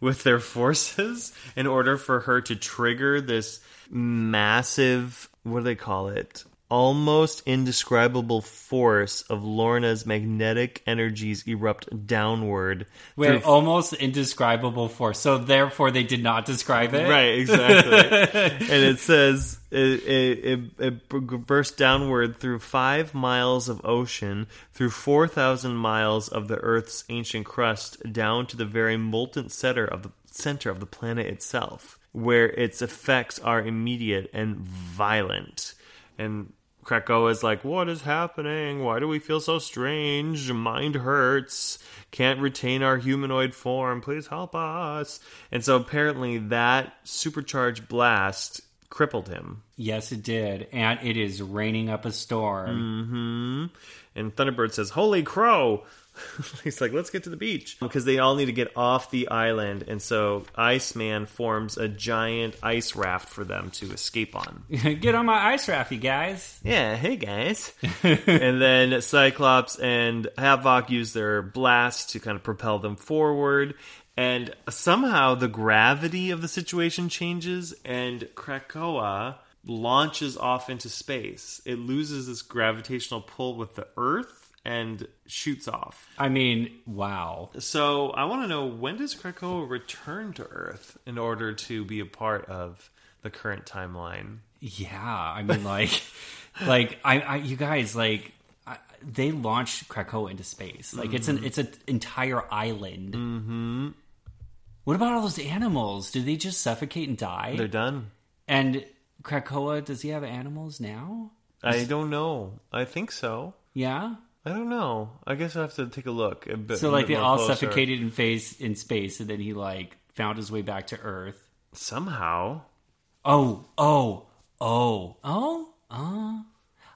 [SPEAKER 1] with their forces in order for her to trigger this massive what do they call it? Almost indescribable force of Lorna's magnetic energies erupt downward.
[SPEAKER 2] Wait, almost indescribable force. So therefore, they did not describe it.
[SPEAKER 1] Right, exactly. and it says it, it, it, it burst downward through five miles of ocean, through 4,000 miles of the Earth's ancient crust, down to the very molten center of the center of the planet itself, where its effects are immediate and violent. And Krakoa is like, What is happening? Why do we feel so strange? Mind hurts. Can't retain our humanoid form. Please help us. And so apparently that supercharged blast crippled him.
[SPEAKER 2] Yes, it did, and it is raining up a storm. Mm-hmm.
[SPEAKER 1] And Thunderbird says, Holy crow! He's like, let's get to the beach. Because they all need to get off the island. And so Iceman forms a giant ice raft for them to escape on.
[SPEAKER 2] Get on my ice raft, you guys.
[SPEAKER 1] Yeah, hey guys. and then Cyclops and Havoc use their blast to kind of propel them forward. And somehow the gravity of the situation changes, and Krakoa launches off into space. It loses this gravitational pull with the Earth and shoots off.
[SPEAKER 2] I mean, wow.
[SPEAKER 1] So I want to know when does Krakoa return to Earth in order to be a part of the current timeline?
[SPEAKER 2] Yeah, I mean, like, like I, I, you guys, like, I, they launched Krakoa into space. Like it's an it's an entire island. Mm-hmm. What about all those animals? Do they just suffocate and die?
[SPEAKER 1] They're done.
[SPEAKER 2] and Krakoa, does he have animals now?
[SPEAKER 1] I don't know. I think so.
[SPEAKER 2] Yeah.
[SPEAKER 1] I don't know. I guess I have to take a look. A bit,
[SPEAKER 2] So like
[SPEAKER 1] bit
[SPEAKER 2] they all
[SPEAKER 1] closer.
[SPEAKER 2] suffocated in face in space, and then he like found his way back to Earth.
[SPEAKER 1] somehow.
[SPEAKER 2] Oh, oh, oh, oh, oh.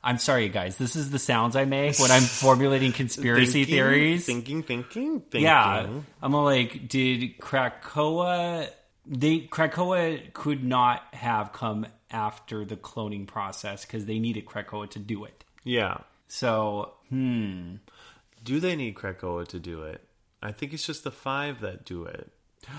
[SPEAKER 2] I'm sorry, guys. This is the sounds I make when I'm formulating conspiracy
[SPEAKER 1] Thinking,
[SPEAKER 2] theories.
[SPEAKER 1] Thinking, thinking, thinking.
[SPEAKER 2] Yeah, I'm all like, did Krakoa? They Krakoa could not have come after the cloning process because they needed Krakoa to do it.
[SPEAKER 1] Yeah.
[SPEAKER 2] So, hmm.
[SPEAKER 1] Do they need Krakoa to do it? I think it's just the five that do it.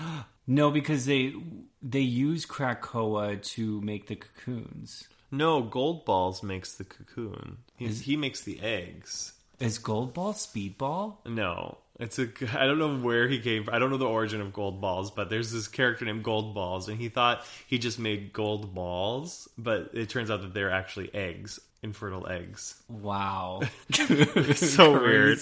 [SPEAKER 2] No, because they they use Krakoa to make the cocoons.
[SPEAKER 1] No, Gold Balls makes the cocoon. He's, he makes the eggs.
[SPEAKER 2] Is Goldball Speedball?
[SPEAKER 1] No, it's a. I don't know where he came. from. I don't know the origin of Gold Balls, but there's this character named Gold Balls, and he thought he just made gold balls, but it turns out that they're actually eggs, infertile eggs.
[SPEAKER 2] Wow,
[SPEAKER 1] so weird.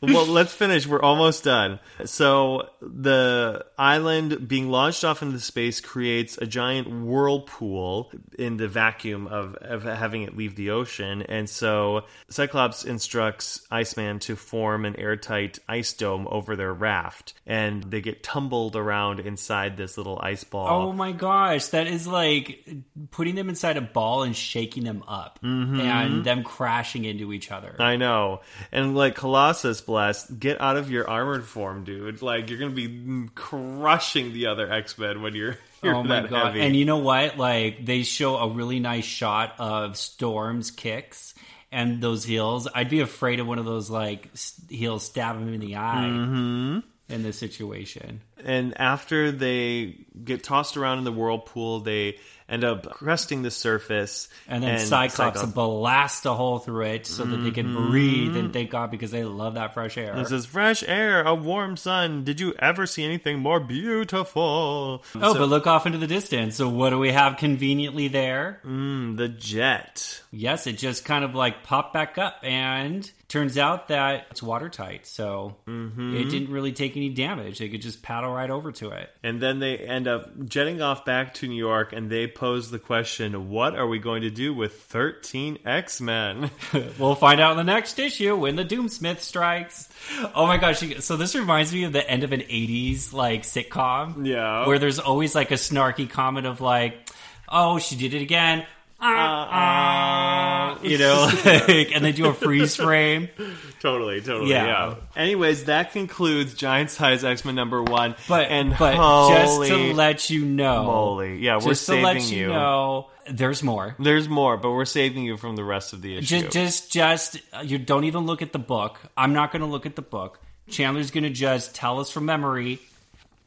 [SPEAKER 1] well, let's finish. We're almost done. So the island being launched off into space creates a giant whirlpool in the vacuum of, of having it leave the ocean. And so Cyclops instructs Iceman to form an airtight ice dome over their raft. And they get tumbled around inside this little ice ball.
[SPEAKER 2] Oh my gosh, that is like putting them inside a ball and shaking them up
[SPEAKER 1] mm-hmm. Mm-hmm.
[SPEAKER 2] and them crashing into each other.
[SPEAKER 1] I know. And like Colossus, bless, get out of your armored form, dude. Like you're gonna be crushing the other X Men when you're, you're
[SPEAKER 2] oh my
[SPEAKER 1] that
[SPEAKER 2] god.
[SPEAKER 1] heavy.
[SPEAKER 2] And you know what? Like they show a really nice shot of Storm's kicks and those heels. I'd be afraid of one of those like heels stab him in the eye
[SPEAKER 1] Mm-hmm.
[SPEAKER 2] in this situation.
[SPEAKER 1] and after they get tossed around in the whirlpool, they end up cresting the surface.
[SPEAKER 2] And then Cyclops
[SPEAKER 1] Cyclops-
[SPEAKER 2] blast a hole through it so that they can breathe and thank God because they love that fresh air.
[SPEAKER 1] This is "Fresh air, a warm sun. Did you ever see anything more beautiful?"
[SPEAKER 2] Oh,
[SPEAKER 1] So-
[SPEAKER 2] but look off into the distance. So what do we have conveniently there?
[SPEAKER 1] Mm, the jet.
[SPEAKER 2] Yes, it just kind of like popped back up and turns out that it's watertight. So
[SPEAKER 1] Mm-hmm.
[SPEAKER 2] it didn't really take any damage. They could just paddle right over to it.
[SPEAKER 1] And then they end up jetting off back to New York, and they pose the question: What are we going to do with thirteen X Men?
[SPEAKER 2] We'll find out in the next issue when the Doomsmith strikes. Oh my gosh. So this reminds me of the end of an 80s like sitcom.
[SPEAKER 1] Yeah.
[SPEAKER 2] Where there's always like a snarky comment of like, oh, she did it again. Ah, ah, you know, like, and they do a freeze frame.
[SPEAKER 1] Totally, totally.
[SPEAKER 2] Yeah.
[SPEAKER 1] Yeah. Anyways, that concludes Giant Size X Men number one.
[SPEAKER 2] But
[SPEAKER 1] and
[SPEAKER 2] but just to let you know,
[SPEAKER 1] moly, yeah, we're
[SPEAKER 2] just to
[SPEAKER 1] saving
[SPEAKER 2] let you,
[SPEAKER 1] you.
[SPEAKER 2] know, there's more.
[SPEAKER 1] There's more, but we're saving you from the rest of the issue.
[SPEAKER 2] Just, just, just, you don't even look at the book. I'm not going to look at the book. Chandler's going to just tell us from memory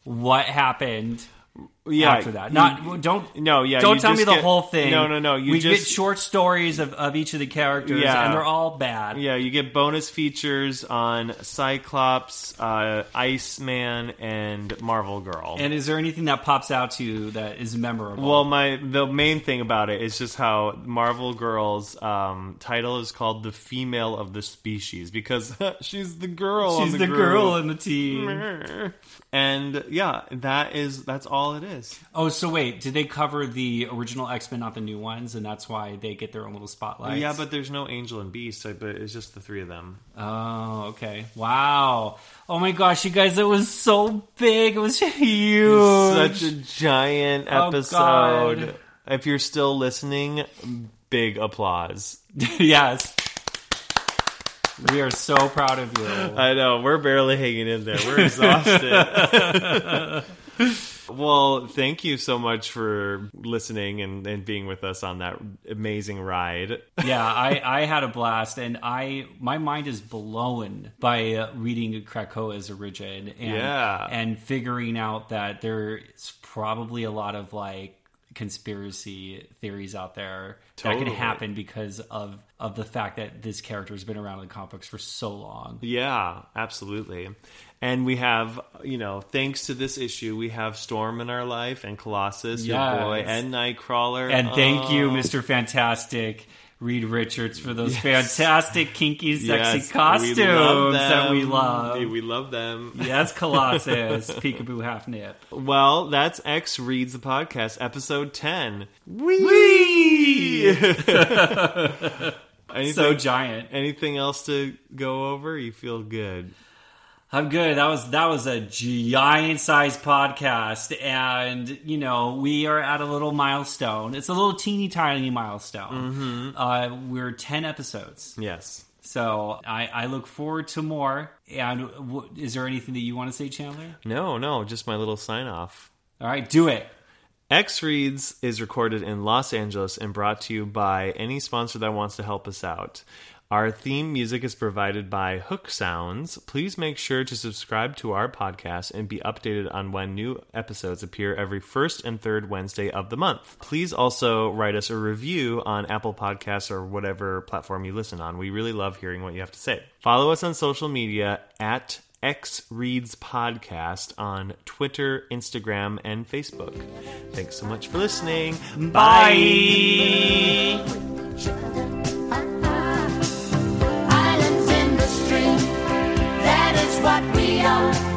[SPEAKER 2] what happened
[SPEAKER 1] yeah,
[SPEAKER 2] after that.
[SPEAKER 1] you-
[SPEAKER 2] Not don't
[SPEAKER 1] no, yeah,
[SPEAKER 2] Don't tell me the
[SPEAKER 1] get-
[SPEAKER 2] whole thing.
[SPEAKER 1] No, no, no. You
[SPEAKER 2] we
[SPEAKER 1] just
[SPEAKER 2] get short stories of, of each of the characters,
[SPEAKER 1] Yeah.
[SPEAKER 2] and they're all bad.
[SPEAKER 1] yeah, you get bonus features on Cyclops, uh, Iceman, and Marvel Girl.
[SPEAKER 2] And is there anything that pops out to you that is memorable?
[SPEAKER 1] Well, my the main thing about it is just how Marvel Girl's um, title is called "The Female of the Species" because she's the girl. on
[SPEAKER 2] she's
[SPEAKER 1] the,
[SPEAKER 2] the, girl in the team.
[SPEAKER 1] and yeah, that is that's all it is.
[SPEAKER 2] Oh, so wait, did they cover the original X Men, not the new ones, and that's why they get their own little spotlight?
[SPEAKER 1] Yeah, but there's no Angel and Beast, but it's just the three of them.
[SPEAKER 2] Oh, okay. Wow. Oh my gosh, you guys, it was so big. It was huge.
[SPEAKER 1] Such a giant
[SPEAKER 2] Oh,
[SPEAKER 1] episode.
[SPEAKER 2] God.
[SPEAKER 1] If you're still listening, big applause.
[SPEAKER 2] yes. We are so proud of you.
[SPEAKER 1] I know we're barely hanging in there. We're exhausted. well, thank you so much for listening and, and being with us on that amazing ride.
[SPEAKER 2] yeah, I, I had a blast, and I my mind is blown by uh, reading Krakoa's origin and
[SPEAKER 1] Yeah.
[SPEAKER 2] and figuring out that there's probably a lot of like conspiracy theories out there that can happen because of of the fact that this character has been around in the comic books for so long.
[SPEAKER 1] Yeah, absolutely. And we have, you know, thanks to this issue, we have Storm in our life and Colossus, your boy, and Nightcrawler.
[SPEAKER 2] And thank you,
[SPEAKER 1] Oh.
[SPEAKER 2] Mr. Fantastic, Reed Richards for those fantastic, kinky, sexy
[SPEAKER 1] Yes,
[SPEAKER 2] costumes
[SPEAKER 1] we
[SPEAKER 2] that we love.
[SPEAKER 1] We love them.
[SPEAKER 2] Yes, Colossus, Peekaboo Half Nip.
[SPEAKER 1] Well, that's X Reads the Podcast, episode 10. Whee! anything,
[SPEAKER 2] So giant.
[SPEAKER 1] anything else to go over? You feel good.
[SPEAKER 2] I'm good. That was that was a giant sized podcast, and you know we are at a little milestone. It's a little teeny tiny milestone. Uh, we're ten episodes,
[SPEAKER 1] Yes.
[SPEAKER 2] so I, I look forward to more. And w- is there anything that you want to say, Chandler?
[SPEAKER 1] No, no, just my little sign off.
[SPEAKER 2] All right, do it.
[SPEAKER 1] X Reads is recorded in Los Angeles and brought to you by any sponsor that wants to help us out. Our theme music is provided by Hook Sounds. Please make sure to subscribe to our podcast and be updated on when new episodes appear every first and third Wednesday of the month. Please also write us a review on Apple Podcasts or whatever platform you listen on. We really love hearing what you have to say. Follow us on social media at X Reads Podcast on Twitter, Instagram, and Facebook. Thanks so much for listening.
[SPEAKER 2] Bye. Radio.